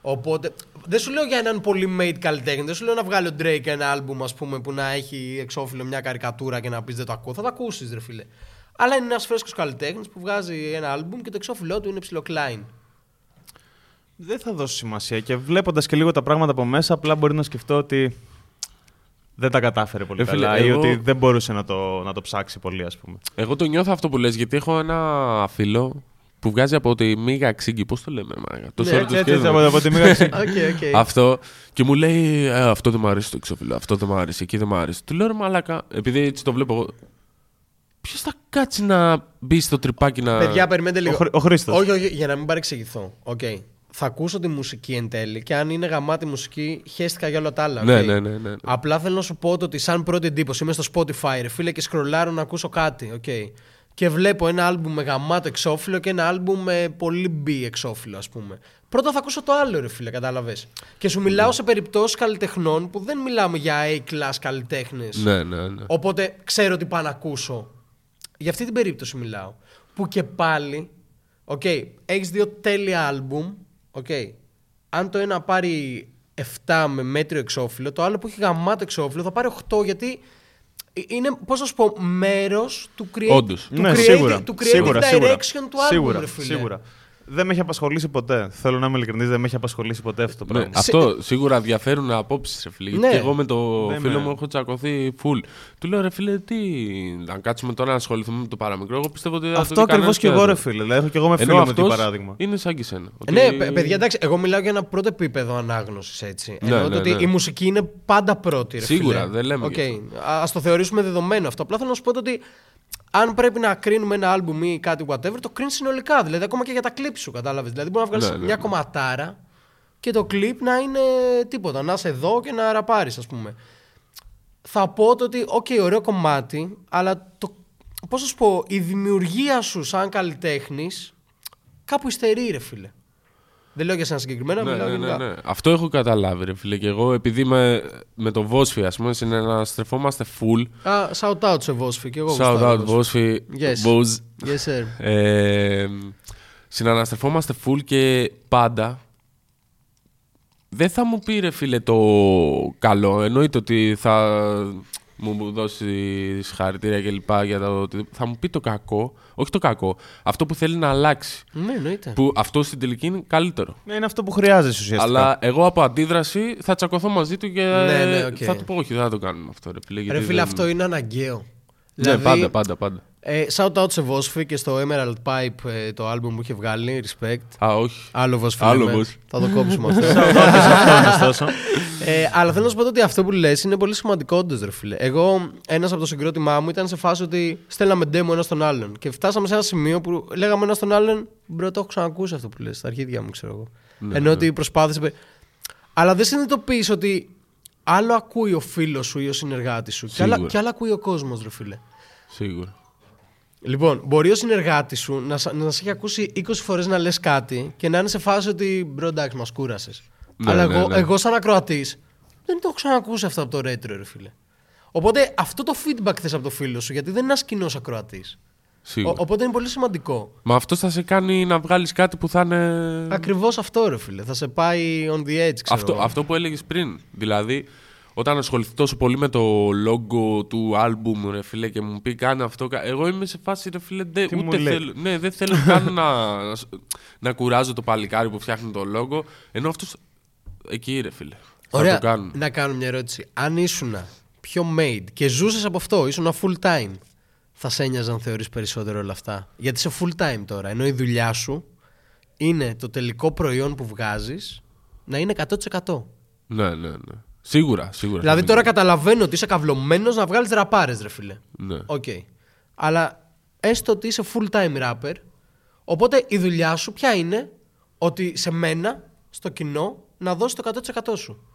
Οπότε, δεν σου λέω για έναν πολύ made καλλιτέχνη. Δεν σου λέω να βγάλει ο Drake ένα album ας πούμε, που να έχει εξώφυλλο μια καρικατούρα και να πεις δεν το ακούω. Θα το ακούσεις, ρε φίλε. Αλλά είναι ένας φρέσκος καλλιτέχνης που βγάζει ένα album και το εξώφυλλό του είναι ψηλό Klein. Δεν θα δώσω σημασία και βλέποντας και λίγο τα πράγματα από μέσα, απλά μπορεί να σκεφτώ ότι δεν τα κατάφερε πολύ Ε, φίλε, καλά ή εγώ- ότι δεν μπορούσε να το, να το ψάξει πολύ, ας πούμε. Εγώ το νιώθω αυτό που λες γιατί έχω ένα φίλο που βγάζει από τη Μίγα Ξύγκη. Πώς το λέμε, Μάγα; Το Ναι, σώρο του Έτσι, έτσι, σκέφτομαι. από, από τη μία ξύ- Οκ, οκ. Αυτό. Και μου λέει, «Ε, Αυτό δεν μου αρέσει το εξώφυλλο. Αυτό δεν μου αρέσει. Εκεί δεν μου αρέσει. Του λέω, ρε Μαλάκα, επειδή έτσι το βλέπω εγώ. Ποιος θα κάτσει να μπει στο τρυπάκι να. Παιδιά, περιμένετε Ο, λίγο. Χρ- ο Χρήστος. Όχι, όχι, για να μην παρεξηγηθώ. Οκ. Θα ακούσω τη μουσική εν τέλει και αν είναι γαμάτη μουσική, χαίστηκα για όλα τα άλλα. Ναι, οκ. ναι, ναι, ναι, ναι. Απλά θέλω να σου πω το ότι σαν πρώτη εντύπωση είμαι στο Spotify, ρε φίλε, και σκρολάρω να ακούσω κάτι. οκ. Και βλέπω ένα άλμπουμ με γαμάτο εξώφυλλο και ένα άλμπουμ με πολύ B εξώφυλλο, ας πούμε. Πρώτα θα ακούσω το άλλο, ρε φίλε, κατάλαβες. Και σου μιλάω σε περιπτώσεις καλλιτεχνών που δεν μιλάμε για A-class καλλιτέχνες. Ναι, ναι, ναι. Οπότε ξέρω τι πάω να ακούσω. Για αυτή την περίπτωση μιλάω. Που και πάλι, οκ, έχεις δύο τέλεια άλμπουμ, οκ. Αν το ένα πάρει 7 με μέτριο εξώφυλλο, το άλλο που έχει γαμάτο εξώφυλλο θα πάρει 8 γιατί είναι, πώς να σου πω, μέρος του, create, Όντως. του, ναι, creative, σίγουρα. του creative σίγουρα, direction σίγουρα. του άλμπουμ, Σίγουρα, ρε φίλε. σίγουρα. Δεν με έχει απασχολήσει ποτέ. Θέλω να είμαι ειλικρινής, δεν με έχει απασχολήσει ποτέ αυτό το Ναι, πράγμα. αυτό σίγουρα διαφέρουν απόψεις, ρε φίλε. Γιατί Ναι. και εγώ με το Δεν φίλο με- μου έχω τσακωθεί full. Του λέω, ρε φίλε, τι. Να κάτσουμε τώρα να ασχοληθούμε με το παραμικρό. Εγώ πιστεύω ότι Αυτό ακριβώς και εγώ, ρε φίλε. Δηλαδή, έχω και εγώ με φίλο Ενώ με τι αυτός παράδειγμα. είναι σαν και εσένα. Ότι- Ναι, παι- παιδιά, εντάξει, εγώ μιλάω για ένα πρώτο επίπεδο ανάγνωσης έτσι. Ναι, Εννοώ ναι, ότι ναι. η μουσική είναι πάντα πρώτη. Ρε, Σίγουρα, φίλε. δεν λέμε Οκ. γι' Α το θεωρήσουμε δεδομένο αυτό. Απλά θέλω να σου πω ότι αν πρέπει να κρίνουμε ένα άλμπουμ ή κάτι whatever, το κρίνεις συνολικά. Δηλαδή, ακόμα και για τα κλιπ σου, κατάλαβες. Δηλαδή, μπορεί να βγάλεις Ναι, ναι, μια ναι. κομματάρα και το κλιπ να είναι τίποτα. Να είσαι εδώ και να ραπάρεις, ας πούμε. Θα πω το ότι, οκ, ωραίο κομμάτι, αλλά το, πώς να σου πω, η δημιουργία σου σαν καλλιτέχνης κάπου υστερεί, ρε φίλε. Δεν λέω για σένα συγκεκριμένα, Ναι, μιλάω ναι, ναι, γενικά. ναι. Αυτό έχω καταλάβει, ρε φίλε. Και εγώ, επειδή με, με το Βόσφι, ας πούμε, συναναστρεφόμαστε full. Α, shout out σε Βόσφι και εγώ. Shout γουστάρω out, Βόσφι. Yes. Voz. Yes, sir. Ε, συναναστρεφόμαστε full και πάντα δεν θα μου πει ρε φίλε το καλό. Εννοείται ότι θα μου δώσεις συγχαρητήρια κλπ. Για το ότι θα μου πει το κακό. Όχι το κακό. Αυτό που θέλει να αλλάξει. Ναι, εννοείται. Που αυτό στην τελική είναι καλύτερο. Ναι, είναι αυτό που χρειάζεσαι ουσιαστικά. Αλλά εγώ από αντίδραση θα τσακωθώ μαζί του και Ναι, ναι, οκ. θα του πω: Όχι, δεν θα το κάνουμε αυτό. Ρε φίλε, Ρε γιατί φίλε, δεν- αυτό είναι αναγκαίο. Ναι, Δηλαδή, πάντα, πάντα, πάντα. Ε, shout out σε Βόσφι και στο Emerald Pipe ε, το album που είχε βγάλει, Respect. Α, όχι. Άλλο Βόσφι. Άλλο λέμε. Βόσφι. Θα το κόψουμε αυτό. Αυτό, ωστόσο. ε, αλλά θέλω να σου πω ότι αυτό που λες είναι πολύ σημαντικό όντως ρε φίλε. Εγώ, ένας από το συγκρότημά μου ήταν σε φάση ότι στέλναμε demo ένα στον άλλον. Και φτάσαμε σε ένα σημείο που λέγαμε ένα στον άλλον, bro, το έχω ξανακούσει αυτό που λες, στα αρχίδια μου ξέρω εγώ. Ναι, Ενώ ότι προσπάθησε. Αλλά δεν συνειδητοποιείς ότι άλλο ακούει ο φίλος σου ή ο συνεργάτης σου. Και άλλα, Σίγουρα. και άλλα ακούει ο κόσμος ρε φίλε. Σίγουρα. Λοιπόν, μπορεί ο συνεργάτης σου να, σα- να σε έχει ακούσει 20 φορές να λες κάτι και να είναι σε φάση ότι bro εντάξει, μας κούρασες. Ναι, Αλλά ναι, εγώ, ναι. εγώ, σαν ακροατής, δεν το έχω ξανακούσει αυτό από το retro, ρε φίλε. Οπότε αυτό το feedback θες από το φίλο σου, γιατί δεν είναι ένας κοινός ακροατής. Σίγουρα. Οπότε είναι πολύ σημαντικό. Μα αυτό θα σε κάνει να βγάλεις κάτι που θα είναι. Ακριβώς αυτό, ρε φίλε. Θα σε πάει on the edge, ξέρω. Αυτό, εγώ. αυτό που έλεγες πριν. Δηλαδή, όταν ασχοληθεί τόσο πολύ με το logo του album, ρε φίλε, και μου πει κάνει αυτό. κα- Εγώ είμαι σε φάση, ρε φίλε, δε, Τι μου ούτε λέει; θέλω, ναι, δεν θέλω καν να, να κουράζω το παλικάρι που φτιάχνει το logo. Ενώ αυτός. Εκεί, ρε φίλε. Θα Ωραία. το κάνουν. Να κάνω μια ερώτηση. Αν ήσουν πιο made και ζούσες από αυτό, ήσουν full time, θα σε ένοιαζαν θεωρείς περισσότερο όλα αυτά; Γιατί είσαι full time τώρα, ενώ η δουλειά σου είναι το τελικό προϊόν που βγάζεις να είναι 100%. Ναι, ναι, ναι. Σίγουρα, σίγουρα. Δηλαδή θα τώρα γίνει. καταλαβαίνω ότι είσαι καυλωμένος να βγάλεις ραπάρες, ρε φίλε. Ναι. Οκ. Αλλά έστω ότι είσαι full time rapper, οπότε η δουλειά σου ποια είναι; Ότι σε μένα, στο κοινό, να δώσεις το 100% σου.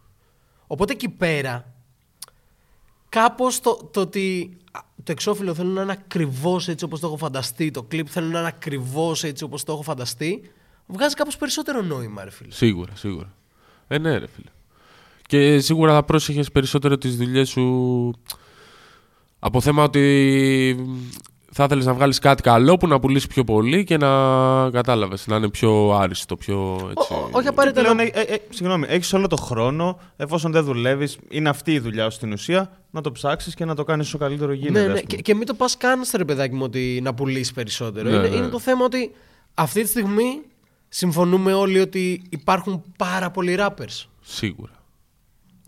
Οπότε εκεί πέρα, κάπως το, το ότι α, το εξώφυλλο θέλω να είναι ακριβώς έτσι όπως το έχω φανταστεί, το κλιπ θέλω να είναι ακριβώς έτσι όπως το έχω φανταστεί, βγάζει κάπως περισσότερο νόημα, ρε φίλε. Σίγουρα, σίγουρα. Ε, ναι, ρε φίλε. Και σίγουρα θα πρόσεχες περισσότερο τις δουλειές σου από θέμα ότι θα ήθελες να βγάλεις κάτι καλό που να πουλήσεις πιο πολύ και να κατάλαβες, να είναι πιο άριστο, πιο έτσι. Ο- ο- όχι απαραίτητα Πλέον, να- ε, ε, ε, συγγνώμη, έχεις όλο το χρόνο, εφόσον δεν δουλεύεις, είναι αυτή η δουλειά σου στην ουσία, να το ψάξεις και να το κάνεις όσο καλύτερο γίνεται. Ναι, ας ναι. πούμε. Και, και μην το πας καν στο ρε παιδάκι μου ότι να πουλήσεις περισσότερο. Ναι, είναι, ναι. είναι το θέμα ότι αυτή τη στιγμή συμφωνούμε όλοι ότι υπάρχουν πάρα πολλοί rappers. Σίγουρα.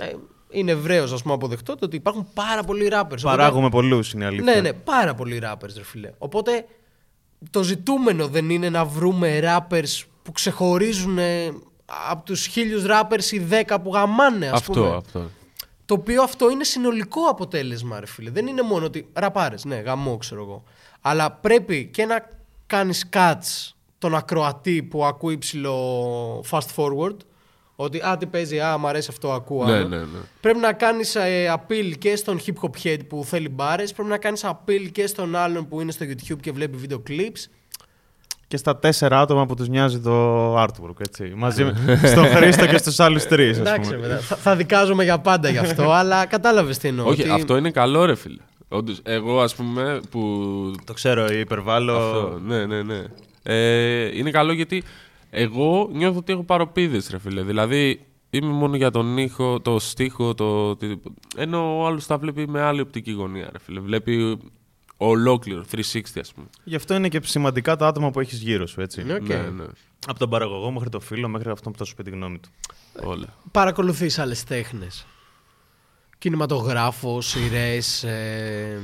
Ε, είναι ευρέως, ας πούμε, αποδεκτό το ότι υπάρχουν πάρα πολλοί rappers. Οπότε- Παράγουμε πολλούς, είναι η αλήθεια. Ναι, ναι, πάρα πολλοί rappers, ρε φίλε. Οπότε το ζητούμενο δεν είναι να βρούμε rappers που ξεχωρίζουν από τους χίλιους rappers οι δέκα που γαμάνε, ας αυτό, πούμε. αυτό. Το οποίο αυτό είναι συνολικό αποτέλεσμα, ρε φίλε. Δεν είναι μόνο ότι ραπάρες, ναι, γαμό, ξέρω εγώ. Αλλά πρέπει και να κάνεις cuts τον ακροατή που ακούει ψηλό fast forward. Ότι α, τι παίζει, α, μ' αρέσει αυτό, ακούω. Ναι, άλλο». ναι, ναι. Πρέπει να κάνεις ε, appeal και στον hip hop head που θέλει μπάρες. Πρέπει να κάνεις appeal και στον άλλον που είναι στο YouTube και βλέπει βίντεο clips. Και στα τέσσερα άτομα που τους νοιάζει το artwork, έτσι. Μαζί με στον Χρήστο και στους άλλους τρεις, ας Εντάξει, πούμε. βέβαια, θα, θα δικάζομαι για πάντα γι' αυτό, αλλά κατάλαβες τι εννοώ. Όχι, ότι- αυτό είναι καλό, ρε φίλε. Όντως, εγώ, ας πούμε, που Το ξέρω, υπερβάλλω. Αυτό, ναι, ναι, ναι. Ε, είναι καλό γιατί εγώ νιώθω ότι έχω παρωπίδες, ρε φίλε. Δηλαδή, είμαι μόνο για τον ήχο, το στίχο, το οτιδήποτε. Ενώ ο άλλος τα βλέπει με άλλη οπτική γωνία, ρε φίλε. Βλέπει ολόκληρο, 360 ας πούμε. Γι' αυτό είναι και σημαντικά τα άτομα που έχεις γύρω σου, έτσι. Ναι. Οκ. Ναι, ναι. Από τον παραγωγό μέχρι το φίλο, μέχρι αυτόν που θα σου πει τη γνώμη του. Όλα. παρακολουθείς άλλες τέχνες. Κινηματογράφος, σειρές... Ε...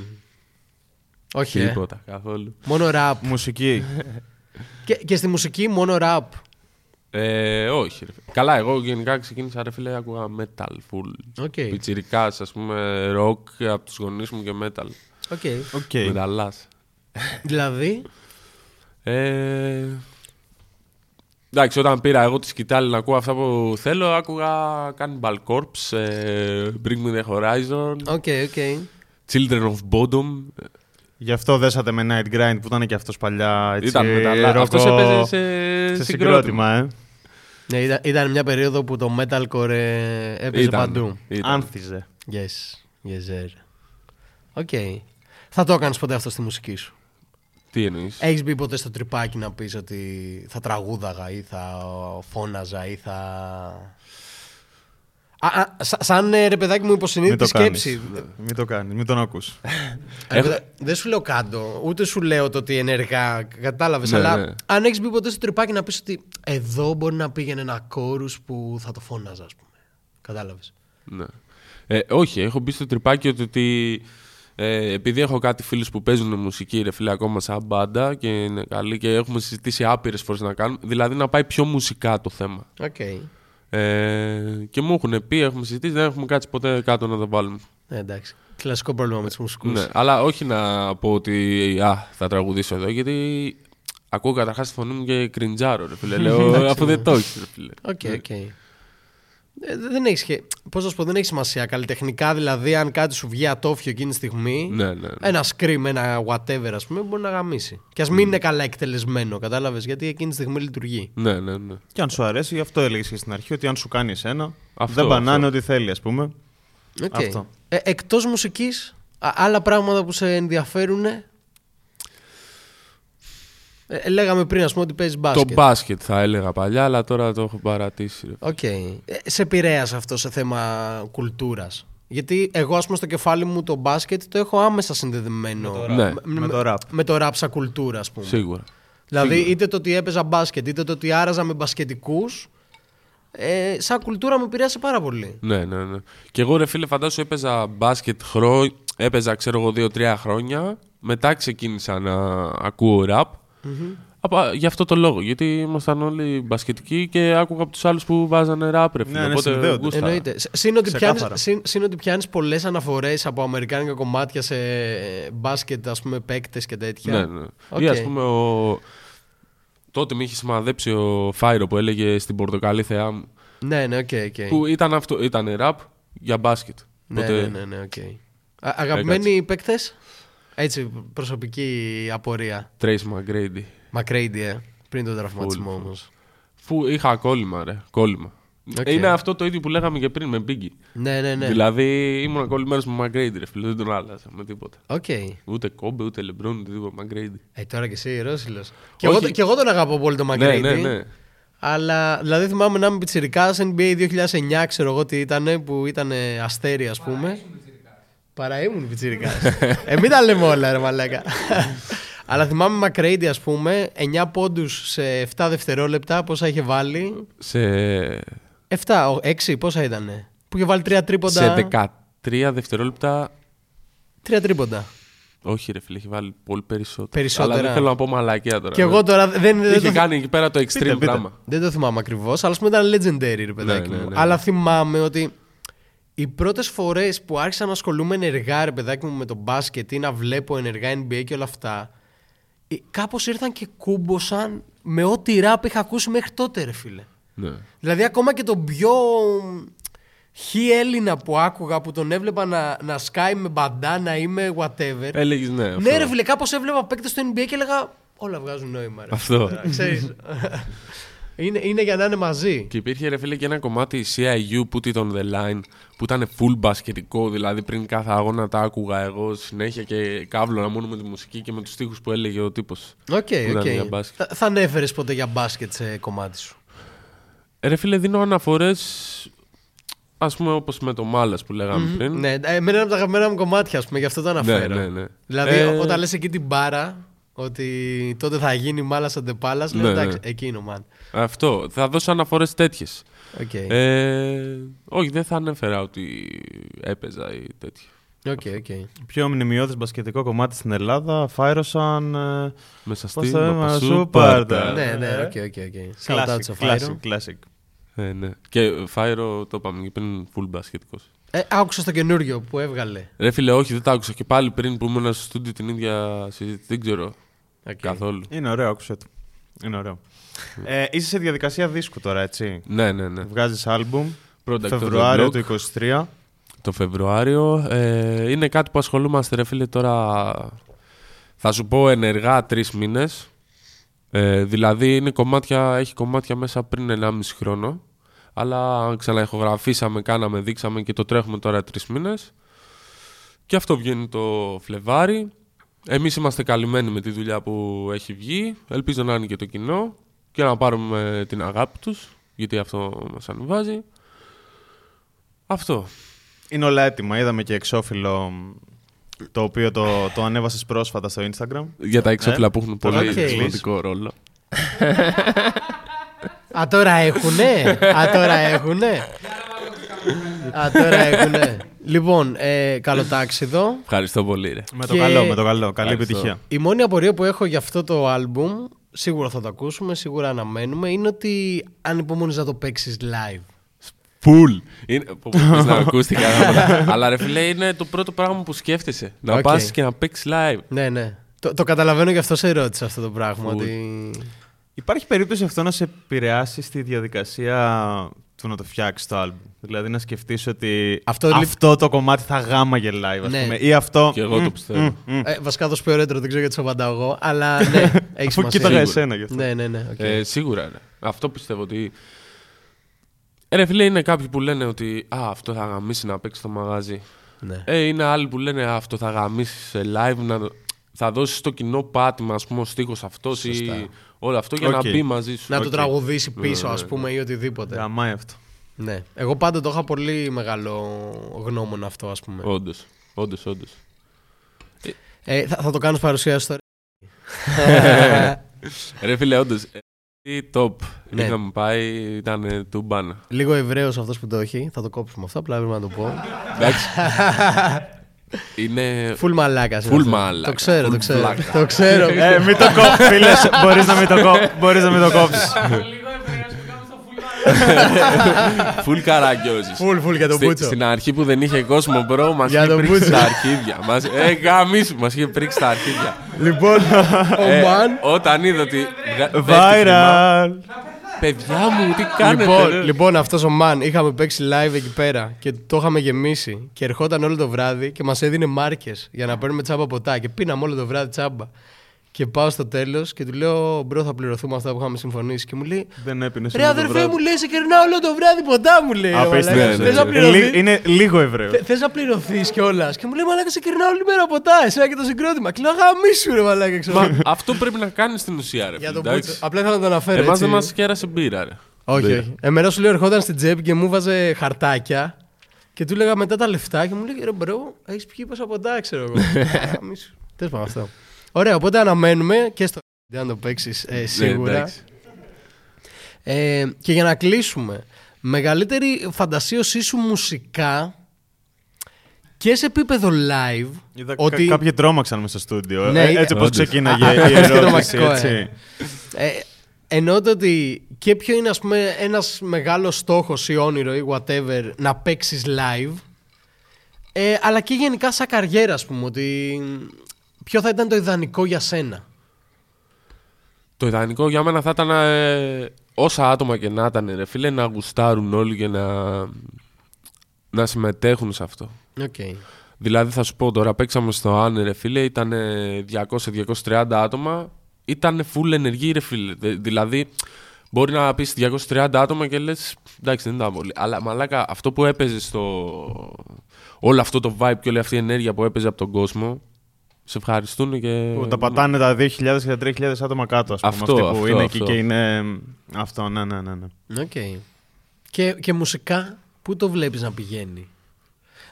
Όχι, ε. Τίποτα καθόλου. Μόνο ραπ. Μουσική. και, και στη μουσική μόνο ραπ. Ε, όχι. Ρε. φίλε. Καλά, εγώ γενικά ξεκίνησα ρε φίλε, άκουγα metal full. Οκ. Πιτσιρικάς, ας πούμε, rock από τους γονείς μου και metal. Οκ. Οκ. Μεταλλάς. Δηλαδή, Ε, εντάξει, όταν πήρα εγώ τη σκυτάλη να ακούω αυτά που θέλω, άκουγα Cannibal Corpse, ε, Bring Me The Horizon, οκ, οκ. Children of Bodom. Γι' αυτό δέσατε με Night Grind που ήταν και αυτός παλιά. Έτσι, Ήταν μεταλλά. ρόκο- Αυτός έπαιζε σε, σε συγκρότημα. συγκρότημα, ε. Ναι, ήταν, ήταν μια περίοδο που το metalcore ε, έπαιζε Ήταν, παντού. ήταν. Άνθιζε. Yes, yes, sir. Οκ. Θα το έκανες ποτέ αυτό στη μουσική σου; Τι εννοείς; Έχεις μπει ποτέ στο τρυπάκι να πεις ότι θα τραγούδαγα ή θα φώναζα ή θα... Α, α, σα- σαν ε, ρε παιδάκι μου Μην υποσυνείδητη το κάνεις. σκέψη. Μην το κάνεις, μην τον ακούς. Ρε παιδα- Δεν σου λέω κάτω, ούτε σου λέω το ότι ενεργά κατάλαβες. Ναι, αλλά ναι. αν έχεις μπει ποτέ στο τρυπάκι να πεις ότι εδώ μπορεί να πήγαινε ένα κόρους που θα το φώναζα, ας πούμε. Κατάλαβες. Ναι. Ε, όχι, έχω μπει στο τρυπάκι ότι, ότι ε, επειδή έχω κάτι φίλους που παίζουν μουσική ρε φίλε ακόμα σαν μπάντα και είναι καλή και έχουμε συζητήσει άπειρες φορές να κάνουμε, δηλαδή να πάει πιο μουσικά το θέμα. Οκ. Ε, και μου έχουν πει, έχουμε συζητήσει, δεν έχουμε κάτσει ποτέ κάτω να το βάλουμε. Ναι, εντάξει. Κλασικό πρόβλημα με του μουσικούς. Ναι, αλλά όχι να πω ότι α, θα τραγουδήσω εδώ, γιατί ακούω καταρχάς τη φωνή μου και κριντζάρω, ρε φίλε. Λέω, αφού δεν το έχεις, ρε φίλε. Οκ, οκ. Ε, δεν έχεις σχέ... Πώς να σου πω, δεν έχει σημασία. Καλλιτεχνικά δηλαδή, αν κάτι σου βγει ατόφιο εκείνη τη στιγμή, Ναι, ναι. ναι. ένα scream, ένα whatever, ας πούμε, μπορεί να γαμίσει. Και ας μην είναι καλά εκτελεσμένο, κατάλαβες, γιατί εκείνη τη στιγμή λειτουργεί. Ναι, ναι, ναι. Και αν σου αρέσει, γι' αυτό έλεγες και στην αρχή, ότι αν σου κάνει εσένα, Αυτό, δεν μπανάνε αυτό. ό,τι θέλει, ας πούμε. Οκ. Αυτό. Ε, εκτός μουσικής, α- άλλα πράγματα που σε ενδιαφέρουν. Ε, λέγαμε πριν, ας πούμε, ότι παίζεις μπάσκετ. Το μπάσκετ θα έλεγα παλιά, αλλά τώρα το έχω παρατήσει. Ρε. Οκ. Ε, σε επηρέασε αυτό σε θέμα κουλτούρας; Γιατί εγώ, ας πούμε, στο κεφάλι μου το μπάσκετ το έχω άμεσα συνδεδεμένο rap. Ναι. Με το rap. με το rap σαν κουλτούρα, ας πούμε. Σίγουρα. Δηλαδή, Σίγουρα. είτε το ότι έπαιζα μπάσκετ, είτε το ότι άραζα με μπασκετικούς, ε, σαν κουλτούρα μου επηρέασε πάρα πολύ. Ναι, ναι, ναι. Και εγώ ρε φίλε, φαντάσου έπαιζα μπάσκετ χρό... έπαιζα ξέρω εγώ δύο-τρία χρόνια. Μετά ξεκίνησα να ακούω ραπ. Από, γι' αυτό το λόγο. Γιατί ήμασταν όλοι μπασκετικοί και άκουγα από τους άλλους που βάζανε ραπ, ρε φίλε. Ναι, ναι, Οπότε συνδέονται. γούσταρα. Εννοείται. Σ- Συν ότι Ξεκάθαρα. πιάνεις, συν, συν ότι πιάνεις πολλές αναφορές από αμερικάνικα κομμάτια σε ε, μπάσκετ, ας πούμε, παίκτες και τέτοια. Ναι, ναι. Οκ. Ή ας πούμε ο. Τότε με είχε σημαδέψει ο Φάιρο που έλεγε στην Πορτοκαλί θεά μου. Ναι, ναι, οκ, οκ. Που ήταν αυτό, ήταν ραπ για μπάσκετ. Ναι, Οπότε, ναι, ναι, ναι, οκ. Α- Αγαπημένοι παίκτες; Έτσι, προσωπική απορία. Tracy McGrady. Μακρέιντι, ε. Πριν τον τραυματισμό Full, όμως. Φου είχα κόλλημα, ρε. Κόλλημα. Οκ. Είναι αυτό το ίδιο που λέγαμε και πριν με Biggie. Ναι, ναι, ναι. Δηλαδή ήμουν κολλημένος με McGrady, ρε φίλε. Δεν τον άλλαζα με τίποτα. Οκ. Ούτε Κόμπε, ούτε Λεμπρόν, ούτε τίποτα. McGrady. Ε, τώρα και εσύ, Ρώσιλος. Και, Όχι. εγώ, και εγώ τον αγαπώ πολύ τον Ναι, Μακρέιντι. ναι, ναι. Αλλά δηλαδή θυμάμαι να είμαι πιτσιρικάς NBA 2009, ξέρω εγώ τι ήταν, που ήταν αστέρι, ας πούμε. Παρά ήμουν πιτσιρικάς. ε, μην τα λέμε όλα, ρε Μαλάκα. Αλλά θυμάμαι Μακρέιντι, ας πούμε, 9 πόντους σε 7 δευτερόλεπτα, πόσα είχε βάλει; Σε, 7, 6, πόσα ήταν. Που είχε βάλει 3 τρίποντα; σε 13 δευτερόλεπτα. 3 τρίποντα. Όχι, ρε φίλε, έχει βάλει πολύ περισσότερο. Περισσότερα. Αλλά δεν θέλω να πω μαλακία τώρα. Και εγώ τώρα δεν, δεν, Είχε το, κάνει εκεί πέρα το extreme πείτε. πράγμα. δεν το θυμάμαι ακριβώς, αλλά ας πούμε ήταν legendary, ρε παιδάκι Ναι, ναι, μου. ναι. Αλλά θυμάμαι ότι οι πρώτες φορές που άρχισα να ασχολούμαι ενεργά, ρε παιδάκι μου, με το μπάσκετ ή να βλέπω ενεργά NBA και όλα αυτά, κάπως ήρθαν και κούμποσαν με ό,τι ράπ είχα ακούσει μέχρι τότε, ρε φίλε. Ναι. Δηλαδή, ακόμα και τον πιο χι Έλληνα που άκουγα, που τον έβλεπα να, να σκάει με μπαντάνα ή με whatever. Έλεγες ναι. αυτό. ναι, ρε φίλε, κάπως έβλεπα παίκτες στο NBA και έλεγα. Όλα βγάζουν νόημα. Ρε. Αυτό. Τώρα, ξέρεις. είναι, είναι για να είναι μαζί. Και υπήρχε ρε φίλε και ένα κομμάτι CIU Put It On The Line που ήταν full μπασκετικό, δηλαδή πριν κάθε αγώνα τα άκουγα εγώ συνέχεια και κάβλωνα μόνο με τη μουσική και με τους στίχους που έλεγε ο τύπος. Οκ, ήταν οκ. για μπάσκετ. Θα, θα ανέφερε ποτέ για μπάσκετ σε κομμάτι σου; Ε, Ρε φίλε δίνω αναφορές ας πούμε όπως με το Malice που λέγαμε πριν. Ναι, ε, εμένα είναι από τα αγαπημένα μου κομμάτια, ας πούμε, γι' αυτό το αναφέρω. ναι, ναι. Δηλαδή, Ε, όταν λες εκεί την μπάρα, ότι τότε θα γίνει μάλας αντεπάλα, λέω Ναι, εντάξει, ναι. εκεί είναι ο man. Αυτό. Θα δώσω αναφορές τέτοιες. Οκ, Ε, όχι, δεν θα ανέφερα ότι έπαιζα ή τέτοια. οκ, οκ. Πιο μνημειώδες μπασκετικό κομμάτι στην Ελλάδα φάιρωσαν. Ε, Μέσα Πώς στην το έμα σου Μαπασούπαρτα. πάρτα. Ναι, ναι, Ε. οκ, οκ, οκ. Shout out classic, στο classic, Φάιρο. classic. Ε, ναι. Και Φάιρο το είπαμε και πριν full μπασκετικός. Ε, άκουσα το καινούριο που έβγαλε. Ρε φίλε, όχι, δεν τα άκουσα. Και πάλι πριν που ήμουν στο στούντιο την ίδια συζήτηση. Δεν ξέρω Οκ. καθόλου. Είναι ωραίο, άκουσε το. Είναι ωραίο. Ε, είσαι σε διαδικασία δίσκου τώρα, έτσι; Ναι, ναι, ναι. Βγάζεις άλμπουμ Product Φεβρουάριο of the του Block, 23. το Φεβρουάριο. Ε, είναι κάτι που ασχολούμαστε, ρε φίλε, τώρα. Θα σου πω ενεργά τρεις μήνες. Ε, δηλαδή είναι κομμάτια, έχει κομμάτια μέσα πριν 1,5 χρόνο. Αλλά ξαναεχογραφήσαμε, κάναμε, μίξαμε και το τρέχουμε τώρα τρεις μήνες. Και αυτό βγαίνει το Φλεβάρι. Εμείς είμαστε καλυμμένοι με τη δουλειά που έχει βγει. Ελπίζω να είναι και το κοινό και να πάρουμε την αγάπη τους, γιατί αυτό μας ανεβάζει. Αυτό. Είναι όλα έτοιμα. Είδαμε και εξώφυλλο το οποίο το, το ανέβασες πρόσφατα στο Instagram. Για τα εξώφυλλα που έχουν πολύ Οκ. σημαντικό ρόλο. Α, τώρα έχουνε. Α, τώρα έχουνε. Α, τώρα έχουνε. Λοιπόν, ε, καλοτάξιδο. Ευχαριστώ πολύ, ρε. Με το Και- καλό, με το καλό. Καλή Ευχαριστώ. επιτυχία. Η μόνη απορία που έχω για αυτό το άλμπουμ, σίγουρα θα το ακούσουμε, σίγουρα αναμένουμε, είναι ότι ανυπομονείς να το παίξεις live. Φουλ! Είναι... πω, πω, πες να ακούστηκα. Αλλά ρε φίλε, είναι το πρώτο πράγμα που σκέφτεσαι. Να Οκ. πας και να παίξεις live. Ναι, ναι. Το, το καταλαβαίνω γι' αυτό σε ρώτησα αυτό το πράγμα. Full. Ότι... Υπάρχει περίπτωση αυτό να σε επηρεάσει στη διαδικασία του να το φτιάξει το album. Δηλαδή να σκεφτείς ότι Αυτό αυτό, λείπ- το κομμάτι θα γάμαγε live, ας Ναι. πούμε. Ή αυτό. Και εγώ το Μμ, πιστεύω. μμ, μμ. Ε, βασικά το πιο ρέτρο, δεν ξέρω γιατί σου απαντάω εγώ, αλλά ναι, έχει Αφού σημασία. κοίταγα Σίγουρα. εσένα γι' αυτό. Ναι, ναι, ναι. οκ. Ε, σίγουρα, ρε. Αυτό πιστεύω ότι. Ε, ρε φίλε, είναι κάποιοι που λένε ότι Α, αυτό θα γαμήσει να παίξει στο μαγάζι. ναι. Ε, είναι άλλοι που λένε «Α, αυτό θα γαμήσει σε live. Να... το- Θα δώσεις στο κοινό πάτημα, ας πούμε, ο στίχος αυτός ή Σωστά. όλο αυτό για Οκ. να μπει μαζί σου. Να το οκ. τραγουδήσει πίσω, Ναι, ας ναι, πούμε, ή οτιδήποτε. Γαμάει αυτό. Ναι. Εγώ πάντα το είχα πολύ μεγάλο γνώμονα αυτό, ας πούμε. Όντως. Όντως, όντως. Ε, θα, θα το κάνεις παρουσίαση τώρα. Ρε φίλε, όντως. Top. Ναι. Είχαμε πάει, ήταν του μπάνα. Λίγο Εβραίος αυτός που το έχει. Θα το κόψουμε αυτό, απλά πρέπει να το πω. Εντάξει. είναι. Φουλ μαλάκας. Full μαλάκα, Το ξέρω, full το ξέρω. βλάκα. το ξέρω. ε, μην το κόψεις, φίλες. Μπορείς να μην το, κό... μπορείς να μην το κόψεις. Full καραγκιόζη. Φουλ, φουλ για τον Στη- Μπούτσο. στην αρχή που δεν είχε κόσμο, μπρο, μας Για είχε τον πρίξει Μπούτσο. τα αρχίδια. Μας, ε, γαμίσου, μας είχε πρίξει τα αρχίδια. Λοιπόν, ο Ε, Μαν. όταν είδε ότι. βγα- πέφτει χρήμα, Viral. Παιδιά μου, τι κάνετε. Λοιπόν, ρε. λοιπόν αυτός ο man είχαμε παίξει live εκεί πέρα και το είχαμε γεμίσει. Και ερχόταν όλο το βράδυ και μας έδινε μάρκες για να παίρνουμε τσάμπα ποτά. Και πίναμε όλο το βράδυ τσάμπα. Και πάω στο τέλος και του λέω: Μπρο, θα πληρωθούμε αυτά που είχαμε συμφωνήσει. Και μου λέει: Δεν έπινε Ρε αδερφέ μου, λέει: Σε κερνάω όλο το βράδυ ποτά, μου λέει. Απίστευτο. Ναι, ναι, Θες ναι. να πληρωθείς; Λι- Είναι λίγο Εβραίο. Θε να πληρωθείς κιόλας; Και μου λέει: Μαλάκα, σε κερνάω όλη μέρα ποτά. Εσένα και το συγκρότημα. Και λέω: Γαμίσου, ρε Μαλάκα, ξέρω. Μα αυτό πρέπει να κάνεις στην ουσία, ρε. Για φίλε, τον εντάξει. Μπούτσο. Απλά ήθελα να το αναφέρω. Εμάς έτσι. δεν μας κέρασε μπύρα, ρε. Όχι, Δεν. όχι. Εμένα σου λέω ερχόταν στην τσέπη και μου 'βαζε χαρτάκια και του έλεγα μετά τα λεφτά και μου λέει ρε bro, έχεις πιει πόσα ποτά, ξέρω εγώ. Τέλος πάντων αυτό. Ωραία, οπότε αναμένουμε και στο αν το παίξεις Ναι, σίγουρα. εντάξει. ε, και για να κλείσουμε, μεγαλύτερη φαντασίωσή σου μουσικά και σε επίπεδο live. Είδα ότι- κα- Κάποιοι τρόμαξαν μες στο στούντιο. Ναι, Ε, έτσι όπως όντως. ξεκίναγε Α, η α, ερώτηση. τρομακτικό, ε. έτσι. Ε, εννοώ το ότι και ποιο είναι ας πούμε ένας μεγάλος στόχος ή όνειρο ή whatever να παίξεις live ε, αλλά και γενικά σαν καριέρα ας πούμε ότι ποιο θα ήταν το ιδανικό για σένα; Το ιδανικό για μένα θα ήταν ε, όσα άτομα και να ήταν, ρε φίλε, να γουστάρουν όλοι και να, να συμμετέχουν σε αυτό. Okay. Δηλαδή θα σου πω τώρα, παίξαμε στο Άνε, ρε φίλε, ήταν 200-230 άτομα, ήταν full ενεργοί, ρε φίλε. Δε- Δηλαδή, μπορεί να πεις 230 άτομα και λες, εντάξει, δεν ήταν πολύ. Αλλά μαλάκα, αυτό που έπαιζε στο... Όλο αυτό το vibe και όλη αυτή η ενέργεια που έπαιζε από τον κόσμο, σε ευχαριστούν και... Που τα πατάνε τα 2.000 και τα 3.000 άτομα κάτω, ας πούμε. Αυτό, αυτοί που αυτό, είναι αυτό. εκεί και είναι. Αυτό, ναι, ναι, ναι. ναι. Okay. Και, και μουσικά, πού το βλέπεις να πηγαίνει;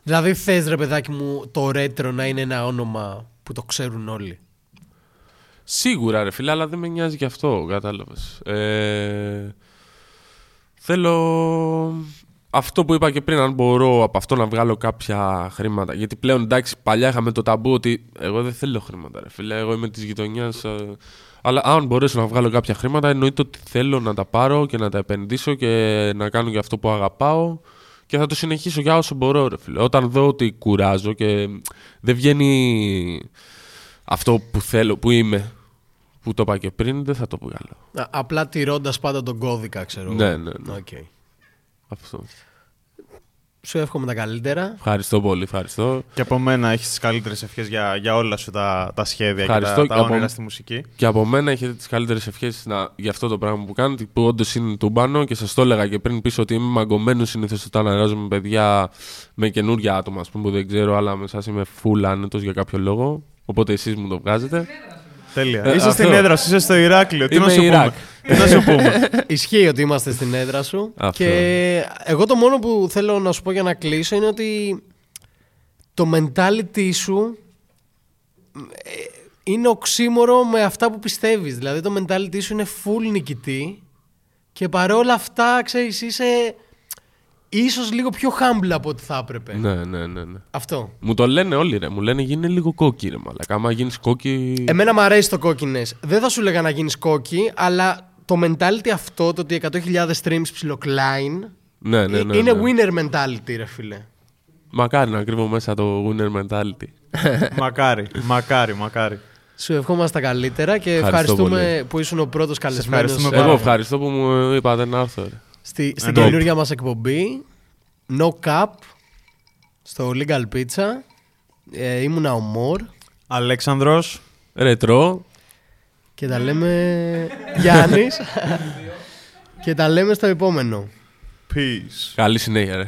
Δηλαδή θες ρε παιδάκι μου το ρέτρο να είναι ένα όνομα που το ξέρουν όλοι; Σίγουρα ρε φίλε, αλλά δεν με νοιάζει και αυτό, κατάλαβες. Ε, θέλω αυτό που είπα και πριν, αν μπορώ από αυτό να βγάλω κάποια χρήματα. Γιατί πλέον εντάξει, παλιά είχαμε το ταμπού ότι εγώ δεν θέλω χρήματα, ρε φίλε. Εγώ είμαι της γειτονιάς. αλλά αν μπορέσω να βγάλω κάποια χρήματα, εννοείται ότι θέλω να τα πάρω και να τα επενδύσω και να κάνω και αυτό που αγαπάω. Και θα το συνεχίσω για όσο μπορώ, ρε φίλε. Όταν δω ότι κουράζω και δεν βγαίνει αυτό που θέλω, που είμαι, που το είπα και πριν, δεν θα το βγάλω. Α, απλά τηρώντας πάντα τον κώδικα, ξέρω εγώ. Ναι, ναι, ναι. Okay. Αυτό. Σου εύχομαι τα καλύτερα. Ευχαριστώ πολύ, ευχαριστώ. Και από μένα έχεις τις καλύτερες ευχές για, για όλα σου τα, τα σχέδια Ευχαριστώ και τα, και τα από- όνειρα στη μουσική. Και από μένα έχετε τις καλύτερες ευχές για αυτό το πράγμα που κάνετε, που όντως είναι τούμπανο και σας το έλεγα και πριν πίσω ότι είμαι μαγκωμένος συνήθως όταν εργάζομαι παιδιά με καινούργια άτομα, ας πούμε, που δεν ξέρω, αλλά με εσάς είμαι full άνετος για κάποιο λόγο. Οπότε εσείς μου το βγάζετε. Τέλεια. Ε, είσαι αυτό. στην έδρα σου, είσαι στο Ηράκλειο. Τι Είμαι να σου Ιράκ. πούμε. Τι να σου πούμε; Ισχύει ότι είμαστε στην έδρα σου. Αυτό. Και εγώ το μόνο που θέλω να σου πω για να κλείσω είναι ότι το mentality σου ε, είναι οξύμορο με αυτά που πιστεύεις. Δηλαδή το mentality σου είναι full νικητή και παρόλα αυτά, ξέρεις, είσαι ίσως λίγο πιο humble από ό,τι θα έπρεπε. ναι, ναι, ναι, ναι. Αυτό. Μου το λένε όλοι, ρε. Μου λένε γίνει λίγο κόκκι, ρε. Μαλάκα. Άμα γίνεις κόκκι. Εμένα μου αρέσει το κόκκινες. Δεν θα σου λέγα να γίνεις κόκκι, αλλά το mentality αυτό, το ότι 100.000 streams ψιλοκλάιν, ναι, ναι, ναι, είναι ναι. winner mentality, ρε φίλε. Μακάρι να κρύβω μέσα το winner mentality. μακάρι, μακάρι, μακάρι. Σου ευχόμαστε τα καλύτερα και Ευχαριστώ ευχαριστούμε που ήσουν ο πρώτος καλεσμένος ευχαριστούμε ε, πάρα Εγώ πολύ. ευχαριστώ που μου είπατε να έρθω, ρε. Στη, στην Top. καινούργια μας εκπομπή No Cap στο Legal Pizza ε, ήμουνα ο Μορ Αλέξανδρος, Ρετρό. και τα λέμε Γιάννης και τα λέμε στο επόμενο peace. Καλή συνέχεια, ρε.